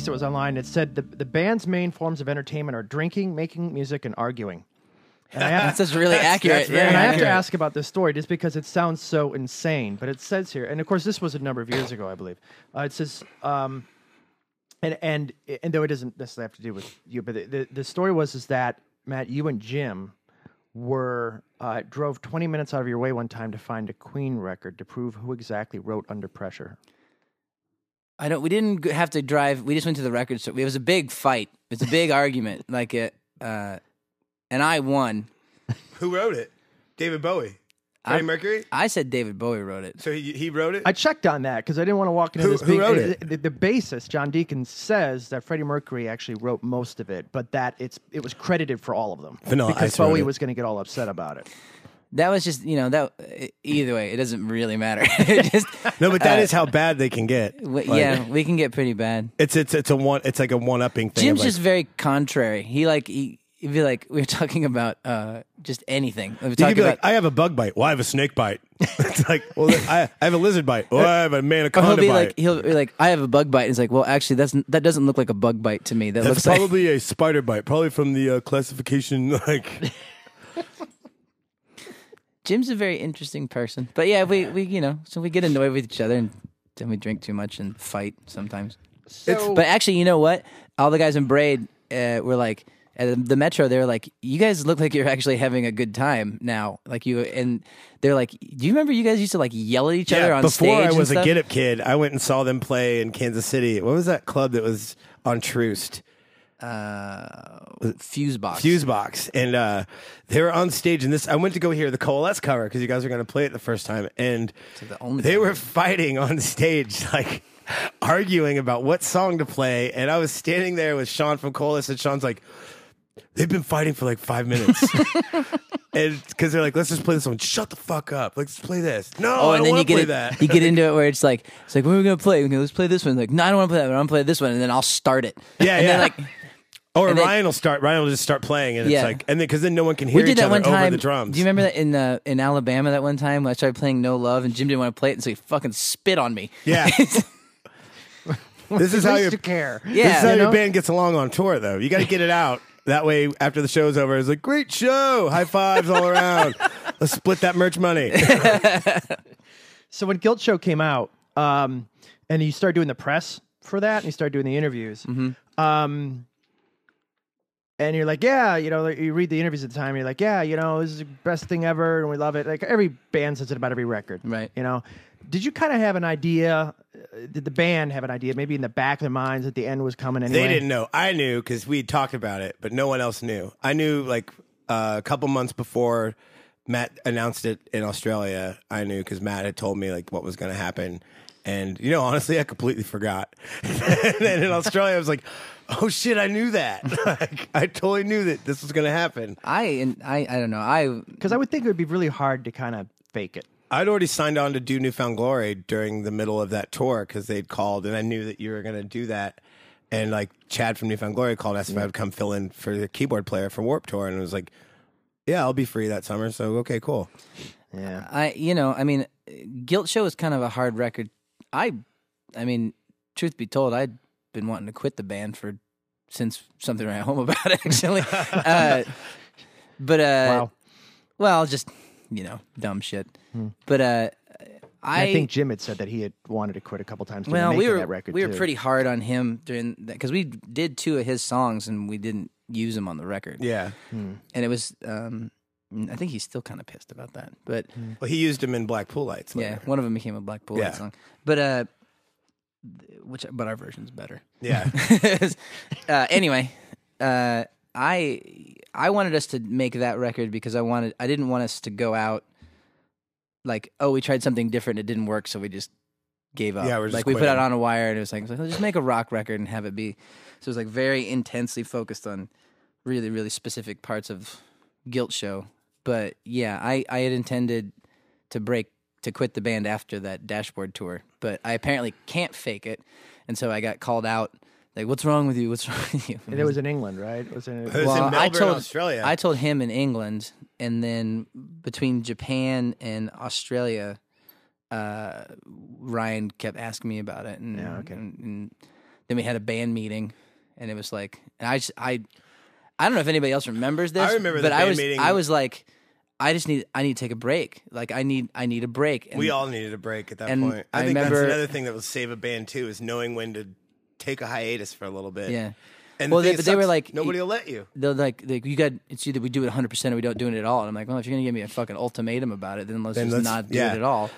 piece that was online It said the, the band's main forms of entertainment are drinking, making music, and arguing. And I (laughs) have, That's really accurate. very and I yeah. have to ask about this story just because it sounds so insane. But it says here, and of course, this was a number of years ago, I believe. Uh, it says, um, and and and though it doesn't necessarily have to do with you, but the, the, the story was is that Matt, you and Jim were uh, drove 20 minutes out of your way one time to find a Queen record to prove who exactly wrote Under Pressure. I don't. We didn't have to drive. We just went to the record store. It was a big fight. It was a big (laughs) argument. Like it, uh, and I won. Who wrote it? David Bowie. Freddie I- Mercury. I said David Bowie wrote it. So he he wrote it. I checked on that because I didn't want to walk into Who- this. who being- wrote it? The, the bassist, John Deacon, says that Freddie Mercury actually wrote most of it, but that it's it was credited for all of them Vanilla because Ice Bowie was going to get all upset about it. That was just you know that. Either way, it doesn't really matter. (laughs) Just no, but that uh, is how bad they can get. w- Like, yeah, we can get pretty bad. It's it's it's a one. It's like a one upping thing. Jim's like, just very contrary. He like he. He'd be like, we are talking about uh, just anything. We were talking could be about, like, I have a bug bite. Well, I have a snake bite. (laughs) it's like, well, I, I have a lizard bite. Well, I have a or he'll manaconda be bite. like, he'll be like, I have a bug bite. It's like, well, actually, that's that doesn't look like a bug bite to me. That That's looks like probably a spider bite, probably from the uh, classification. (laughs) Like, Jim's a very interesting person. But yeah, we we you know, so we get annoyed with each other and then we drink too much and fight sometimes. So, But actually, you know what? All the guys in Braid uh, were like at the Metro. They were like, "You guys look like you're actually having a good time now." Like you and they're like, "Do you remember you guys used to like yell at each other on before stage?" Before i and was a stuff? Get Up kid, I went and saw them play in Kansas City. What was that club that was on Troost? Uh, fuse box. Fuse Box, and uh, they were on stage. And this, I went to go hear the Coalesce cover because you guys were going to play it the first time, and the only they were fighting on stage, (laughs) like arguing about what song to play. And I was standing there with Sean from Coalesce, and Sean's like, "They've been fighting for like five minutes." (laughs) And because they're like, let's just play this one. Shut the fuck up. Let's play this. No, Oh, and then you get play it, that. you get into it (laughs) where it's like it's like what are we gonna play? Okay, let's play this one. Like, no, I don't want to play that. But I want to play this one, and then I'll start it. Yeah, and yeah. Then, like Or And then- Ryan will start. Ryan will just start playing, and Yeah. it's like, and then because then no one can hear we did each that other one time. over the drums. Do you remember that in uh, in Alabama that one time when I started playing No Love and Jim didn't want to play it, and so he fucking spit on me. Yeah. (laughs) (laughs) this is how your you care. this is how you your know? band gets along on tour, though. You got to get it out. That way, after the show's over, it's like great show, high fives all around. Let's split that merch money. (laughs) So when Guilt Show came out, um, and you started doing the press for that, and you started doing the interviews, um, and you're like, yeah, you know, like, you read the interviews at the time, you're like, yeah, you know, this is the best thing ever, and we love it. Like every band says it about every record, Right. You know, did you kind of have an idea? uh, Did the band have an idea, maybe in the back of their minds that the end was coming anyway? They didn't know. I knew because we talked about it, but no one else knew. I knew like uh, a couple months before Matt announced it in Australia. I knew because Matt had told me like what was going to happen. And you know, honestly, I completely forgot. (laughs) and then in (laughs) Australia, I was like, (laughs) "Oh shit, I knew that! (laughs) like, I totally knew that this was going to happen." I and I I don't know. I Because I would think it would be really hard to kind of fake it. I'd already signed on to do New Found Glory during the middle of that tour because they'd called, and I knew that you were going to do that. And like Chad from New Found Glory called, asked if I would come fill in for the keyboard player for Warped Tour, and it was like, "Yeah, I'll be free that summer." So okay, cool. Yeah. I you know I mean, Guilt Show is kind of a hard record. I I mean, truth be told, I'd been wanting to quit the band for since something right home (laughs) about it actually. (laughs) uh, but uh, Wow. well, just you know, dumb shit. But uh, I, I, think Jim had said that he had wanted to quit a couple times. well, we were that record we were pretty hard on him during that because we did two of his songs and we didn't use them on the record. Yeah. and it was. um I think he's still kind of pissed about that, but Well, he used him in Blackpool Lights. yeah, one of them became a Blackpool Yeah. song. But uh, th- which but our version's better. Yeah. (laughs) uh, anyway, uh, I I wanted us to make that record because I wanted I didn't want us to go out like oh we tried something different it didn't work so we just gave up. Yeah, we're just like we put out on a wire and it was like, it was like just make a rock record and have it be. So it was like very intensely focused on really really specific parts of Guilt Show. But yeah, I I had intended to break to quit the band after that dashboard tour, but I apparently can't fake it, and so I got called out. Like, what's wrong with you? What's (laughs) wrong with you? And it was in England, right? It was in. It was in I Melbourne, told Australia. I told him in England, and then between Japan and Australia, uh, Ryan kept asking me about it, and, Yeah, okay. and, and then we had a band meeting, and it was like, and I just I, I don't know if anybody else remembers this. I remember the but I band was meeting. I was like, I just need I need to take a break. Like I need I need a break. And we all needed a break at that and point. I, I think remember- that's another thing that will save a band too is knowing when to take a hiatus for a little bit. yeah. And Well, the they- but they were like- nobody will let you. They're like, like you got it's either we do it 100 percent or we don't do it at all. And I'm like, well, if you're gonna give me a fucking ultimatum about it, then let's Then just let's- not do yeah. it at all.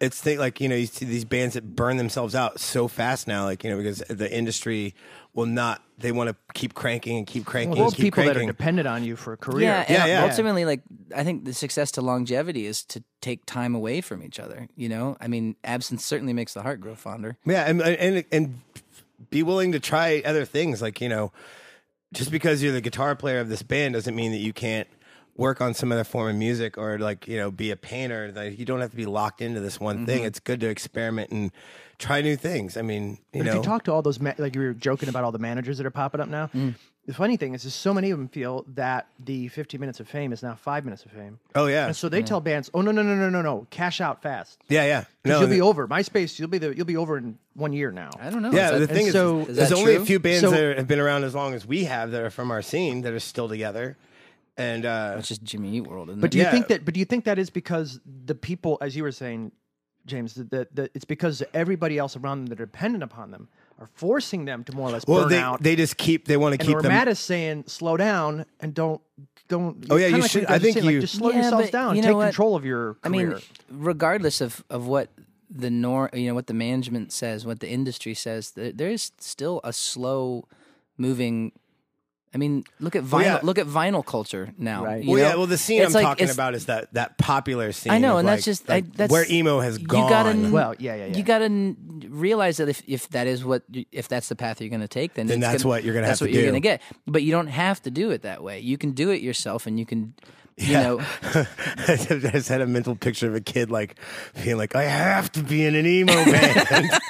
It's think like you know you see these bands that burn themselves out so fast now like you know because the industry will not they want to keep cranking and keep cranking Well, and keep people that are dependent on you for a career. Yeah, Yeah, and yeah. ultimately, like I think the success to longevity is to take time away from each other. You know, I mean, absence certainly makes the heart grow fonder. yeah and, and and be willing to try other things like you know just because you're the guitar player of this band doesn't mean that you can't work on some other form of music or like you know be a painter like you don't have to be locked into this one thing mm-hmm. it's good to experiment and try new things i mean you But know if you talk to all those, ma- like you were joking about all the managers that are popping up now, mm. the funny thing is, is so many of them feel that the 15 minutes of fame is now five minutes of fame. oh yeah And so they tell bands, "Oh no, no, no, no, no, no, cash out fast. yeah yeah 'Cause no you'll be the- over. MySpace, you'll be the, you'll be over in one year now." I don't know. Yeah, Is the thing is, so- Is there's that only true? a few bands So- that are- have been around as long as we have that are from our scene that are still together. And uh, It's just Jimmy Eat World, isn't But it? do you Yeah. think that? But do you think that is because the people, as you were saying, James, that, that, that it's because everybody else around them that are dependent upon them are forcing them to more or less well, burn they out. they just keep they want to keep or them. Matt is saying, slow down and don't don't. Oh, yeah, you like should- I think saying, like, you- just slow Yeah, yourselves down. you know Take what? control of your Career. I mean, regardless of, of what the nor you know what the management says, what the industry says, there, there is still a slow moving. I mean, look at vinyl. Well, yeah. Look at vinyl culture now. Right. you well, yeah. Well, the scene It's I'm like- talking about is that that popular scene. I know, of, and that's like- just I, that's where emo has you gone. gotta, Well, yeah, yeah, yeah. You gotta realize that if, if that is what if that's the path you're going to take, then Then it's that's gonna, what you're gonna that's have what to you're do. gonna get. But you don't have to do it that way. You can do it yourself, and you can, you Yeah. know, (laughs) I just had a mental picture of a kid like being like, I have to be in an emo band. (laughs)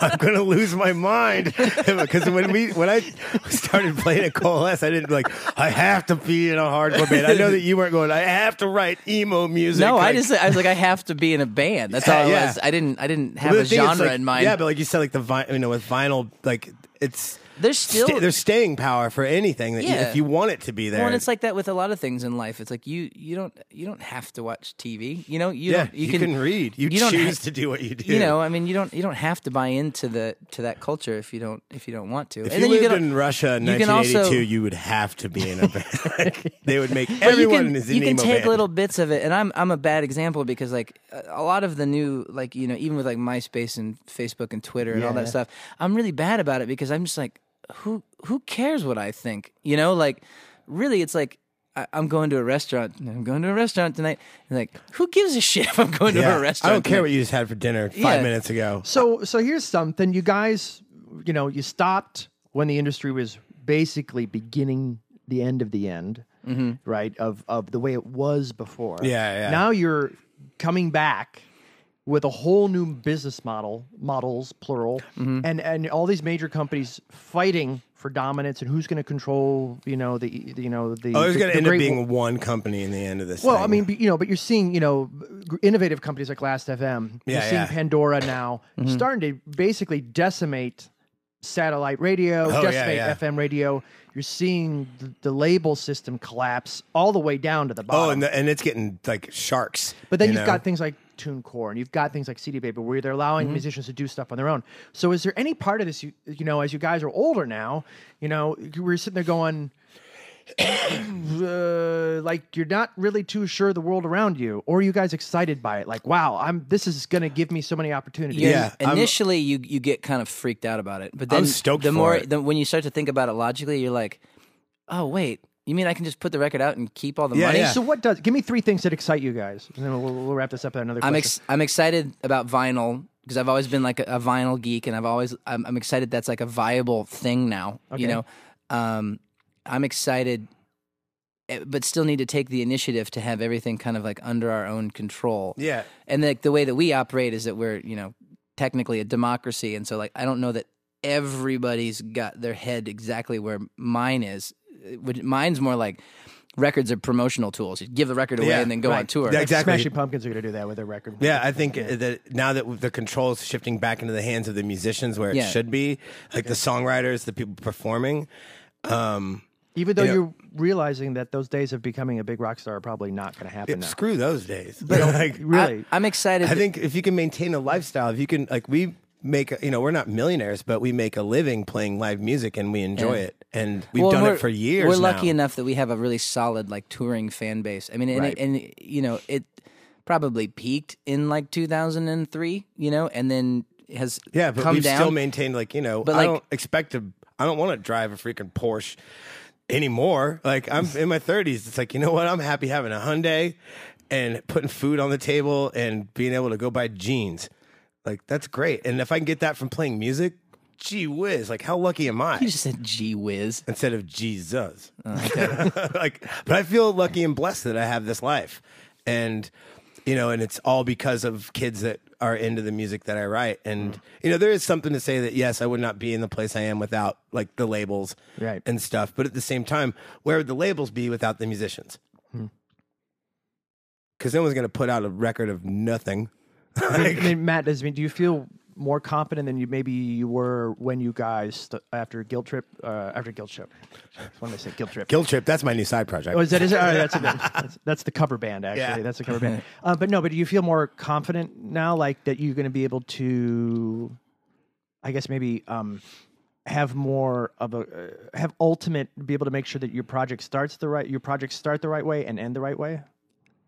I'm gonna lose my mind (laughs) because when we when I started playing at Coalesce, I didn't like I have to be in a hardcore band. I know that you weren't going. I have to write emo music. no, I just I was like I have to be in a band. That's all it yeah. was. I didn't I didn't have But a the genre like, in mind. Yeah, but like you said, like the vi- you know with vinyl, like it's There's still sta- there's staying power for anything that you, Yeah. if you want it to be there. Well, and it's like that with a lot of things in life. It's like you you don't you don't have to watch TV. You know, you yeah, don't, you, can, read. You, don't choose ha- to do what you do. You know, I mean, you don't you don't have to buy into the to that culture if you don't if you don't want to. If and you then lived in Russia in you can 1982, also- you would have to be in a band. (laughs) (laughs) They would make But everyone you can, is an you can emo take band. little bits of it, and I'm I'm a bad example because like a a lot of the new like you know even with like MySpace and Facebook and Twitter and all that stuff, I'm really bad about it because I'm just like who who cares what I think, you know? Like really, it's like. I- I'm going to a restaurant. I'm going to a restaurant tonight. And like, who gives a shit if I'm going to a restaurant? I don't care tonight? what you just had for dinner five Yeah. minutes ago. So so here's something. You guys, you know, you stopped when the industry was basically beginning the end of the end, mm-hmm. right? Of of the way it was before. Yeah, yeah. Now you're coming back with a whole new business model, models plural, mm-hmm. and and all these major companies fighting for dominance and who's going to control, you know, the you know the Oh, there's the- going to end up being one company in the end of this. well, thing. I mean, you know, but you're seeing, you know, innovative companies like Last FM. You're seeing yeah. Pandora now mm-hmm. starting to basically decimate satellite radio, Oh, decimate yeah. FM radio. You're seeing the, the label system collapse all the way down to the bottom. oh, and, the, and it's getting like sharks. but then you you've know? got things like TuneCore and you've got things like CD Baby where they're allowing Mm-hmm. musicians to do stuff on their own. So is there any part of this, you, you know, as you guys are older now, you know, you we're sitting there going, (coughs) uh, like you're not really too sure the world around you, or are you guys excited by it? Like, wow, I'm this is going to give me so many opportunities. Yeah, I'm- Initially, you you get kind of freaked out about it, but then I'm stoked the for more it. the, when you start to think about it logically, you're like, oh wait, you mean I can just put the record out and keep all the Yeah, money? yeah. So what does? Give me three things that excite you guys, and then we'll, we'll wrap this up at another. I'm ex- I'm excited about vinyl because I've always been like a, a vinyl geek, and I've always I'm, I'm excited that's like a viable thing now. You know, um, I'm excited, eh, but still need to take the initiative to have everything kind of like under our own control. Yeah. and like the way that we operate is that we're you know technically a democracy, and so like I don't know that everybody's got their head exactly where mine is. Which- Mine's more like records are promotional tools. You give the record away Yeah, and then go on right. tour. Yeah, exactly. Smashing Pumpkins are going to do that with their record. Yeah, I think that now that the control is shifting back into the hands of the musicians where it Yeah. should be, like the songwriters, the people performing. Um, Even though you know- you're realizing that those days of becoming a big rock star are probably not going to happen now. screw those days. But (laughs) like, Really, I, am excited. I think if you can maintain a lifestyle, if you can, like, we make, you know, we're not millionaires, but we make a living playing live music and we enjoy Yeah. it. And we've Well, done it for years. We're lucky now. enough that we have a really solid like touring fan base. I mean, and, Right. and you know, it probably peaked in like 2003, you know, and then has Yeah, but come we've down. still maintained, like, you know, But, I like- don't expect to, I don't want to drive a freaking Porsche anymore. Like, I'm in my 30s. It's like, you know what? I'm happy having a Hyundai and putting food on the table and being able to go buy jeans. Like, that's great. And if I can get that from playing music, gee whiz, like, how lucky am I? you just said gee whiz. instead of Jesus. Oh, (laughs) like, but I feel lucky and blessed that I have this life, and you know, and it's all because of kids that are into the music that I write. And you know, there is something to say that yes, I would not be in the place I am without like the labels Right. and stuff. But at the same time, where would the labels be without the musicians? Hmm. Because no one's going to put out a record of nothing. I mean, I mean, Matt, does I mean, do you feel more confident than you maybe you were when you guys st- after guilt trip uh, after guilt trip. What did I say? Guilt trip. Guild Trip, that's my new side project. Oh, is that is it? Oh, that's, a, that's that's the cover band actually. Yeah. That's the cover band. (laughs) Uh, but no, but do you feel more confident now, like that you're going to be able to, I guess maybe um, have more of a uh, have ultimate be able to make sure that your project starts the right your projects start the right way and end the right way.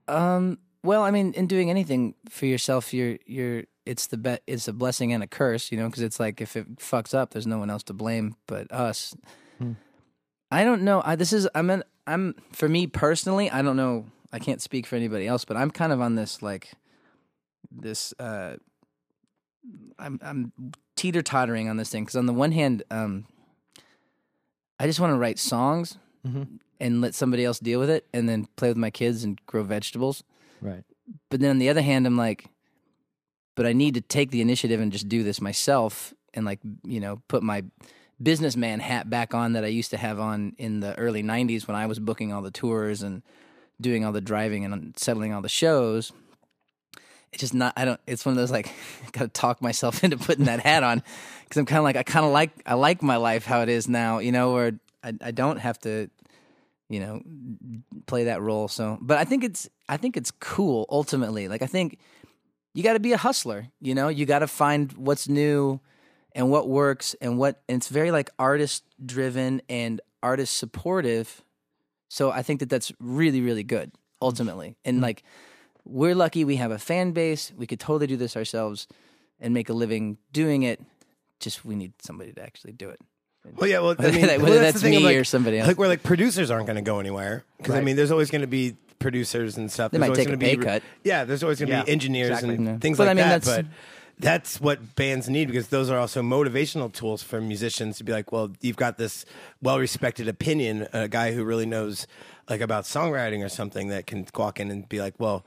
Um. Well, I mean, in doing anything for yourself, you're you're it's the be- it's a blessing and a curse, you know, because it's like if it fucks up, there's no one else to blame but us. I don't know. I this is I'm an, I'm for me personally. I don't know. I can't speak for anybody else, but I'm kind of on this like this. uh I'm I'm teeter tottering on this thing because on the one hand, um, I just want to write songs and let somebody else deal with it, and then play with my kids and grow vegetables. Right. But then on the other hand, I'm like, but I need to take the initiative and just do this myself and like, you know, put my businessman hat back on that I used to have on in the early 90s when I was booking all the tours and doing all the driving and settling all the shows. It's just not, I don't, it's one of those like, (laughs) gotta talk myself (laughs) into putting that hat on because I'm kind of like, I kind of like, I like my life how it is now, you know, where I, I don't have to, you know, play that role. So, but I think it's I think it's cool ultimately. Like I think you got to be a hustler, you know? You got to find what's new and what works and what and it's very like artist driven and artist supportive. So I think that that's really really good ultimately. Mm-hmm. And like we're lucky we have a fan base. We could totally do this ourselves and make a living doing it. Just we need somebody to actually do it. Well, yeah, well, I (laughs) mean, that- well, that's, that's the thing, me like, or somebody else. Like, where like producers aren't going to go anywhere because I mean, there's always going to be producers and stuff. They There's might always take a gonna be pay cut. Yeah, there's always going to Yeah, be engineers exactly. and Yeah. things But like I mean, that. that's- But that's what bands need because those are also motivational tools for musicians to be like, well, you've got this well-respected opinion, a guy who really knows like about songwriting or something that can walk in and be like, well,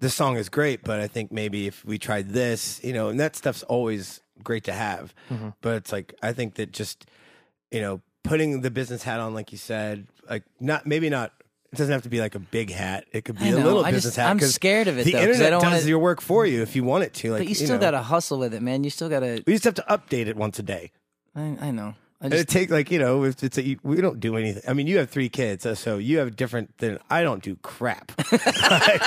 this song is great, but I think maybe if we tried this, you know, and that stuff's always great to have. Mm-hmm. But it's like I think that just you know putting the business hat on, like you said, like not maybe not. It doesn't have to be like a big hat. It could be I a know. little I business just- hat. I'm scared of it, The though, 'cause I internet don't does wanna- your work for you if you want it to. Like, But you still know. got to hustle with it, man. You still got to We just have to update it once a day. I, I know. I And just it takes like you know, it's, it's a, we don't do anything. I mean, you have three kids, so- so you have different than I don't do crap. (laughs)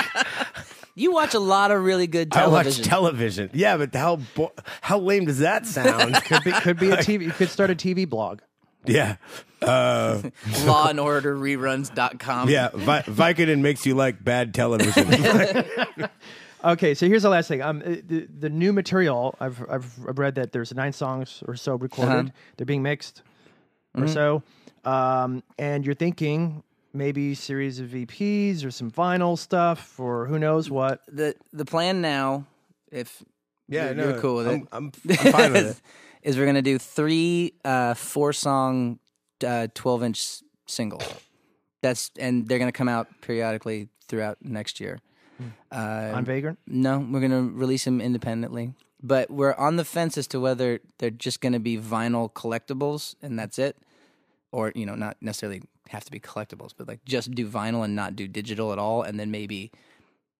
You watch a lot of really good I watch television. television. Yeah, but how bo- how lame does that sound? Could be, could be a (laughs) TV. You could start a TV blog. Yeah, uh, (laughs) Law and Order reruns.com. yeah. Vi- Vicodin makes you like bad television. (laughs) Okay, so here's the last thing. Um, uh, the, the new material I've, I've I've read that there's nine songs or so recorded. Uh-huh. They're being mixed or Mm-hmm. so, um, and you're thinking maybe series of EPs or some vinyl stuff or who knows what. The the plan now, if yeah, you're, no, you're cool with I'm, it, I'm, I'm fine with it. (laughs) is we're gonna do three uh, four song uh, twelve inch singles. That's and they're gonna come out periodically throughout next year. Uh, on Vagrant. No, we're gonna release them independently. But we're on the fence as to whether they're just gonna be vinyl collectibles and that's it, or you know, not necessarily have to be collectibles, but like just do vinyl and not do digital at all, and then maybe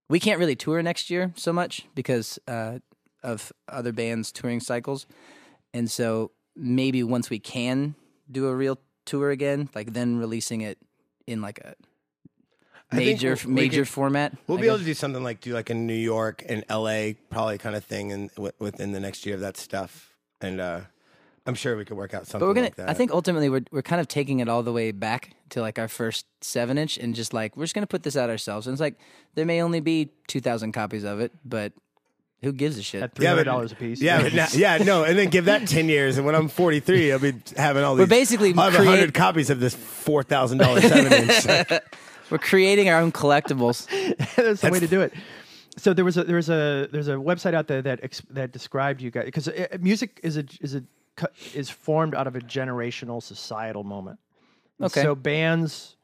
we can't really tour next year so much because uh, of other bands' touring cycles, and so maybe once we can do a real tour again, like then releasing it in like a major we- we major could- format. We'll I be able to do something like do like in New York and L.A. probably kind of thing, and w- within the next year of that stuff, and uh, I'm sure we could work out something But we're gonna. like that. I think ultimately we're we're kind of taking it all the way back to like our first seven inch, and just like we're just gonna put this out ourselves. And it's like there may only be two thousand copies of it, but who gives a shit? At three Yeah, hundred but- dollars a piece. Yeah, but now, yeah, no, and then give that ten years, and when I'm 43, I'll be having all these. We're basically I'll have create- hundred copies of this four thousand dollars seven inch. We're creating our own collectibles. (laughs) That's the way to do it. So there was a there was a there's a website out there that ex, that described you guys because uh, uh, music is a is a cu- is formed out of a generational societal moment. And Okay. So bands,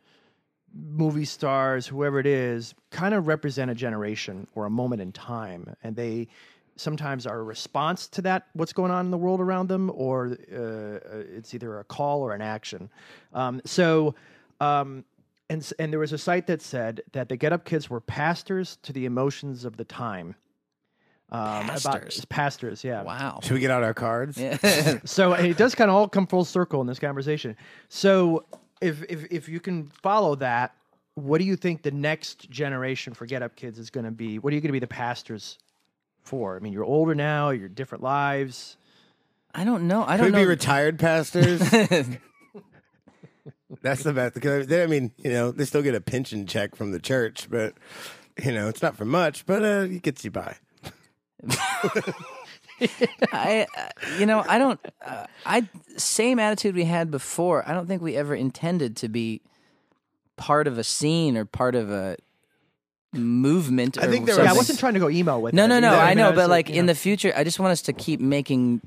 movie stars, whoever it is, kind of represent a generation or a moment in time, and they sometimes are a response to that what's going on in the world around them, or uh, it's either a call or an action. Um, so. Um, and, and there was a site that said that the Get Up Kids were pastors to the emotions of the time. um, about Pastors. pastors. Yeah. Wow. Should we get out our cards? Yeah. (laughs) So it does kind of all come full circle in this conversation. So if if if you can follow that, what do you think the next generation for Get Up Kids is going to be? What are you going to be the pastors for? I mean, you're older now. You're different lives. I don't know. I Could don't we know. be retired pastors? (laughs) That's the best. Because they- I mean, you know, they still get a pension check from the church, but you know, it's not for much, but uh, it gets you by. (laughs) I, uh, you know, I don't. Uh, I same attitude we had before. I don't think we ever intended to be part of a scene or part of a movement. I or think there Yeah, I wasn't trying to go emo with No, it. no, You no. I mean? know, was but like you in know. the future, I just want us to keep making.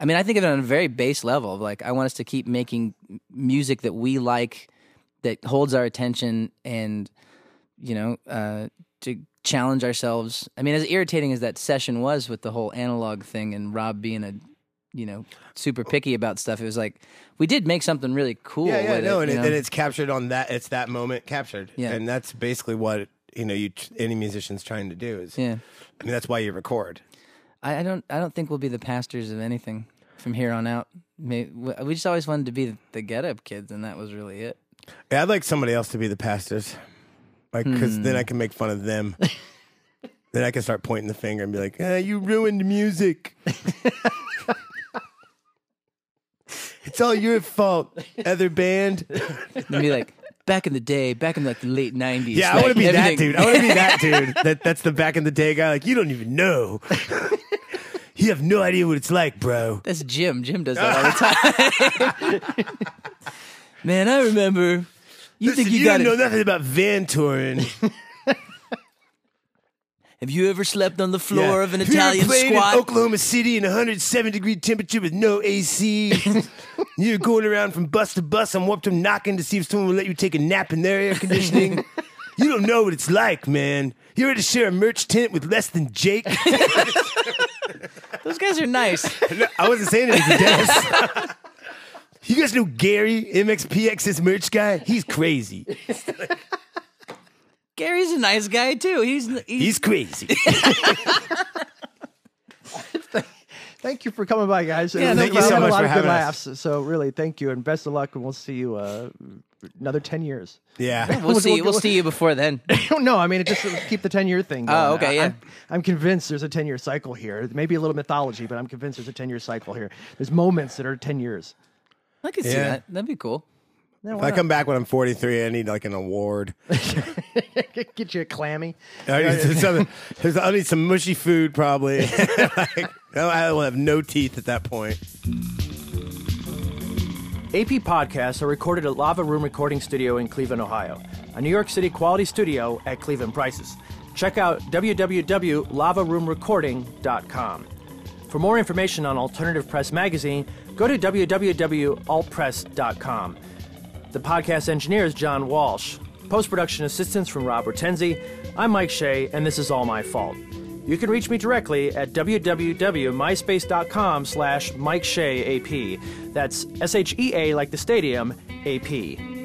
I mean, I think of it on a very base level. Like, I want us to keep making music that we like, that holds our attention, and you know, uh, to challenge ourselves. I mean, as irritating as that session was with the whole analog thing and Rob being a, you know, super picky about stuff, it was like we did make something really cool. Yeah, yeah, no, it, and, it, and it's captured on that. It's that moment captured. Yeah. and that's basically what you know. You any musician's trying to do is. yeah. I mean, that's why you record. I, I don't. I don't think we'll be the pastors of anything from here on out. May, we just always wanted to be the Get Up Kids, and that was really it. Yeah, I'd like somebody else to be the pastors, like because then I can make fun of them. (laughs) then I can start pointing the finger and be like, ah, "You ruined music. (laughs) it's all your fault, other band." (laughs) And be like, back in the day, back in like the late '90s. Yeah, I want to be that dude. I want to be that dude. That that's the back in the day guy. Like you don't even know. you have no idea what it's like, bro. That's Jim. Jim does that all the time. Man, I remember. You Listen, think you, you got don't know it? nothing about van touring. (laughs) Have you ever slept on the floor Yeah. of an Have you ever Italian played squat? in Oklahoma City in 107 degree temperature with no AC. (laughs) You're going around from bus to bus on Warped Tour knocking to see if someone will let you take a nap in their air conditioning. (laughs) you don't know what it's like, man. You ready to share a merch tent with less than Jake? Those guys are nice. I wasn't saying anything to Dennis. You guys know Gary, MXPX's merch guy? He's crazy. (laughs) Gary's a nice guy too. He's he's, He's crazy. (laughs) Thank you for coming by, guys. Yeah, It was- no we problem. had so much a lot for of good having us. laughs. So really, thank you, and best of luck, and we'll see you uh, another ten years. Yeah. (laughs) we'll see. we'll- We'll see you before then. no, I mean, it just keep the ten year thing. Going. Oh, okay, yeah. I'm, I'm convinced there's a ten year cycle here. Maybe a little mythology, but I'm convinced there's a ten year cycle here. There's moments that are ten years. I could see Yeah. that. That'd be cool. Yeah, If why I not? come back when I'm 43, I need like an award. (laughs) get you a clammy. I need, some, (laughs) I need some mushy food, probably. (laughs) like, I will have no teeth at that point. AP podcasts are recorded at Lava Room Recording Studio in Cleveland, Ohio, a New York City quality studio at Cleveland prices. Check out www.lavaroomrecording.com. For more information on Alternative Press Magazine, go to www.altpress.com. The podcast engineer is John Walsh. Post production assistance from Rob Hortensi. I'm Mike Shea, and this is all my fault. You can reach me directly at www.myspace.com slash Mike Shea AP. That's S H E A like the stadium, AP.